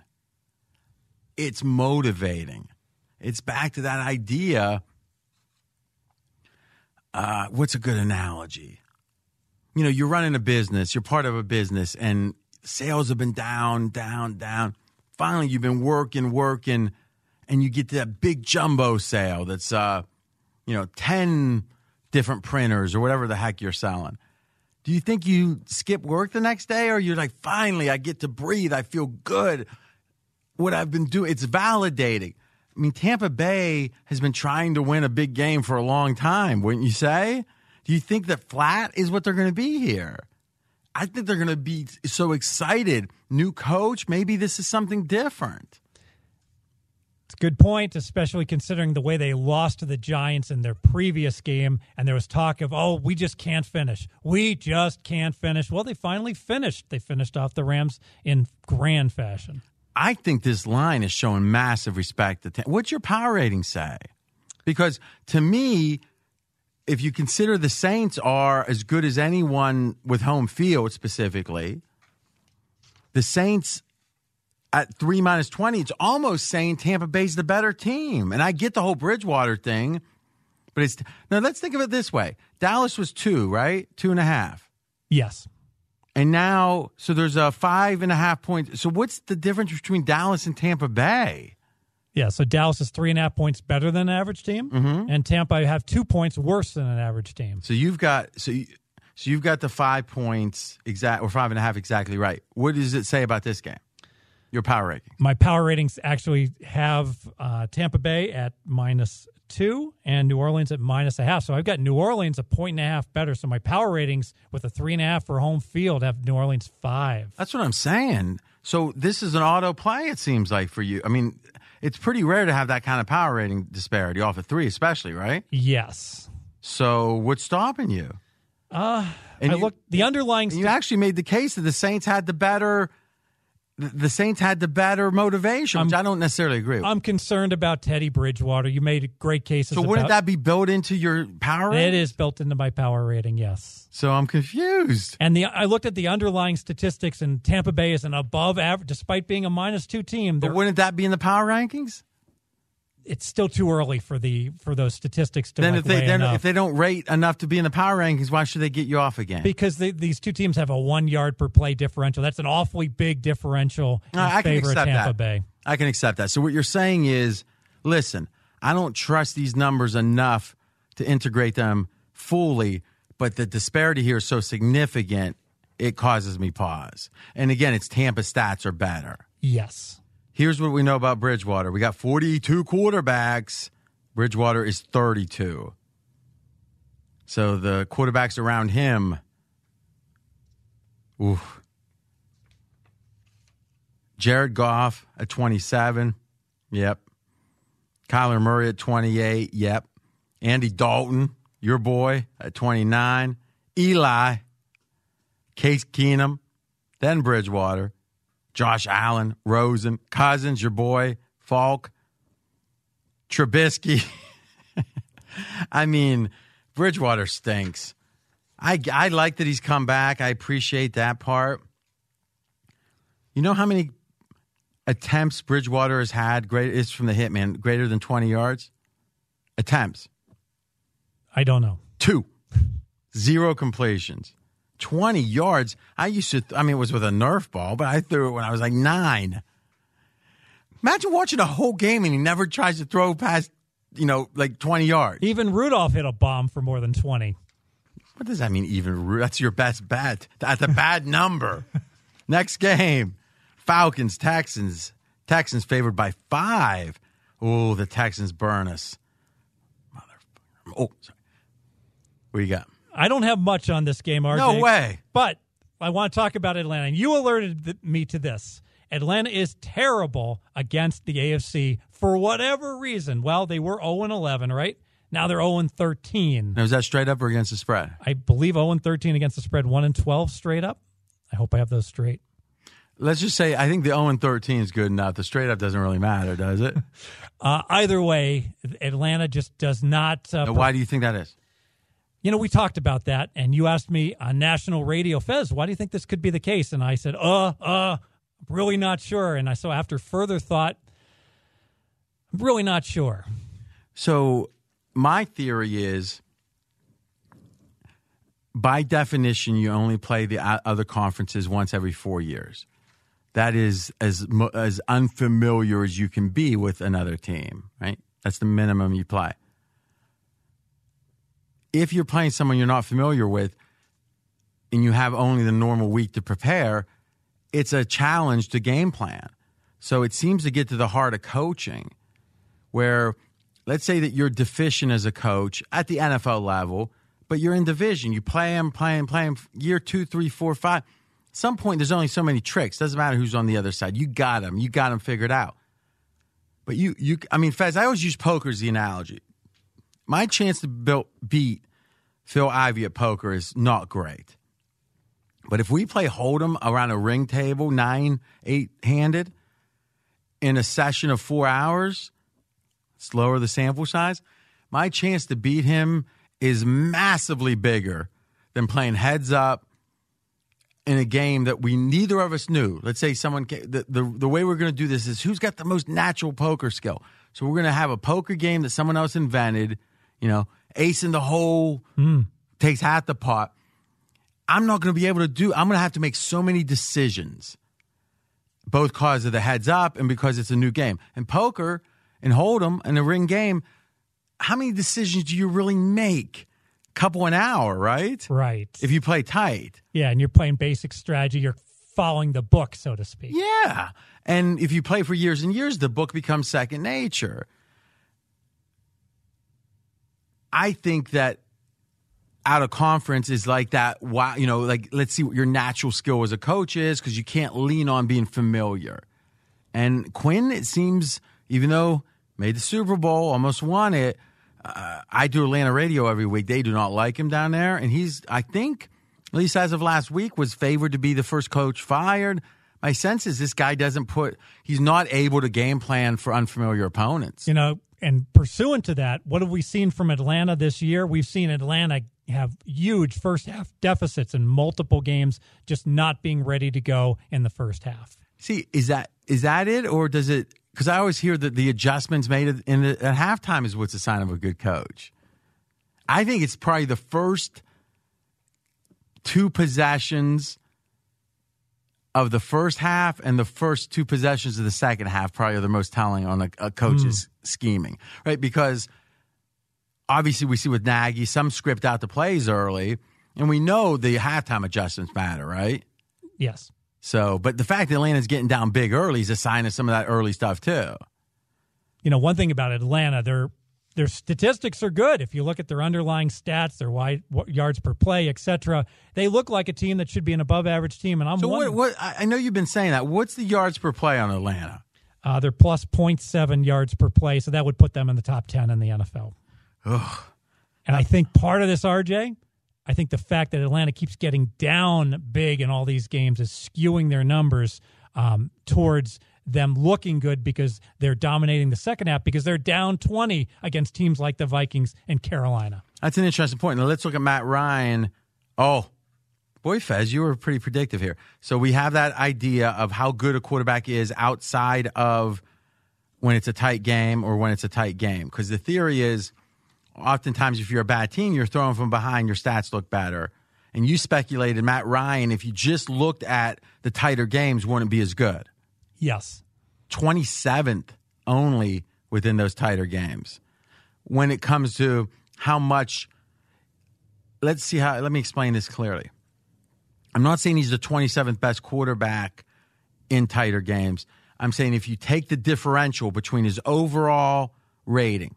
it's motivating. It's back to that idea. Uh, what's a good analogy? You know, you're running a business, you're part of a business, and sales have been down, down, down finally you've been working, working, and you get that big jumbo sale that's uh, you know, ten different printers or whatever the heck you're selling. Do you think you skip work the next day or you're like, finally I get to breathe, I feel good. What I've been doing, it's validating. I mean, Tampa Bay has been trying to win a big game for a long time, wouldn't you say? Do you think that flat is what they're going to be here? I think they're going to be so excited. New coach, maybe this is something different. It's a good point, especially considering the way they lost to the Giants in their previous game. And there was talk of, oh, we just can't finish. We just can't finish. Well, they finally finished. They finished off the Rams in grand fashion. I think this line is showing massive respect. To What's your power rating say? Because to me, if you consider the Saints are as good as anyone with home field specifically, the Saints at three minus 20, it's almost saying Tampa Bay's the better team. And I get the whole Bridgewater thing, but it's now let's think of it this way Dallas was two, right? Two and a half. Yes. And now, so there's a five and a half point. So what's the difference between Dallas and Tampa Bay? Yeah, so Dallas is three and a half points better than an average team, mm-hmm. and Tampa have two points worse than an average team. So you've got so you, so you've got the five points exact or five and a half exactly right. What does it say about this game? Your power rating. My power ratings actually have uh, Tampa Bay at minus two and New Orleans at minus a half. So I've got New Orleans a point and a half better. So my power ratings with a three and a half for home field have New Orleans five. That's what I'm saying. So this is an auto play. It seems like for you. I mean it's pretty rare to have that kind of power rating disparity off of three, especially, right? Yes. So what's stopping you? Uh, and I you, look the underlying. St- you actually made the case that the Saints had the better the Saints had the better motivation, which I'm, I do not necessarily agree with. I'm concerned about Teddy Bridgewater. You made great cases. So wouldn't that be built into your power? Rating? It is built into my power rating. Yes. So I'm confused. And the I looked at the underlying statistics, and Tampa Bay is an above average, despite being a minus two team. But wouldn't that be in the power rankings? It's still too early for the for those statistics to. Then if they if they don't rate enough to be in the power rankings, why should they get you off again? Because they, these two teams have a one yard per play differential. That's an awfully big differential in I favor of Tampa that. Bay. I can accept that. So what you're saying is, listen, I don't trust these numbers enough to integrate them fully, but the disparity here is so significant, it causes me pause. And again, it's Tampa stats are better. Yes. Here's what we know about Bridgewater. We got 42 quarterbacks. Bridgewater is 32. So the quarterbacks around him, oof. Jared Goff at 27. Yep. Kyler Murray at 28. Yep. Andy Dalton, your boy, at 29. Eli, Case Keenum, then Bridgewater. Josh Allen, Rosen, Cousins, your boy, Falk, Trubisky. I mean, Bridgewater stinks. I, I like that he's come back. I appreciate that part. You know how many attempts Bridgewater has had? Great is from the hitman greater than twenty yards. Attempts I don't know. two, zero completions, twenty yards. I used to. I mean, it was with a Nerf ball, but I threw it when I was like nine. Imagine watching a whole game and he never tries to throw past, you know, like twenty yards. Even Rudolph hit a bomb for more than 20. What does that mean? Even that's your best bet. That's a bad number. Next game, Falcons Texans. Texans favored by five. Oh, the Texans burn us. Motherfucker. Oh, sorry. What do you got? I don't have much on this game, RJ. No way. But I want to talk about Atlanta. And you alerted me to this. Atlanta is terrible against the AFC for whatever reason. Well, they were 0 11, right? Now they're 0 13. Now, is that straight up or against the spread? I believe 0 13 against the spread, 1 and 12 straight up. I hope I have those straight. Let's just say I think the 0 13 is good enough. The straight up doesn't really matter, does it? Uh, either way, Atlanta just does not. Uh, Now, why do you think that is? You know, we talked about that, and you asked me on national radio, Fez, why do you think this could be the case? And I said, uh, uh, I'm really not sure. And I so after further thought, I'm really not sure. So, my theory is by definition, you only play the other conferences once every four years. That is as as unfamiliar as you can be with another team, right? That's the minimum you play. If you're playing someone you're not familiar with, and you have only the normal week to prepare, it's a challenge to game plan. So it seems to get to the heart of coaching, where let's say that you're deficient as a coach at the NFL level, but you're in division. You play them, play them, play them year two, three, four, five. At some point, there's only so many tricks. Doesn't matter who's on the other side. You got them. You got them figured out. But you, you, I mean, Fez, I always use poker as the analogy. My chance to build, beat Phil Ivey at poker is not great. But if we play Hold'em around a ring table, nine, eight handed, in a session of four hours, slower the sample size, my chance to beat him is massively bigger than playing heads up in a game that we neither of us knew. Let's say someone the the, the way we're going to do this is who's got the most natural poker skill. So we're going to have a poker game that someone else invented. You know, ace in the hole hmm. takes half the pot. I'm not going to be able to do. I'm going to have to make so many decisions, both because of the heads up and because it's a new game. And poker and Hold'em and a ring game, how many decisions do you really make? Couple an hour, right? Right. If you play tight. yeah, and you're playing basic strategy. You're following the book, so to speak. Yeah. And if you play for years and years, the book becomes second nature. I think that out of conference is like that. Wow, you know, like let's see what your natural skill as a coach is because you can't lean on being familiar. And Quinn, it seems, even though made the Super Bowl, almost won it. Uh, I do Atlanta radio every week. They do not like him down there, and he's, I think, at least as of last week, was favored to be the first coach fired. My sense is this guy doesn't put. He's not able to game plan for unfamiliar opponents. You know, and pursuant to that, what have we seen from Atlanta this year? We've seen Atlanta have huge first half deficits in multiple games, just not being ready to go in the first half. See, is that is that it, or does it? Because I always hear that the adjustments made in the, at halftime is what's a sign of a good coach. I think it's probably the first two possessions of the first half and the first two possessions of the second half probably are the most telling on a, a coach's scheming, right? Because obviously we see with Nagy some script out the plays early, and we know the halftime adjustments matter, right? Yes. So, but the fact that Atlanta's getting down big early is a sign of some of that early stuff too. You know, one thing about Atlanta, their their statistics are good. If you look at their underlying stats, their wide yards per play, etc., they look like a team that should be an above average team. And I'm So, what, what? I I know you've been saying that. What's the yards per play on Atlanta? Uh, they're plus 0.7 yards per play, so that would put them in the top 10 in the NFL. And I think part of this, RJ, I think the fact that Atlanta keeps getting down big in all these games is skewing their numbers um, towards them looking good because they're dominating the second half because they're down 20 against teams like the Vikings and Carolina. That's an interesting point. Now let's look at Matt Ryan Oh, boy, Fez, you were pretty predictive here. So we have that idea of how good a quarterback is outside of when it's a tight game or when it's a tight game. Because the theory is oftentimes if you're a bad team, you're throwing from behind, your stats look better. And you speculated Matt Ryan, if you just looked at the tighter games, wouldn't be as good. Yes. 27th only within those tighter games. When it comes to how much, let's see how, let me explain this clearly. I'm not saying he's the 27th best quarterback in tighter games. I'm saying if you take the differential between his overall rating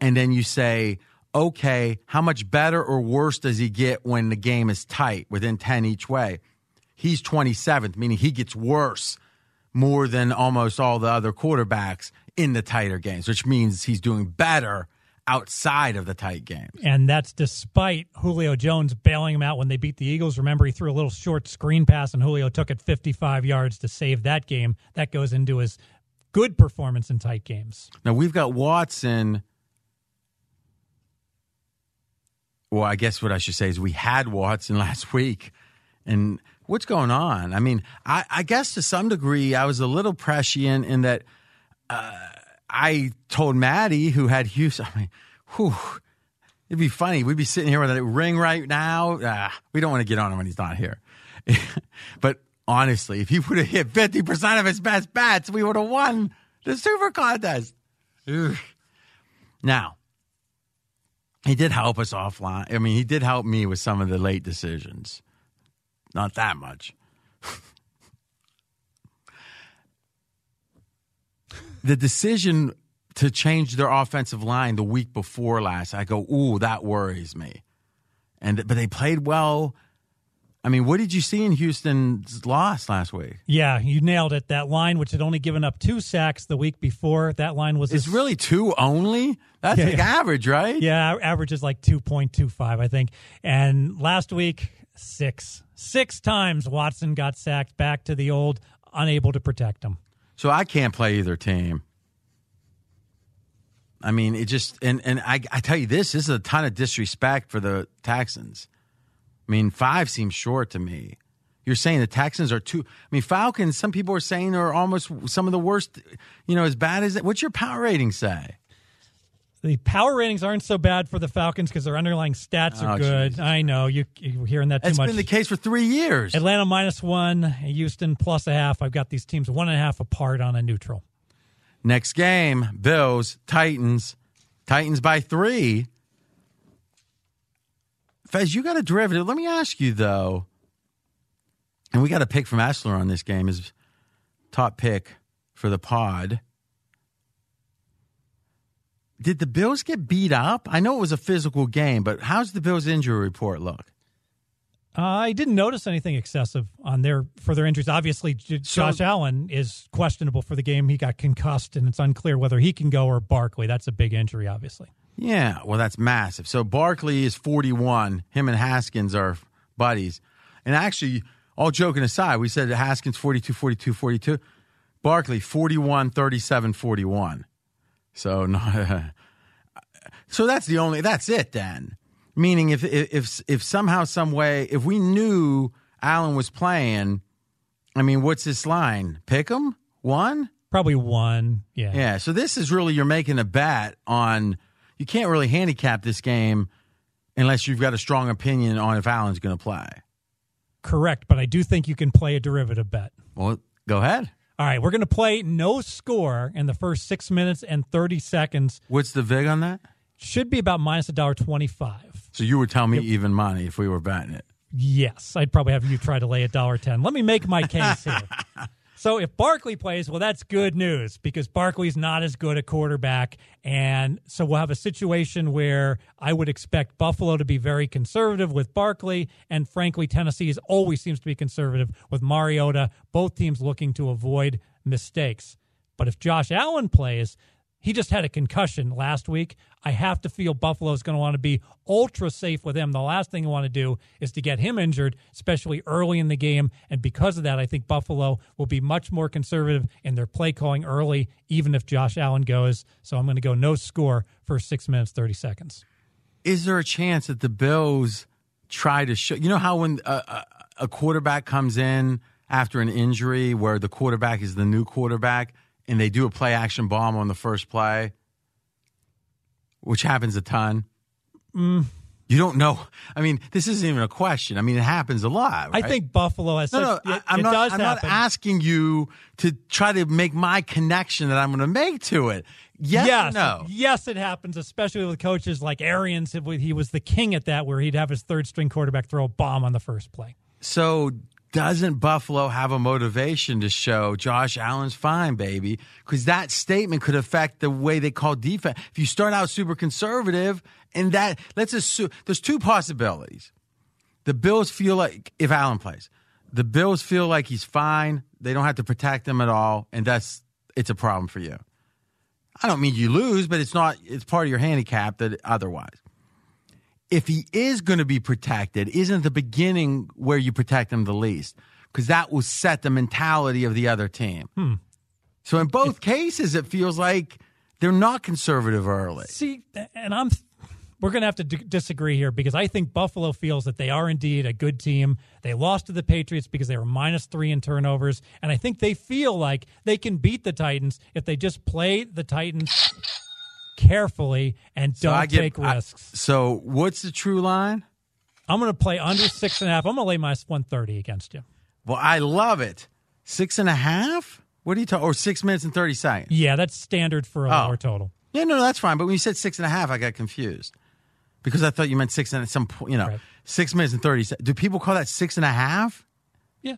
and then you say, okay, how much better or worse does he get when the game is tight within 10 each way? He's 27th, meaning he gets worse more than almost all the other quarterbacks in the tighter games, which means he's doing better outside of the tight game. And that's despite Julio Jones bailing him out when they beat the Eagles. Remember, he threw a little short screen pass and Julio took it 55 yards to save that game. That goes into his good performance in tight games. Now we've got Watson. Well, I guess what I should say is we had Watson last week. And what's going on? I mean, I, I guess to some degree, I was a little prescient in that uh, I told Maddie, who had Houston, I mean, whew, it'd be funny. We'd be sitting here with a ring right now. Ah, we don't want to get on him when he's not here. but honestly, if he would have hit 50% of his best bets, we would have won the super contest. Ugh. Now, he did help us offline. I mean, he did help me with some of the late decisions. Not that much. the decision to change their offensive line the week before last, I go, ooh, that worries me. And but they played well. I mean, what did you see in Houston's loss last week? Yeah, you nailed it. That line, which had only given up two sacks the week before, that line was. It's really two only. That's Yeah, like yeah. average, right? Yeah, average is like 2.25, I think. And last week, six. Six times Watson got sacked back to the old, unable to protect him. So I can't play either team. I mean, it just and and I I tell you this, this is a ton of disrespect for the Texans. I mean, five seems short to me. You're saying the Texans are too. I mean, Falcons. Some people are saying they're almost some of the worst. You know, as bad as what's your power rating say? The power ratings aren't so bad for the Falcons because their underlying stats are Oh, good. jeez. I know you, you're hearing that too That's much. It's been the case for three years. Atlanta minus one, Houston plus a half. I've got these teams one and a half apart on a neutral. Next game, Bills, Titans. Titans by three. Fez, you got a derivative. Let me ask you, though, and we got a pick from Essler on this game, Is top pick for the pod. Did the Bills get beat up? I know it was a physical game, but how's the Bills injury report look? Uh, I didn't notice anything excessive on their for their injuries. Obviously, J- So- Josh Allen is questionable for the game. He got concussed, and it's unclear whether he can go or Barkley. That's a big injury, obviously. Yeah, well, that's massive. So Barkley is 41. Him and Haskins are buddies. And actually, all joking aside, we said Haskins 42, 42, 42. Barkley 41, 37, 41. So no, so that's the only that's it then. Meaning if if if somehow some way if we knew Allen was playing, I mean, what's this line? Pick him one. Probably one. Yeah. Yeah, so this is really you're making a bet on. You can't really handicap this game unless you've got a strong opinion on if Allen's going to play. Correct, but I do think you can play a derivative bet. Well, go ahead. All right, we're going to play no score in the first six minutes and 30 seconds. What's the vig on that? Should be about minus a dollar twenty-five. So you would tell me even money if we were betting it. Yes, I'd probably have you try to lay a dollar ten. Let me make my case here. so if Barkley plays, well, that's good news because Barkley's not as good a quarterback, and so we'll have a situation where I would expect Buffalo to be very conservative with Barkley, and frankly, Tennessee is always seems to be conservative with Mariota. Both teams looking to avoid mistakes. But if Josh Allen plays, he just had a concussion last week. I have to feel Buffalo's going to want to be ultra safe with him. The last thing I want to do is to get him injured, especially early in the game. And because of that, I think Buffalo will be much more conservative in their play calling early, even if Josh Allen goes. So I'm going to go no score for six minutes, 30 seconds. Is there a chance that the Bills try to show. You know how when a, a quarterback comes in after an injury, where the quarterback is the new quarterback, and they do a play action bomb on the first play, which happens a ton. Mm. You don't know. I mean, this isn't even a question. I mean, it happens a lot. I think Buffalo has. No, such, no, it, I, am it not. I'm not asking you to try to make my connection that I'm going to make to it. Yes, yes, no. yes, it happens, especially with coaches like Arians. He was the king at that, where he'd have his third string quarterback throw a bomb on the first play. So doesn't Buffalo have a motivation to show Josh Allen's fine, baby? Because that statement could affect the way they call defense. If you start out super conservative, and that let's assume there's two possibilities. The Bills feel like if Allen plays, the Bills feel like he's fine. They don't have to protect him at all, and that's it's a problem for you. I don't mean you lose, but it's not. It's part of your handicap that otherwise if he is going to be protected, isn't the beginning where you protect him the least? Because that will set the mentality of the other team. Hmm. So in both cases, it feels like they're not conservative early. See, and I'm. We're going to have to d- disagree here because I think Buffalo feels that they are indeed a good team. They lost to the Patriots because they were minus three in turnovers. And I think they feel like they can beat the Titans if they just play the Titans carefully and don't I get- take I- risks. so what's the true line? I'm going to play under six and a half. I'm going to lay minus 130 against you. Well, I love it. Six and a half? What are you talking? Or six minutes and 30 seconds? Yeah, that's standard for a Oh. lower total. Yeah, no, that's fine. But when you said six and a half, I got confused because I thought you meant six and at some point, you know, Right. six minutes and 30 seconds. Do people call that six and a half? Yeah.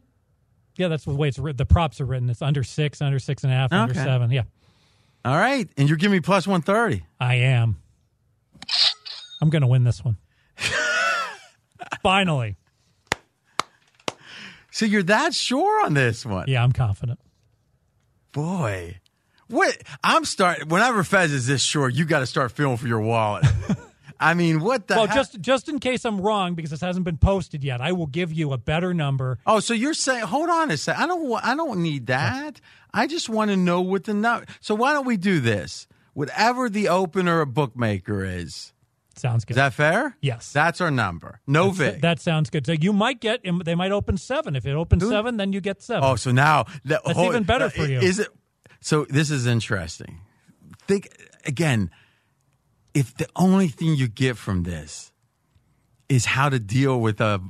Yeah, that's the way it's written. The props are written. It's under six, under six and a half, under seven. Yeah, All right. And you're giving me plus 130. I am. I'm going to win this one. Finally. So you're that sure on this one? Yeah, I'm confident. Boy, what I'm starting. Whenever Fez is this sure, you got to start feeling for your wallet. I mean, what the? Well, heck? just just in case I'm wrong, because this hasn't been posted yet, I will give you a better number. Oh, so you're saying? Hold on a sec. I don't. I don't need that. I just want to know what the number. So why don't we do this? Whatever the opener a bookmaker is, Sounds good. is that fair? Yes. That's our number. No vig. That sounds good. So you might get. They might open seven. If it opens seven, then you get seven. oh, so now that, That's even better uh, for you. Is it? So this is interesting. Think again. If the only thing you get from this is how to deal with a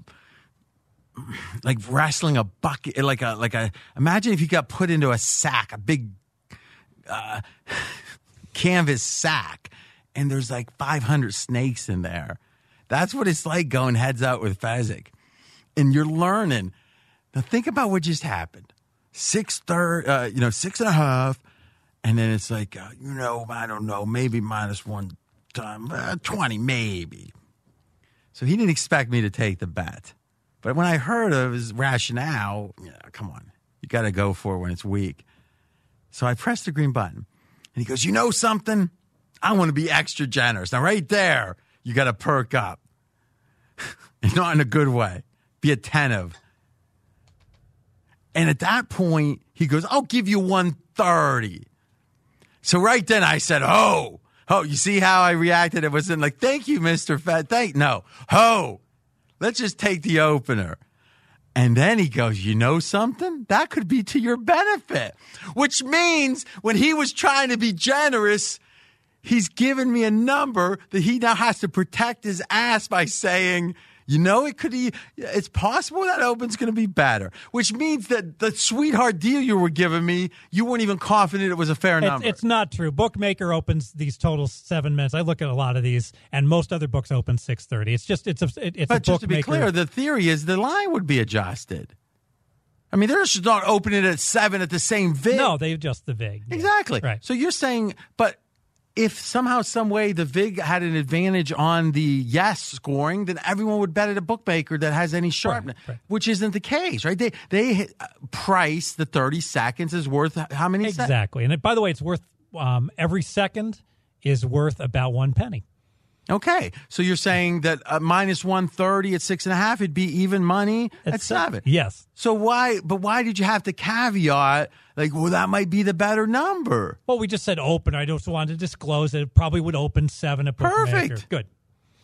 like wrestling a bucket like a like a imagine if you got put into a sack a big uh, canvas sack and there's like 500 snakes in there. That's what it's like going heads out with Fezzik. And you're learning. Now think about what just happened. Six third uh, you know six and a half and then it's like uh, you know I don't know maybe minus one time uh, 20 maybe so he didn't expect me to take the bet. But when I heard of his rationale, yeah, come on, you got to go for it when it's weak. So I pressed the green button, and he goes, "You know something? I want to be extra generous." Now, right there, you got to perk up, not in a good way. Be attentive. And at that point, he goes, "I'll give you one thirty. So right then, I said, "Oh." Oh, you see how I reacted? It wasn't like, thank you, Mr. Fed. Thank no. Ho. Let's just take the opener. And then he goes, You know something? That could be to your benefit. Which means when he was trying to be generous, he's given me a number that he now has to protect his ass by saying, you know, it could be, it's possible that open's going to be better, which means that the sweetheart deal you were giving me, you weren't even confident it was a fair It's, number. it's not true. Bookmaker opens these total seven minutes. I look at a lot of these, and most other books open six thirty. It's just it's a it, it's But a just to be clear, the theory is the line would be adjusted. I mean, they're just not opening it at seven at the same vig. no, they adjust the vig. Yeah. exactly. Right. So you're saying, but if somehow, some way, the vig had an advantage on the yes scoring, then everyone would bet at a bookmaker that has any sharpness, right. which isn't the case, right? They they uh, price the thirty seconds is worth how many? Exactly. And it, by the way, it's worth um, every second is worth about one penny. Okay, so you're saying that uh, minus one thirty at six and a half, it'd be even money at It's- seven. Yes. So why? But why did you have to caveat like, well, that might be the better number? Well, we just said open. I just wanted to disclose that it probably would open seven at. Perfect. Good.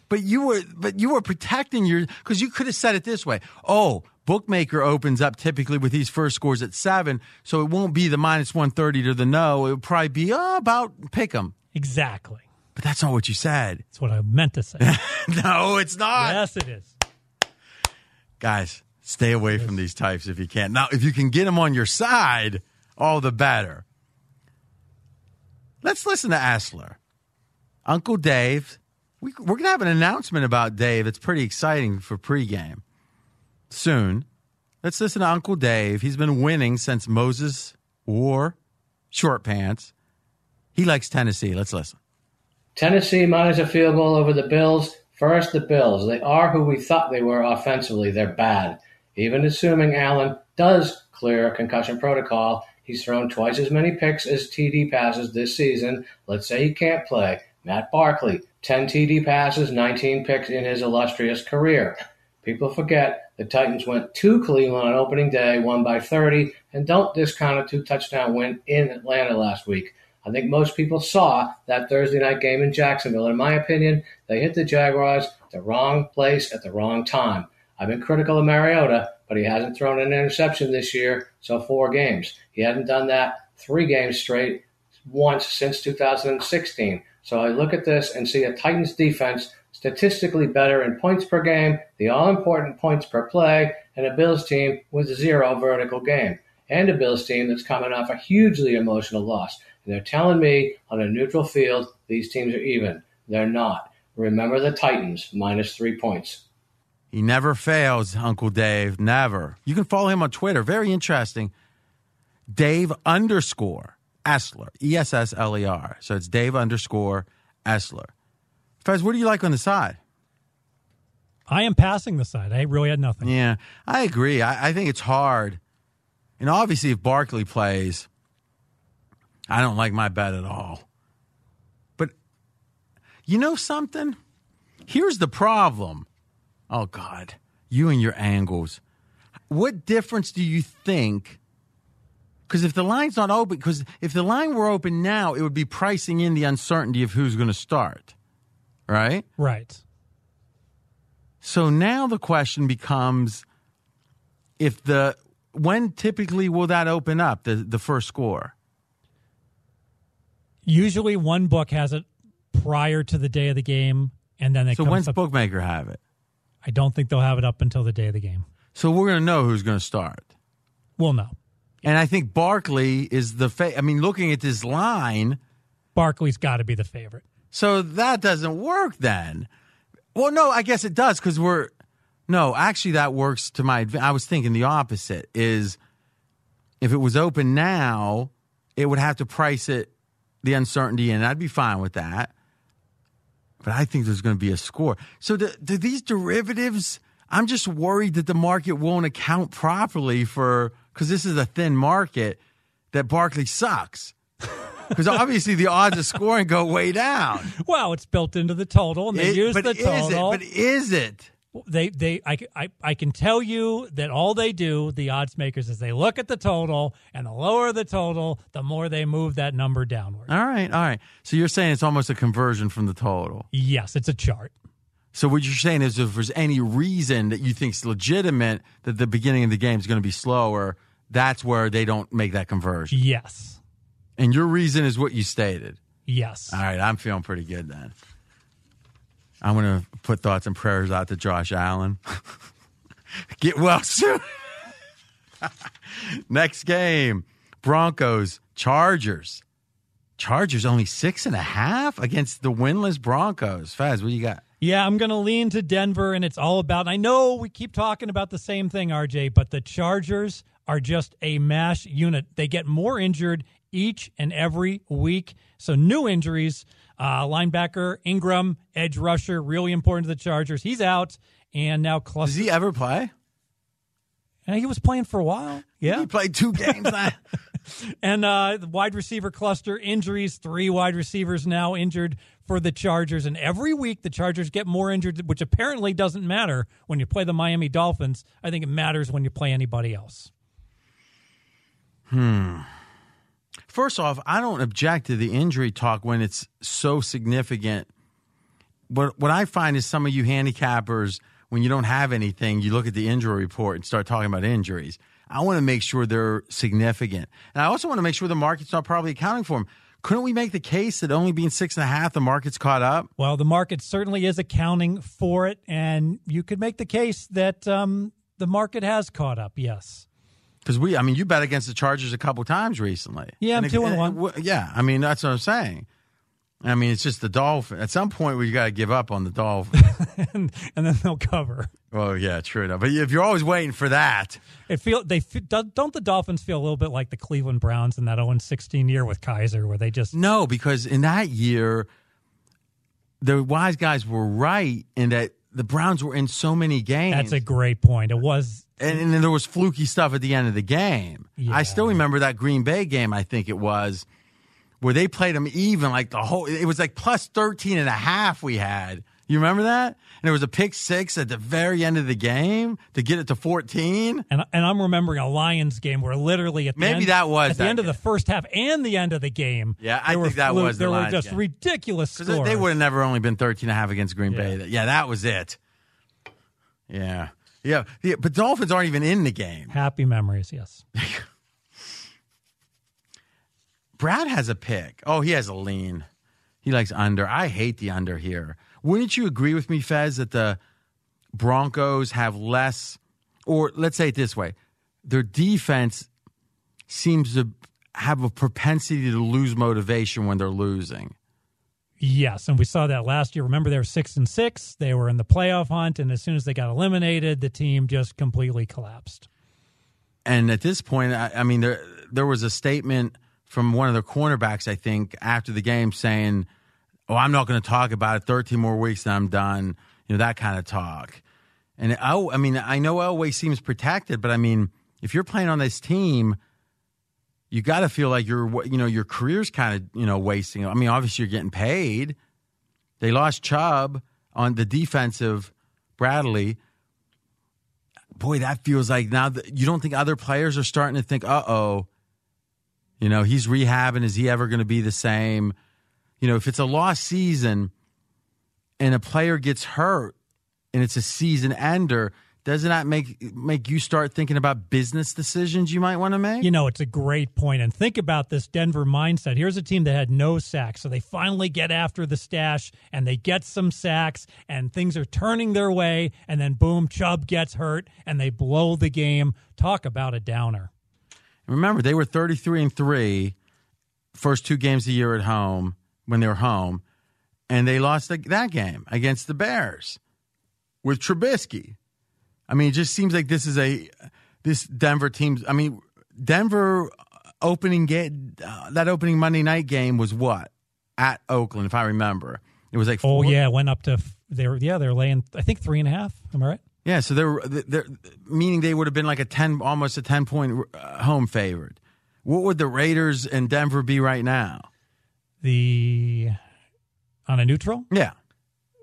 But you were, but you were protecting your because you could have said it this way. Oh, bookmaker opens up typically with these first scores at seven, so it won't be the minus one thirty to the no. It would probably be oh, about pick 'em. Exactly. But that's not what you said. That's what I meant to say. no, it's not. yes, it is. Guys, stay away from these types if you can. Now, if you can get them on your side, all the better. Let's listen to Essler. Uncle Dave. We, we're going to have an announcement about Dave. It's pretty exciting for pregame soon. Let's listen to Uncle Dave. He's been winning since Moses wore short pants. He likes Tennessee. Let's listen. Tennessee minus a field goal over the Bills. First, the Bills. They are who we thought they were offensively. They're bad. Even assuming Allen does clear concussion protocol, he's thrown twice as many picks as TD passes this season. Let's say he can't play. Matt Barkley, 10 TD passes, 19 picks in his illustrious career. People forget the Titans went to Cleveland on opening day, won by 30, and don't discount a two touchdown win in Atlanta last week. I think most people saw that Thursday night game in Jacksonville. In my opinion, they hit the Jaguars the wrong place at the wrong time. I've been critical of Mariota, but he hasn't thrown an interception this year, so four games. He hadn't done that three games straight once since 2016. So I look at this and see a Titans defense statistically better in points per game, the all important points per play, and a Bills team with zero vertical game. And a Bills team that's coming off a hugely emotional loss. And they're telling me on a neutral field these teams are even. They're not. Remember the Titans, minus three points. He never fails, Uncle Dave. Never. You can follow him on Twitter. Very interesting. Dave underscore Essler. E S S L E R. So it's Dave underscore Essler. Fez, what do you like on the side? I am passing the side. I really had nothing. Yeah, I agree. I, I think it's hard. And obviously, if Barkley plays, I don't like my bet at all. But you know something? Here's the problem. Oh, God. You and your angles. What difference do you think? Because if the line's not open, because if the line were open now, it would be pricing in the uncertainty of who's going to start. Right? Right. So now the question becomes if the when typically will that open up the the first score? Usually, one book has it prior to the day of the game, and then it So comes when's up. bookmaker have it? I don't think they'll have it up until the day of the game. So we're going to know who's going to start. We'll know. And I think Barkley is the fa- I mean looking at this line, Barkley's got to be the favorite. so that doesn't work then. Well, no, I guess it does cuz we're No, actually that works to my I was thinking the opposite is if it was open now, it would have to price it the uncertainty and I'd be fine with that. But I think there's going to be a score. So do, do these derivatives I'm just worried that the market won't account properly for cuz this is a thin market that Barkley sucks. Because obviously the odds of scoring go way down. Well, it's built into the total, and they It- use but the is it? total. But is it? They they I, I I can tell you that all they do the odds makers is they look at the total and the lower the total the more they move that number downward All right, all right. So you're saying it's almost a conversion from the total. yes it's a chart So what you're saying is if there's any reason that you think is legitimate that the beginning of the game is going to be slower, that's where they don't make that conversion. yes And your reason is what you stated. yes All right, I'm feeling pretty good then. I'm going to put thoughts and prayers out to Josh Allen. Get well soon. Next game Broncos, Chargers. Chargers only six and a half against the winless Broncos. Fez, what you got? yeah i'm gonna lean to denver and it's all about i know we keep talking about the same thing rj but the chargers are just a mash unit they get more injured each and every week so new injuries uh, linebacker ingram edge rusher really important to the chargers he's out and now Cluster. Does he ever play? And he was playing for a while. Yeah. He played two games. And uh, the wide receiver cluster injuries, three wide receivers now injured for the Chargers. And every week the Chargers get more injured, which apparently doesn't matter when you play the Miami Dolphins. I think it matters when you play anybody else. First off, I don't object to the injury talk when it's so significant what what I find is some of you handicappers, when you don't have anything, you look at the injury report and start talking about injuries. I want to make sure they're significant, and I also want to make sure the market's not probably accounting for them. Couldn't we make the case that only being six and a half, the market's caught up? Well, the market certainly is accounting for it, and you could make the case that um, the market has caught up. Yes. Because we, I mean, you bet against the Chargers a couple times recently. Yeah, I'm two and one. yeah, I mean that's what I'm saying. I mean, it's just the Dolphins. At some point, we got to give up on the Dolphins. and, and then they'll cover. oh yeah, true enough. But if you're always waiting for that, It feel they don't don't the Dolphins feel a little bit like the Cleveland Browns in that 0 16 year with Kizer, where they just no, because in that year, the wise guys were right in that the Browns were in so many games. that's a great point. It was and, and then there was fluky stuff at the end of the game. I still remember that Green Bay game, I think it was, where they played them even like the whole, it was like plus 13 and a half we had. You remember that? And there was a pick six at the very end of the game to get it to 14. and and I'm remembering a Lions game where literally at the Maybe end, that was at the that end of the first half and the end of the game. Yeah, I were think that was the there were just game. ridiculous scores. they would have never only been 13 and a half against Green Bay. Yeah. Yeah, that was it. Yeah. Yeah. yeah. But Dolphins aren't even in the game. Happy memories, yes. Brad has a pick. Oh, he has a lean. He likes under. I hate the under here. Wouldn't you agree with me, Fez, that the Broncos have less, or let's say it this way, their defense seems to have a propensity to lose motivation when they're losing. Yes, and we saw that last year. Remember, they were six and six. They were in the playoff hunt, and as soon as they got eliminated, the team just completely collapsed. And at this point, I, I mean, there there was a statement from one of the cornerbacks, I think, after the game saying, "Oh, I'm not going to talk about it. 13 more weeks, and I'm done." You know that kind of talk. And I, I mean, I know Elway seems protected, but I mean, if you're playing on this team, you got to feel like your you know your career's kind of you know wasting. I mean, obviously you're getting paid. They lost Chubb on the defensive Bradley boy, that feels like now that you don't think other players are starting to think, uh oh, you know, he's rehabbing. Is he ever going to be the same? You know, if it's a lost season and a player gets hurt and it's a season ender, doesn't that make make you start thinking about business decisions you might want to make? You know, it's a great point. And think about this Denver mindset. Here's a team that had no sacks. So they finally get after the stash and they get some sacks and things are turning their way. And then, boom, Chubb gets hurt and they blow the game. Talk about a downer. Remember, they were 33 and 3 first two games a year at home when they were home, and they lost that game against the Bears with Trubisky. I mean, it just seems like this is a this Denver team. I mean, Denver opening game uh, that opening Monday night game was what at Oakland, if I remember. It was like oh yeah. it Went up to, they were, yeah, they're laying, I think, three and a half. Am I right? Yeah, so they're, they're meaning they would have been like a ten, almost a ten point uh, home favorite. What would the Raiders and Denver be right now? The, on a neutral? Yeah,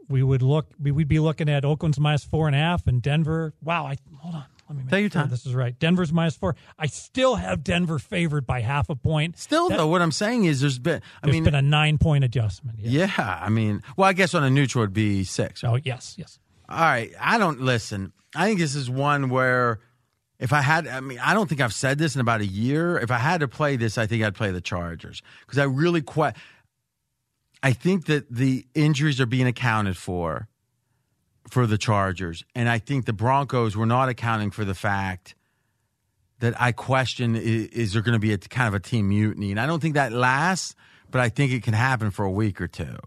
we would look we would be looking at Oakland's minus four and a half and Denver. Wow, I hold on. Let me make Take sure time. This is right. Denver's minus four. I still have Denver favored by half a point. Still, That- though, what I'm saying is there's been. I There's mean, been a nine point adjustment. Yeah. yeah. I mean, well, I guess on a neutral it'd be six. right? Oh yes, yes. All right. I don't listen. I think this is one where if I had, I mean, I don't think I've said this in about a year. If I had to play this, I think I'd play the Chargers because I really quite. I think that the injuries are being accounted for for the Chargers, and I think the Broncos were not accounting for the fact that I question is, is there going to be a kind of a team mutiny, and I don't think that lasts, but I think it can happen for a week or two.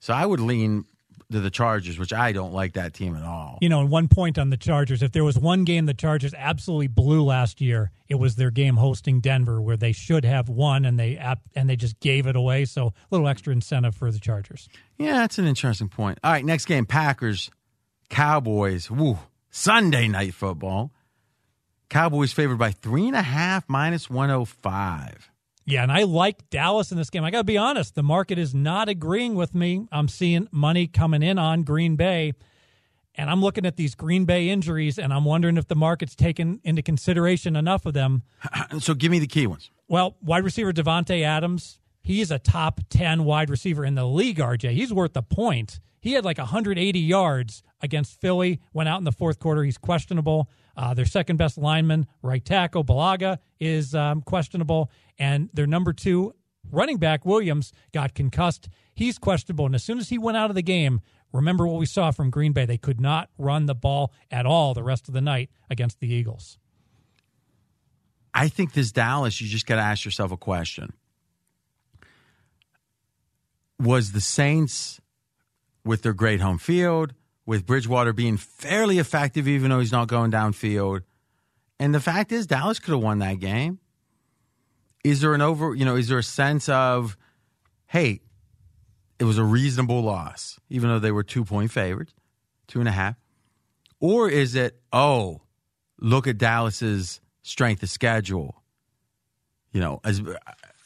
So I would lean to the Chargers, which I don't like that team at all. You know, and one point on the Chargers. If there was one game the Chargers absolutely blew last year, it was their game hosting Denver, where they should have won and they and they just gave it away. So a little extra incentive for the Chargers. Yeah, that's an interesting point. All right, next game Packers, Cowboys. Woo. Sunday night football. Cowboys favored by three and a half minus 105. Yeah, and I like Dallas in this game. I got to be honest, the market is not agreeing with me. I'm seeing money coming in on Green Bay, and I'm looking at these Green Bay injuries, and I'm wondering if the market's taken into consideration enough of them. So give me the key ones. Well, wide receiver Davante Adams, he's a top 10 wide receiver in the league, RJ. He's worth a point. He had like 180 yards against Philly. Went out in the fourth quarter. He's questionable. Uh, their second best lineman, right tackle Bulaga, is um, questionable, and their number two running back Williams got concussed. He's questionable, and as soon as he went out of the game, remember what we saw from Green Bay. They could not run the ball at all the rest of the night against the Eagles. I think this Dallas, you just got to ask yourself a question. Was the Saints, with their great home field, with Bridgewater being fairly effective, even though he's not going downfield, and the fact is, Dallas could have won that game. Is there an over, you know, is there a sense of, hey, it was a reasonable loss, even though they were two point favorites, two and a half? Or is it, oh, look at Dallas's strength of schedule? You know, as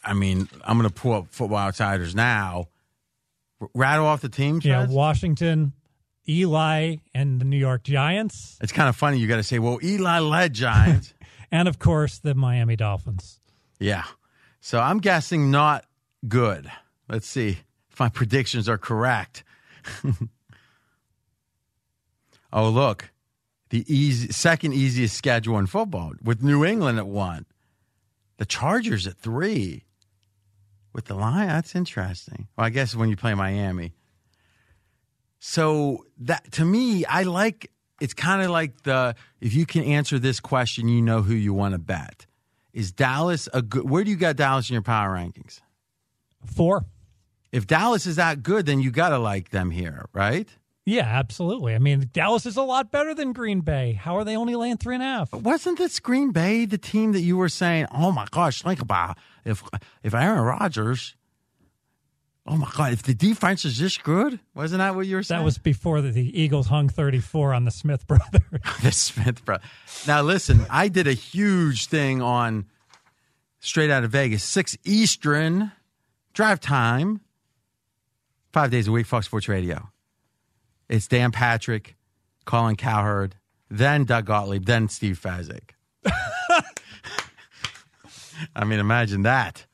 I mean, I'm going to pull up Football Outsiders now. Rattle off the teams. Yeah? Washington, Eli, and the New York Giants, It's kind of funny. You got to say, well, Eli led Giants. and of course the Miami Dolphins. Yeah. So I'm guessing not good. Let's see if my predictions are correct. oh, look. The easy, second easiest schedule in football with New England at one. The Chargers at three. With the line, that's interesting. Well, I guess when you play Miami. So that to me, I like it's kind of like the if you can answer this question, you know who you want to bet. Is Dallas a good where do you got Dallas in your power rankings? Four. If Dallas is that good, then you gotta like them here, right? Yeah, absolutely. I mean, Dallas is a lot better than Green Bay. How are they only laying three and a half? Wasn't this Green Bay the team that you were saying, oh my gosh, think about if if Aaron Rodgers Oh my God! If the defense is this good, wasn't that what you were saying? That was before the, the Eagles hung 34 on the Smith brothers. the Smith brother. Now listen, I did a huge thing on straight out of Vegas, six Eastern drive time, five days a week, Fox Sports Radio. It's Dan Patrick, Colin Cowherd, then Doug Gottlieb, then Steve Fezzik. I mean, imagine that.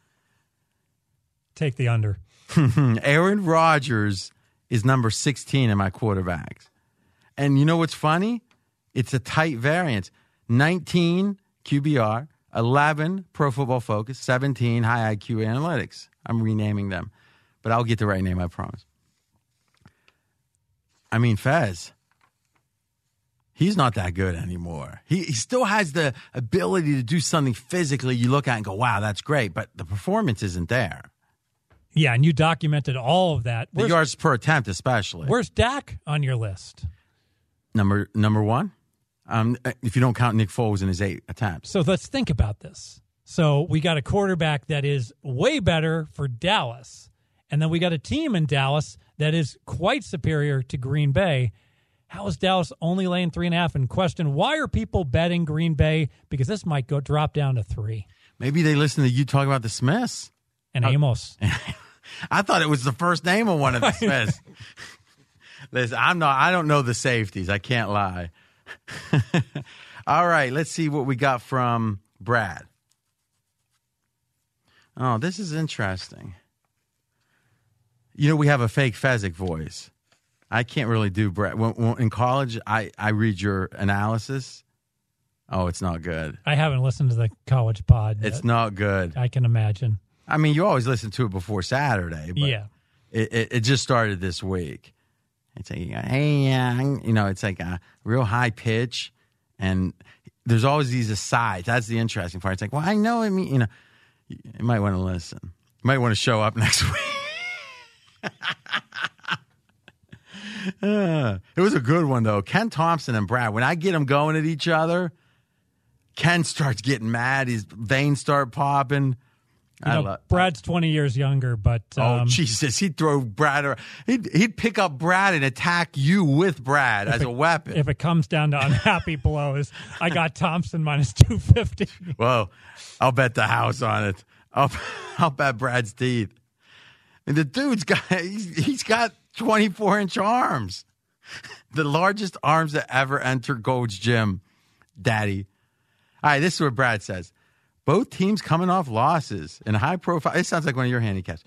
Take the under. Aaron Rodgers is number 16 in my quarterbacks. And you know what's funny? It's a tight variance 19 QBR, 11 Pro Football Focus, 17 High IQ Analytics. I'm renaming them, but I'll get the right name, I promise. I mean, Fez, he's not that good anymore. He, he still has the ability to do something physically you look at and go, wow, that's great, but the performance isn't there. Yeah, and you documented all of that. The yards per attempt, especially. where's Dak on your list? Number number one, um, if you don't count Nick Foles in his eight attempts. So let's think about this. So we got a quarterback that is way better for Dallas, and then we got a team in Dallas that is quite superior to Green Bay. How is Dallas only laying three and a half? And question: Why are people betting Green Bay? Because this might go drop down to three. Maybe they listen to you talk about the Smiths. And Amos. I thought it was the first name of one of the Smiths. Listen, I'm not. I don't know the safeties. I can't lie. All right, let's see what we got from Brad. Oh, this is interesting. You know, we have a fake Fezzik voice. I can't really do Brad. When, when, in college, I, I read your analysis. Oh, it's not good. I haven't listened to the college pod. It's not good. I can imagine. I mean, you always listen to it before Saturday, but Yeah. it, it, it just started this week. It's like, hey, uh, you know, it's like a real high pitch, and there's always these asides. That's the interesting part. It's like, well, I know. I mean, you know, you might want to listen. You might want to show up next week. Uh, it was a good one though. Ken Thompson and Brad. When I get them going at each other, Ken starts getting mad. His veins start popping. You know, love. Brad's 20 years younger, but Oh um, Jesus! He'd throw Brad. He'd he'd pick up Brad and attack you with Brad as a weapon. if it comes down to unhappy blows, I got Thompson minus 250. Whoa! I'll bet the house on it. I'll I'll bet Brad's teeth. And the dude's got he's, he's got twenty four inch arms, the largest arms that ever entered Gold's gym. Daddy. All right, this is what Brad says. Both teams coming off losses in high profile. It sounds like one of your handicaps.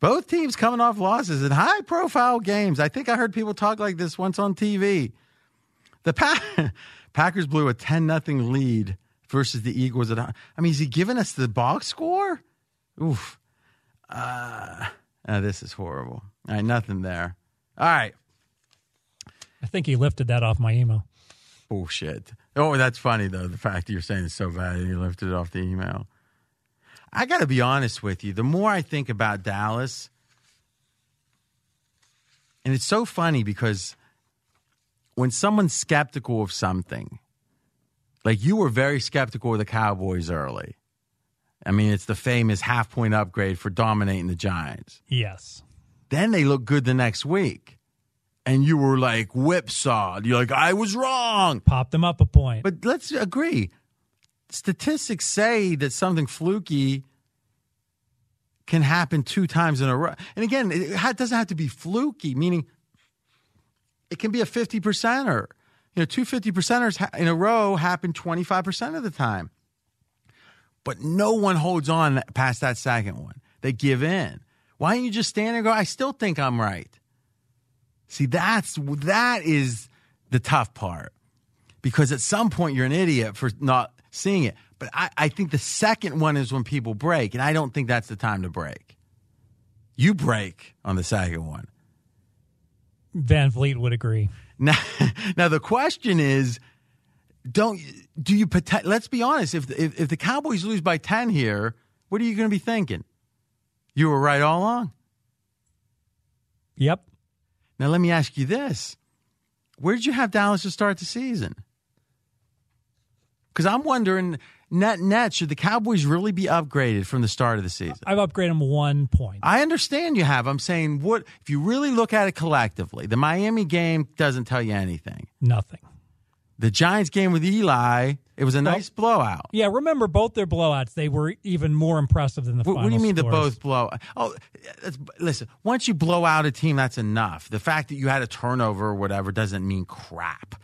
Both teams coming off losses in high profile games. I think I heard people talk like this once on TV. The pa- Packers blew a 10 nothing lead versus the Eagles. At, I mean, is he giving us the box score? Oof. Uh, uh, this is horrible. All right, nothing there. All right. I think he lifted that off my email. Bullshit. Oh, that's funny though. The fact that you're saying it's so bad and you lifted it off the email. I got to be honest with you. The more I think about Dallas, and it's so funny because when someone's skeptical of something, like you were very skeptical of the Cowboys early. I mean, it's the famous half point upgrade for dominating the Giants. Yes. Then they look good the next week. And you were like whipsawed. You're like, I was wrong. Popped them up a point. But let's agree. Statistics say that something fluky can happen two times in a row. And again, it doesn't have to be fluky, meaning it can be a 50 percenter. You know, two 50 percenters in a row happen 25% of the time. But no one holds on past that second one. They give in. Why don't you just stand there and go, I still think I'm right? See, that's that is the tough part. Because at some point you're an idiot for not seeing it. But I, I think the second one is when people break, and I don't think that's the time to break. You break on the second one. Van Vliet would agree. Now, now the question is, don't do you? Let's be honest. If, if if the Cowboys lose by ten here, what are you going to be thinking? You were right all along. Yep. Now let me ask you this: Where did you have Dallas to start the season? Because I'm wondering, net net, should the Cowboys really be upgraded from the start of the season? I've upgraded them one point. I understand you have. I'm saying, what if you really look at it collectively? The Miami game doesn't tell you anything. Nothing. The Giants game with Eli, it was a nice well, blowout. Yeah, remember both their blowouts. They were even more impressive than the what. What do you mean scores. the both blow? Oh, listen. Once you blow out a team, that's enough. The fact that you had a turnover or whatever doesn't mean crap.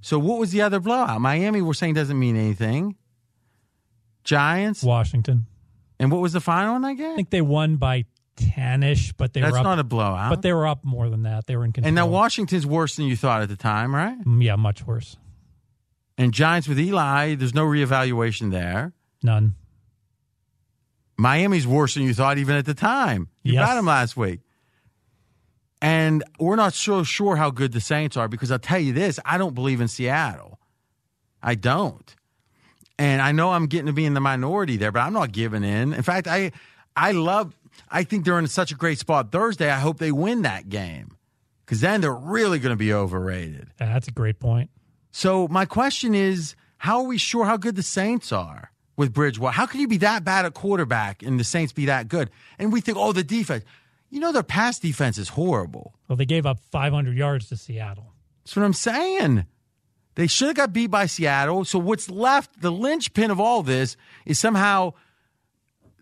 So what was the other blowout? Miami, we're saying doesn't mean anything. Giants, Washington, and what was the final one that game? I think they won by ten-ish, but they that's were up, not a blowout. But they were up more than that. They were in control. And now Washington's worse than you thought at the time, right? Mm, Yeah, much worse. And Giants with Eli, there's no reevaluation there. None. Miami's worse than you thought even at the time. You Yes. got them last week. And we're not so sure how good the Saints are because I'll tell you this I don't believe in Seattle. I don't. And I know I'm getting to be in the minority there, but I'm not giving in. In fact, I I love I think they're in such a great spot Thursday. I hope they win that game. Because then they're really going to be overrated. That's a great point. So my question is, how are we sure how good the Saints are with Bridgewater? How can you be that bad at quarterback and the Saints be that good? And we think, oh, the defense. You know their pass defense is horrible. Well, they gave up 500 yards to Seattle. That's what I'm saying. They should have got beat by Seattle. So what's left, the linchpin of all this, is somehow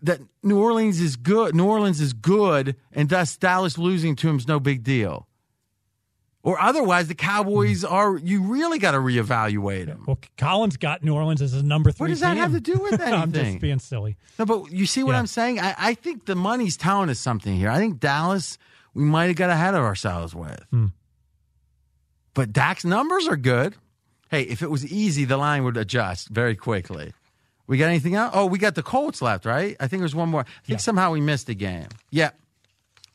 that New Orleans is good. New Orleans is good, and thus Dallas losing to him is no big deal. Or otherwise, the Cowboys are. You really got to reevaluate them. Well, Collins got New Orleans as his number three. What does that team. have to do with anything? I'm just being silly. No, but you see what Yeah. I'm saying? I, I think the money's telling us something here. I think Dallas, we might have got ahead of ourselves with. Hmm. But Dak's numbers are good. Hey, if it was easy, the line would adjust very quickly. We got anything else? Oh, we got the Colts left, right? I think there's one more. I think Yeah. somehow we missed a game. Yeah.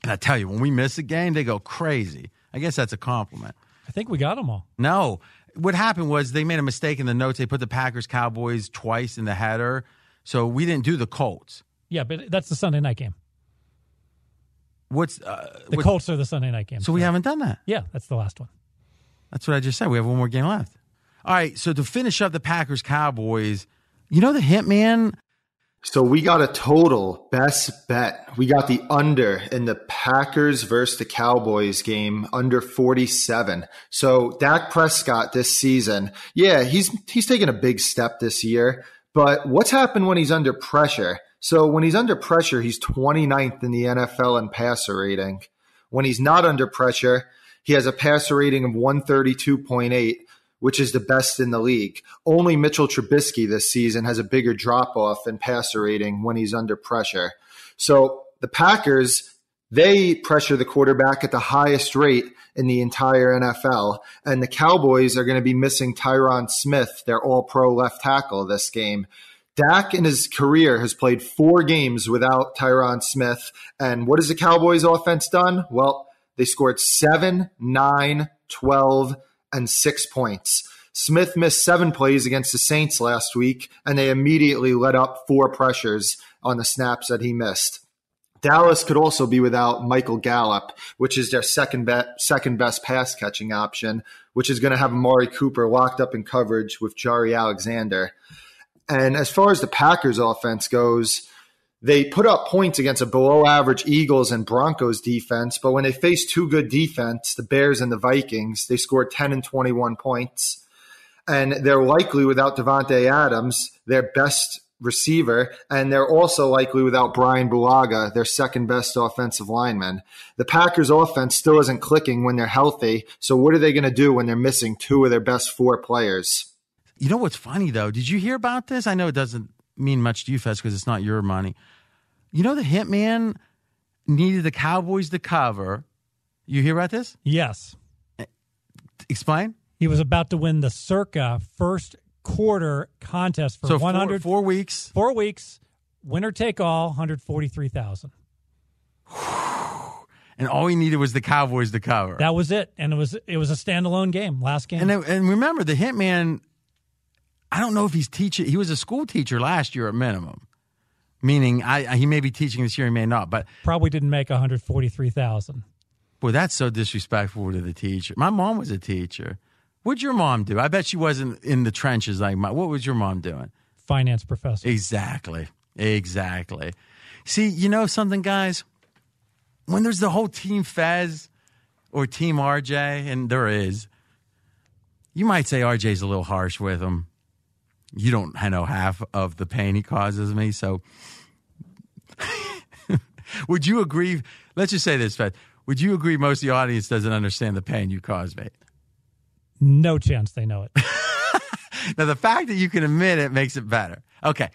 And I tell you, when we miss a game, they go crazy. I guess that's a compliment. I think we got them all. No. What happened was they made a mistake in the notes. They put the Packers Cowboys twice in the header. So we didn't do the Colts. Yeah, but that's the Sunday night game. What's uh, The what- Colts are the Sunday night game. So we haven't done that. Yeah, that's the last one. That's what I just said. We have one more game left. All right. So to finish up the Packers Cowboys, you know the Hitman. So we got a total best bet. We got the under in the Packers versus the Cowboys game under 47. So Dak Prescott this season, yeah, he's he's taken a big step this year, but what's happened when he's under pressure? So when he's under pressure, he's 29th in the NFL in passer rating. When he's not under pressure, he has a passer rating of 132.8 which is the best in the league. Only Mitchell Trubisky this season has a bigger drop off in passer rating when he's under pressure. So the Packers, They pressure the quarterback at the highest rate in the entire NFL. And the Cowboys are going to be missing Tyron Smith, their all pro left tackle this game. Dak in his career has played four games without Tyron Smith. And what has the Cowboys offense done? Well, they scored seven, nine, 12, and six points. Smith missed seven plays against the Saints last week, and they immediately let up four pressures on the snaps that he missed. Dallas could also be without Michael Gallup, which is their second be- second best pass catching option, which is going to have Amari Cooper locked up in coverage with Jaire Alexander. And as far as the Packers offense goes, they put up points against a below average Eagles and Broncos defense, but when they faced two good defense, the Bears and the Vikings, they scored 10 and 21 points. And they're likely without Davante Adams, their best receiver, and they're also likely without Brian Bulaga, their second best offensive lineman. The Packers offense still isn't clicking when they're healthy. So what are they going to do when they're missing two of their best four players? You know what's funny though? Did you hear about this? I know it doesn't mean much to you, Fez, because it's not your money. You know the Hitman needed the Cowboys to cover. You hear about this? Yes. Explain. He was about to win the Circa first quarter contest for So 100 four, four weeks. four weeks, winner take all, 143,000. And all he needed was the Cowboys to cover. That was it, and it was it was a standalone game, last game. And and remember the hitman. I don't know if he's teaching. He was a school teacher last year at minimum, meaning I, he may be teaching this year, he may not. But Probably didn't make 143,000. boy, that's so disrespectful to the teacher. My mom was a teacher. What'd your mom do? I bet she wasn't in the trenches like my. What was your mom doing? Finance professor. Exactly. Exactly. See, you know something, guys? When there's the whole team Fez or team RJ, and there is, you might say RJ's a little harsh with him. You don't know half of the pain he causes me. So, would you agree? Let's just say this, Fez. Would you agree most of the audience doesn't understand the pain you cause me? No chance they know it. Now, the fact that you can admit it makes it better. Okay.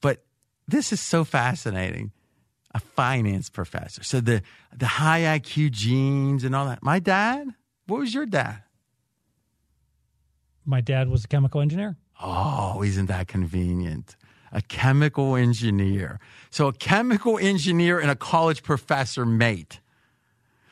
But this is so fascinating. A finance professor. So the the high IQ genes and all that. My dad, what was your dad? My dad was a chemical engineer. Oh, isn't that convenient? A chemical engineer. So a chemical engineer and a college professor mate.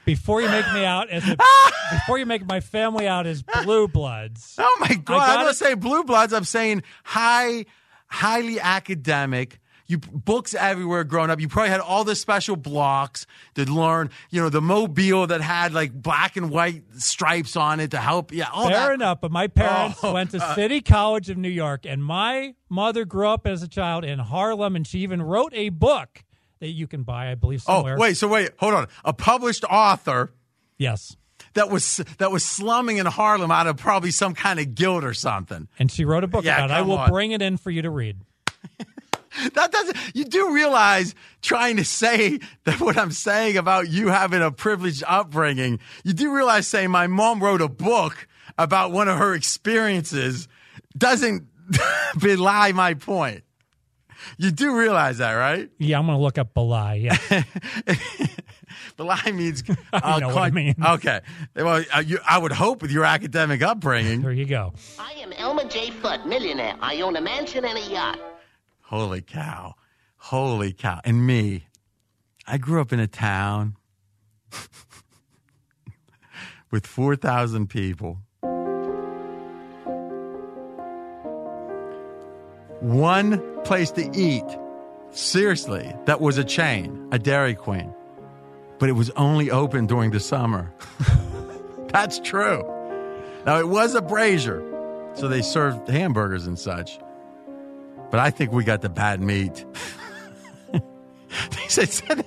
Before you make me out as a, before you make my family out as blue bloods. Oh my god! I I'm gotta- not saying blue bloods. I'm saying high, highly academic. You books everywhere growing up. You probably had all the special blocks to learn. You know the mobile that had like black and white stripes on it to help. Yeah, all Fair that. enough, but my parents Oh, went to uh, City College of New York, and my mother grew up as a child in Harlem, and she even wrote a book that you can buy, I believe, Oh wait, so wait, hold on. A published author Yes. that was that was slumming in Harlem out of probably some kind of guilt or something. And she wrote a book Yeah, about it. I will on. bring it in for you to read. That doesn't. You do realize trying to say that what I'm saying about you having a privileged upbringing. You do realize saying my mom wrote a book about one of her experiences doesn't belie my point. You do realize that, right? Yeah, I'm going to look up Belay. Yeah. Belie means. I know what I mean. Okay. Well, uh, you, I would hope with your academic upbringing. there you go. I am Elmer J. Fudd, millionaire. I own a mansion and a yacht. Holy cow. Holy cow. And me, I grew up in a town with 4,000 people. One place to eat, seriously, that was a chain, a Dairy Queen. But it was only open during the summer. That's true. Now, it was a brazier, so they served hamburgers and such but I think we got the bad meat. they said,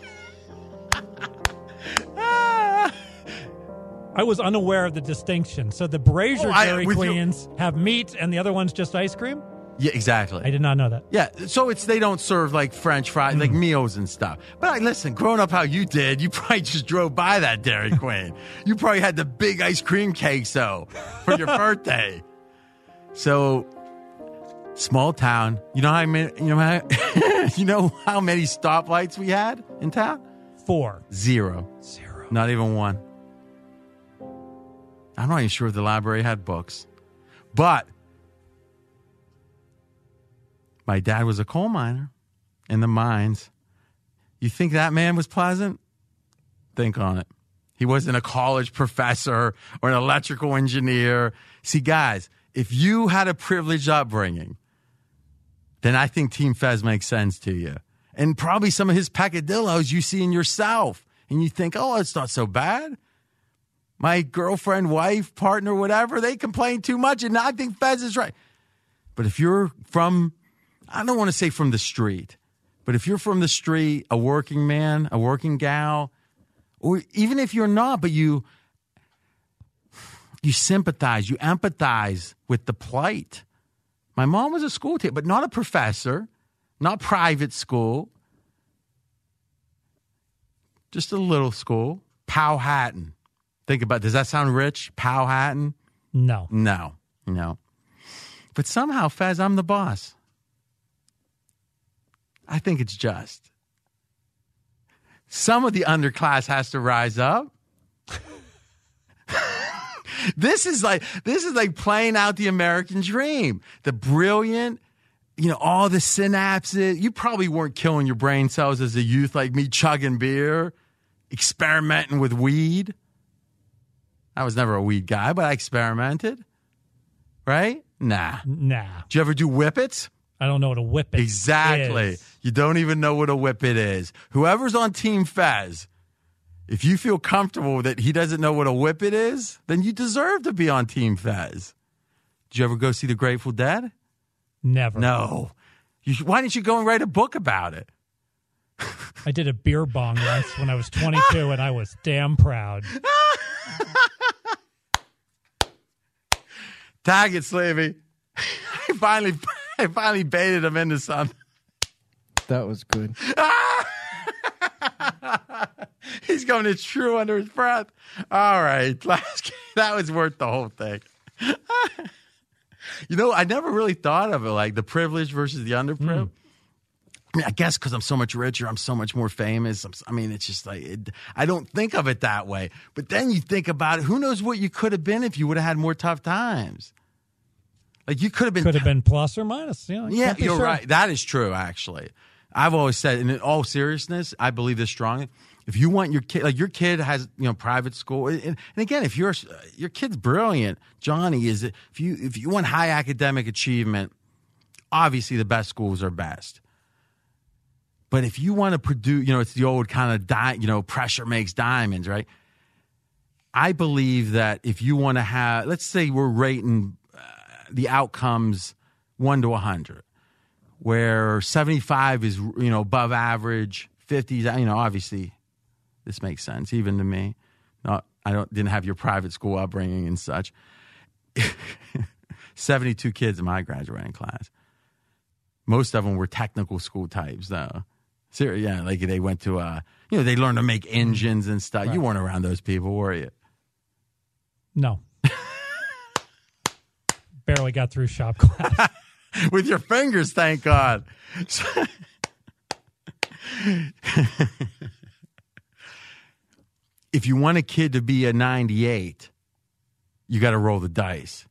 I was unaware of the distinction. So the Brazier Oh, I- Dairy your- Queens have meat and the other one's just ice cream? yeah, exactly. I did not know that. Yeah, so it's they don't serve like French fries, like mm. meals and stuff. But I listen, growing up how you did, you probably just drove by that Dairy Queen. you probably had the big ice cream cake though for your birthday. So small town. You know how many? You know how? you know how many stoplights we had in town? Four. Zero. Zero. Not even one. I'm not even sure if the library had books. But my dad was a coal miner in the mines. You think that man was pleasant? Think on it. He wasn't a college professor or an electrical engineer. See, guys, if you had a privileged upbringing, then I think Team Fez makes sense to you. And probably some of his peccadillos you see in yourself. And you think, oh, it's not so bad. My girlfriend, wife, partner, whatever, they complain too much. And I think Fez is right. But if you're from, I don't want to say from the street, but if you're from the street, a working man, a working gal, or even if you're not, but you you sympathize, you empathize with the plight. My mom was a school teacher, but not a professor, not private school, just a little school. Powhatan. Think about does that sound rich? Powhatan? No. No, no. But somehow, Fez, I'm the boss. I think it's just. Some of the underclass has to rise up. This is like this is like playing out the American dream. The brilliant, you know, all the synapses. You probably weren't killing your brain cells as a youth like me, chugging beer, experimenting with weed. I was never a weed guy, but I experimented. Right? Nah. Nah. Did you ever do whippets? I don't know what a whippet is. Exactly. is. You don't even know what a whippet is. Whoever's on Team Fez, if you feel comfortable that he doesn't know what a whippet is, then you deserve to be on Team Fez. Did you ever go see the Grateful Dead? Never. No. You, why didn't you go and write a book about it? I did a beer bong once when I was 22, and I was damn proud. Tag it, Slavey. I finally, I finally baited him into something. That was good. He's going to true under his breath. All right. Last, that was worth the whole thing. you know, I never really thought of it like the privilege versus the underprivileged. I, mean, I guess because I'm so much richer, I'm so much more famous. I'm, I mean, it's just like, it, I don't think of it that way. But then you think about it, who knows what you could have been if you would have had more tough times? Like you could have been. Could have been plus or minus. You know, you Yeah, you're sure. right. That is true, actually. I've always said, in all seriousness, I believe this strongly. If you want your kid, like your kid has, you know, private school, and, and again, if your your kid's brilliant, Johnny is. If you if you want high academic achievement, obviously the best schools are best. But if you want to produce, you know, it's the old kind of di- you know, pressure makes diamonds, right? I believe that if you want to have, let's say we're rating uh, the outcomes one to a hundred, where seventy-five is you know above average, fifty, is, you know, obviously this makes sense even to me. Not, I don't didn't have your private school upbringing and such. Seventy-two kids in my graduating class. Most of them were technical school types, though. Ser- yeah, like they went to, uh, you know, they learned to make engines and stuff. You weren't around those people, were you? No. Barely got through shop class. With your fingers, thank God. if you want a kid to be a 98, you got to roll the dice.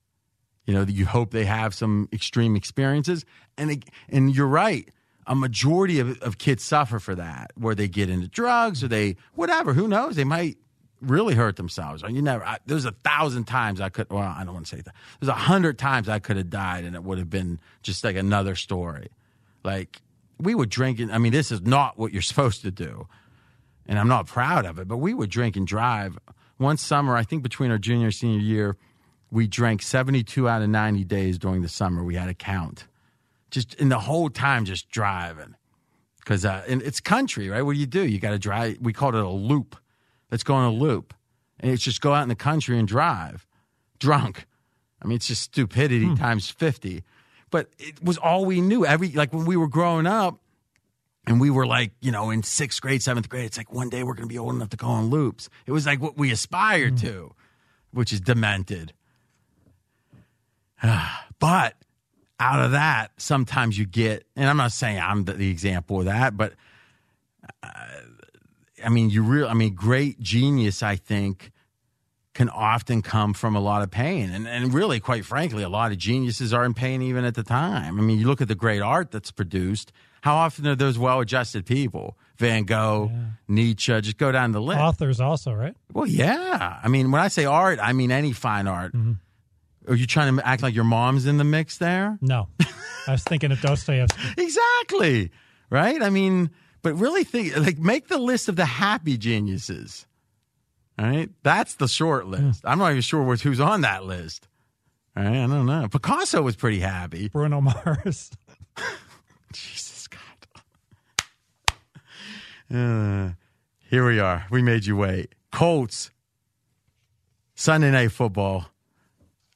You know, you hope they have some extreme experiences. And, and you're right. A majority of, of kids suffer for that, where they get into drugs or they, whatever, who knows? They might really hurt themselves. You never, I, there's a thousand times I could, well, I don't want to say that. There's a hundred times I could have died and it would have been just like another story. Like, we were drinking. I mean, this is not what you're supposed to do. And I'm not proud of it, but we would drink and drive. One summer, I think between our junior and senior year, we drank 72 out of 90 days during the summer. We had a count. Just in the whole time, just driving. Because uh, it's country, right? What do you do? You got to drive. We called it a loop. Let's go on a loop. And it's just go out in the country and drive drunk. I mean, it's just stupidity times 50. But it was all we knew. Every, like when we were growing up, and we were like, you know, in sixth grade, seventh grade, it's like one day we're going to be old enough to go on loops. It was like what we aspired to, which is demented. but out of that, sometimes you get, and I'm not saying I'm the, the example of that, but uh, I mean, you real. I mean, great genius. I think can often come from a lot of pain, and and really, quite frankly, a lot of geniuses are in pain even at the time. I mean, you look at the great art that's produced. How often are those well-adjusted people? Van Gogh, Nietzsche. Just go down the list. Authors also, right? Well, yeah. I mean, when I say art, I mean any fine art. Mm-hmm. Are you trying to act like your mom's in the mix there? No, I was thinking of Dostoevsky. Exactly. Right? I mean, but really think like make the list of the happy geniuses. All right? That's the short list. I'm not even sure who's on that list. All right? I don't know. Picasso was pretty happy. Bruno Mars. Jesus God. Uh, here we are. We made you wait. Colts. Sunday night football.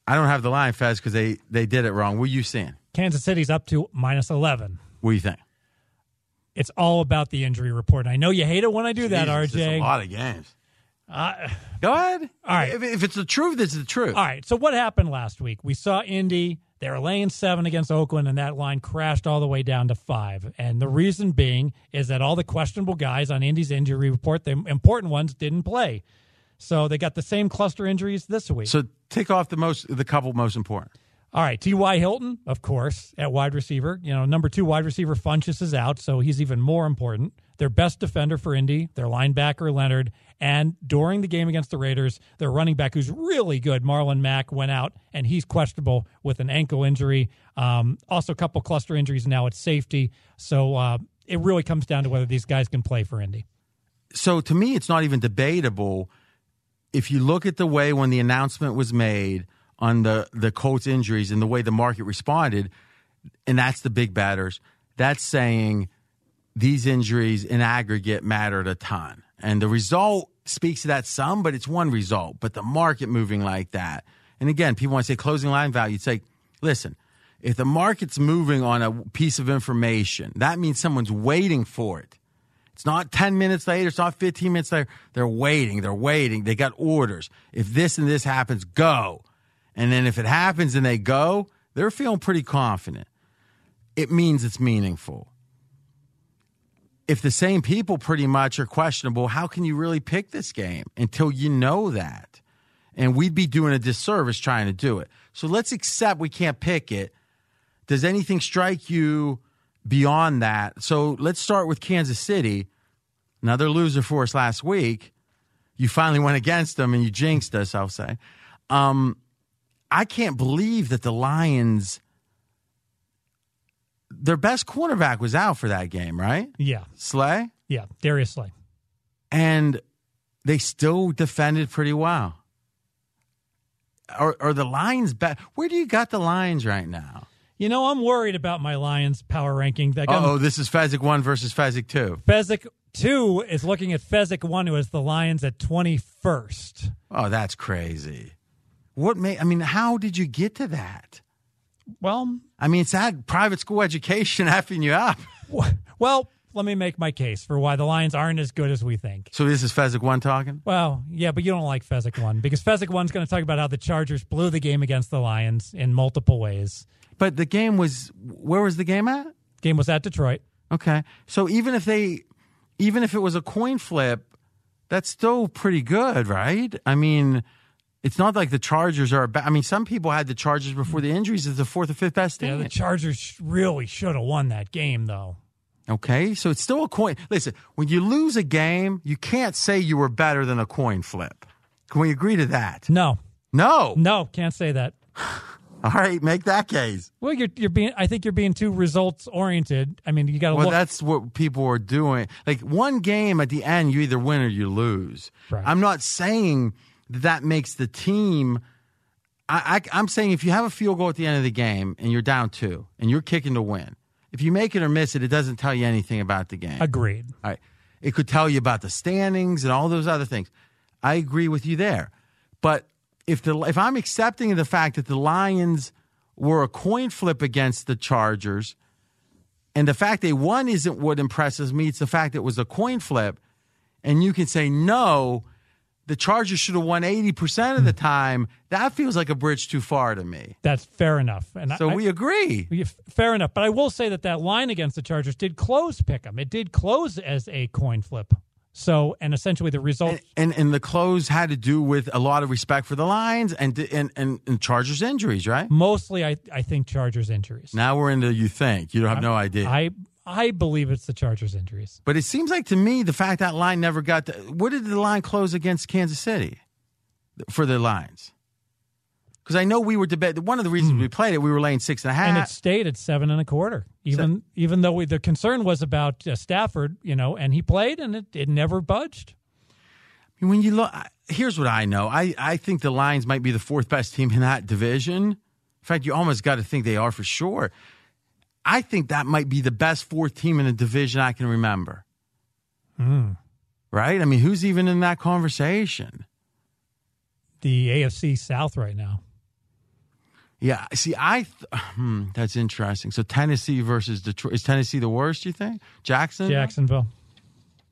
I don't have the line, Fez, because they, they did it wrong. What are you seeing? Kansas City's up to minus 11. What do you think? It's all about the injury report. And I know you hate it when I do that, Jesus, it's RJ. a lot of games. Uh, Go ahead. All right. If, if it's the truth, it's the truth. All right. So what happened last week? We saw Indy. They were laying seven against Oakland, and that line crashed all the way down to five. And the reason being is that all the questionable guys on Indy's injury report, the important ones, didn't play. So they got the same cluster injuries this week. So take off the most, the couple most important. All right, T.Y. Hilton, of course, at wide receiver. You know, number two wide receiver Funchess is out, so he's even more important. Their best defender for Indy, their linebacker Leonard, and during the game against the Raiders, their running back who's really good, Marlon Mack, went out and he's questionable with an ankle injury. Um, also, a couple cluster injuries now at safety. So uh, it really comes down to whether these guys can play for Indy. So to me, it's not even debatable. If you look at the way when the announcement was made on the the Colts injuries and the way the market responded, and that's the big batters. That's saying these injuries in aggregate mattered a ton, and the result speaks to that some, but it's one result. But the market moving like that, and again, people want to say closing line value. It's like, listen, if the market's moving on a piece of information, that means someone's waiting for it. It's not 10 minutes later. It's not 15 minutes later. They're waiting. They're waiting. They got orders. If this and this happens, go. And then if it happens and they go, they're feeling pretty confident. It means it's meaningful. If the same people pretty much are questionable, how can you really pick this game until you know that? And we'd be doing a disservice trying to do it. So let's accept we can't pick it. Does anything strike you beyond that? So let's start with Kansas City. Another loser for us last week. You finally went against them and you jinxed us, I'll say. Um, I can't believe that the Lions, their best cornerback was out for that game, right? Yeah. Slay? Yeah. Darius Slay. And they still defended pretty well. Are, are the Lions back? Where do you got the Lions right now? You know, I'm worried about my Lions power ranking. That Oh, this is Fezzik 1 versus Fezzik 2. Fezzik 2 is looking at Fezzik 1, who has the Lions at 21st. Oh, that's crazy. What made, I mean, how did you get to that? Well, I mean, it's that private school education effing you up. Well, let me make my case for why the Lions aren't as good as we think. So this is Fezzik 1 talking? Well, yeah, but you don't like Fezzik 1 because Fezzik 1's going to talk about how the Chargers blew the game against the Lions in multiple ways. But the game was, where was the game at? Game was at Detroit. Okay. So even if they, even if it was a coin flip, that's still pretty good, right? I mean, it's not like the Chargers are. I mean, some people had the Chargers before the injuries as the fourth or fifth best team. Yeah, the Chargers really should have won that game, though. Okay, so it's still a coin. Listen, when you lose a game, you can't say you were better than a coin flip. Can we agree to that? No, No. no, can't say that. All right, make that case. Well, you're you're being. I think you're being too results oriented. I mean, you got to Well, look. that's what people are doing. Like one game at the end, you either win or you lose. Right. I'm not saying that makes the team. I, I, I'm saying if you have a field goal at the end of the game and you're down two and you're kicking to win, if you make it or miss it, it doesn't tell you anything about the game. Agreed. All right. It could tell you about the standings and all those other things. I agree with you there. But if the if I'm accepting the fact that the Lions were a coin flip against the Chargers, and the fact they won isn't what impresses me, it's the fact it was a coin flip, and you can say no, the Chargers should have won 80% of the hmm. time, that feels like a bridge too far to me. That's fair enough. And So I, we agree. we- fair enough. But I will say that that line against the Chargers did close pick 'em. It did close as a coin flip. So, and essentially the result. And, and and the close had to do with a lot of respect for the lines and and and, and Chargers injuries, right? Mostly, I I think Chargers injuries. Now we're into you think you don't have no idea. I I believe it's the Chargers injuries. But it seems like to me the fact that line never got. The, what did the line close against Kansas City for the Lions? Because I know we were debating. One of the reasons we played it, we were laying six and a half, and it stayed at seven and a quarter. Even even though we, the concern was about uh, Stafford, you know, and he played, and it, it never budged. When you look, here's what I know. I I think the Lions might be the fourth best team in that division. In fact, you almost got to think they are for sure. I think that might be the best fourth team in a division I can remember. Mm. Right? I mean, who's even in that conversation? The AFC South right now. Yeah. See, I th- hmm, that's interesting. So Tennessee versus Detroit is Tennessee the worst? You think Jackson? Jacksonville.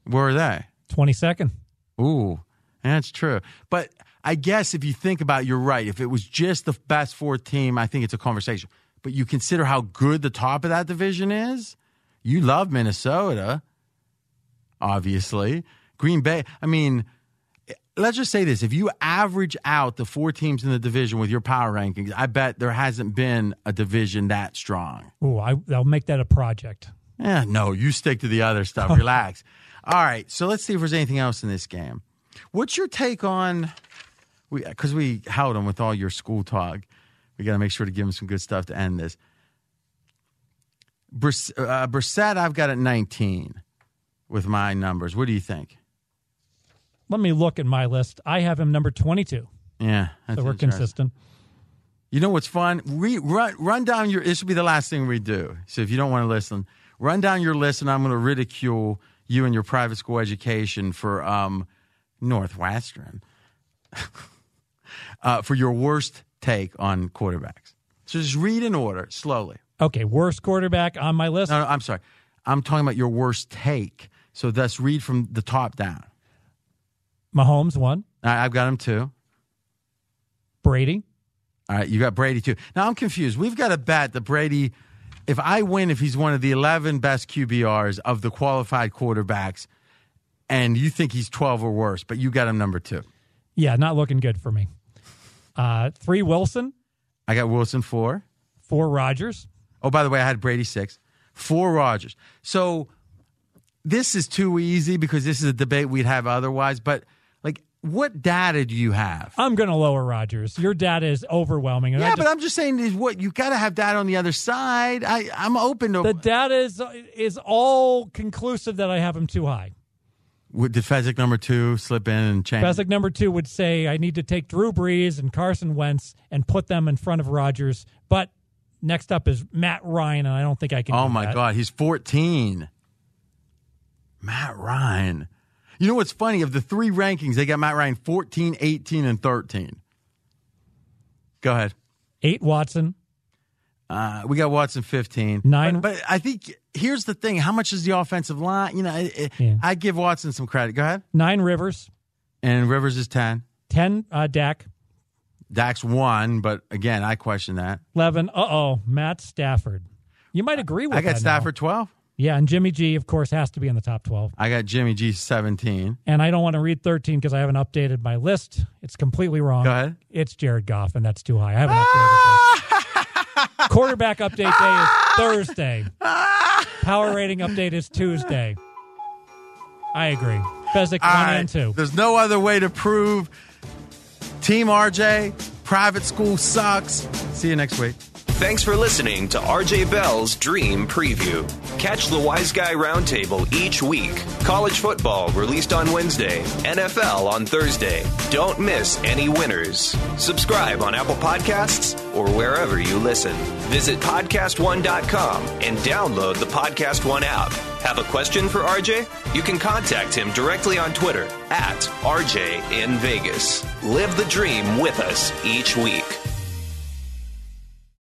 Where are they? Twenty second. Ooh, that's true. But I guess if you think about, it, you're right. If it was just the best fourth team, I think it's a conversation. But you consider how good the top of that division is. You love Minnesota, obviously. Green Bay. I mean, let's just say this: if you average out the four teams in the division with your power rankings, I bet there hasn't been a division that strong. Oh, I'll make that a project. Yeah, no, you stick to the other stuff. Relax. All right, so let's see if there's anything else in this game. What's your take on? We because we held them with all your school talk. We got to make sure to give him some good stuff to end this. Uh, Brissett, I've got at 19 with my numbers. What do you think? Let me look at my list. I have him number 22. Yeah, so we're consistent. You know what's fun? Re, run, run down your. This will be the last thing we do. So if you don't want to listen, run down your list, and I'm going to ridicule you and your private school education for um, Northwestern uh, for your worst take on quarterbacks. So just read in order slowly. Okay, worst quarterback on my list. No, no, I'm sorry. I'm talking about your worst take. So thus read from the top down. Mahomes one. I, I've got him two. Brady. All right, you got Brady too. Now I'm confused. We've got a bet that Brady, if I win, if he's one of the 11 best QBRs of the qualified quarterbacks, and you think he's 12 or worse, but you got him number two. Yeah, not looking good for me. Uh, three Wilson. I got Wilson four. Four Rodgers. Oh, by the way, I had Brady six. Four Rodgers. So this is too easy because this is a debate we'd have otherwise. But like, what data do you have? I'm going to lower Rodgers. Your data is overwhelming. yeah, just, but I'm just saying is what you got to have data on the other side. I I'm open to the data is is all conclusive that I have him too high. Would did Fezzik number two slip in and change? Fezzik number two would say I need to take Drew Brees and Carson Wentz and put them in front of Rodgers. But next up is Matt Ryan, and I don't think I can. Oh my that. God, he's 14. Matt Ryan. You know what's funny? Of the three rankings, they got Matt Ryan 14, 18, and 13. Go ahead. Eight Watson. Uh, we got Watson 15. Nine. But, but, I think here's the thing how much is the offensive line? You know, it, yeah. I give Watson some credit. Go ahead. Nine Rivers. And Rivers is 10. 10 uh, Dak. Dak's one, but again, I question that. 11. Uh oh, Matt Stafford. You might agree with that. I got Stafford now. 12. Yeah, and Jimmy G, of course, has to be in the top 12. I got Jimmy G 17. And I don't want to read 13 because I haven't updated my list. It's completely wrong. Go ahead. It's Jared Goff, and that's too high. I haven't updated this. Quarterback update day is Thursday. Power rating update is Tuesday. I agree. Fezzik, one right. and two. There's no other way to prove Team RJ, private school sucks. See you next week. Thanks for listening to RJ Bell's Dream Preview. Catch the Wise Guy Roundtable each week. College football released on Wednesday, NFL on Thursday. Don't miss any winners. Subscribe on Apple Podcasts or wherever you listen. Visit podcastone.com and download the Podcast One app. Have a question for RJ? You can contact him directly on Twitter at RJ in Vegas. Live the dream with us each week.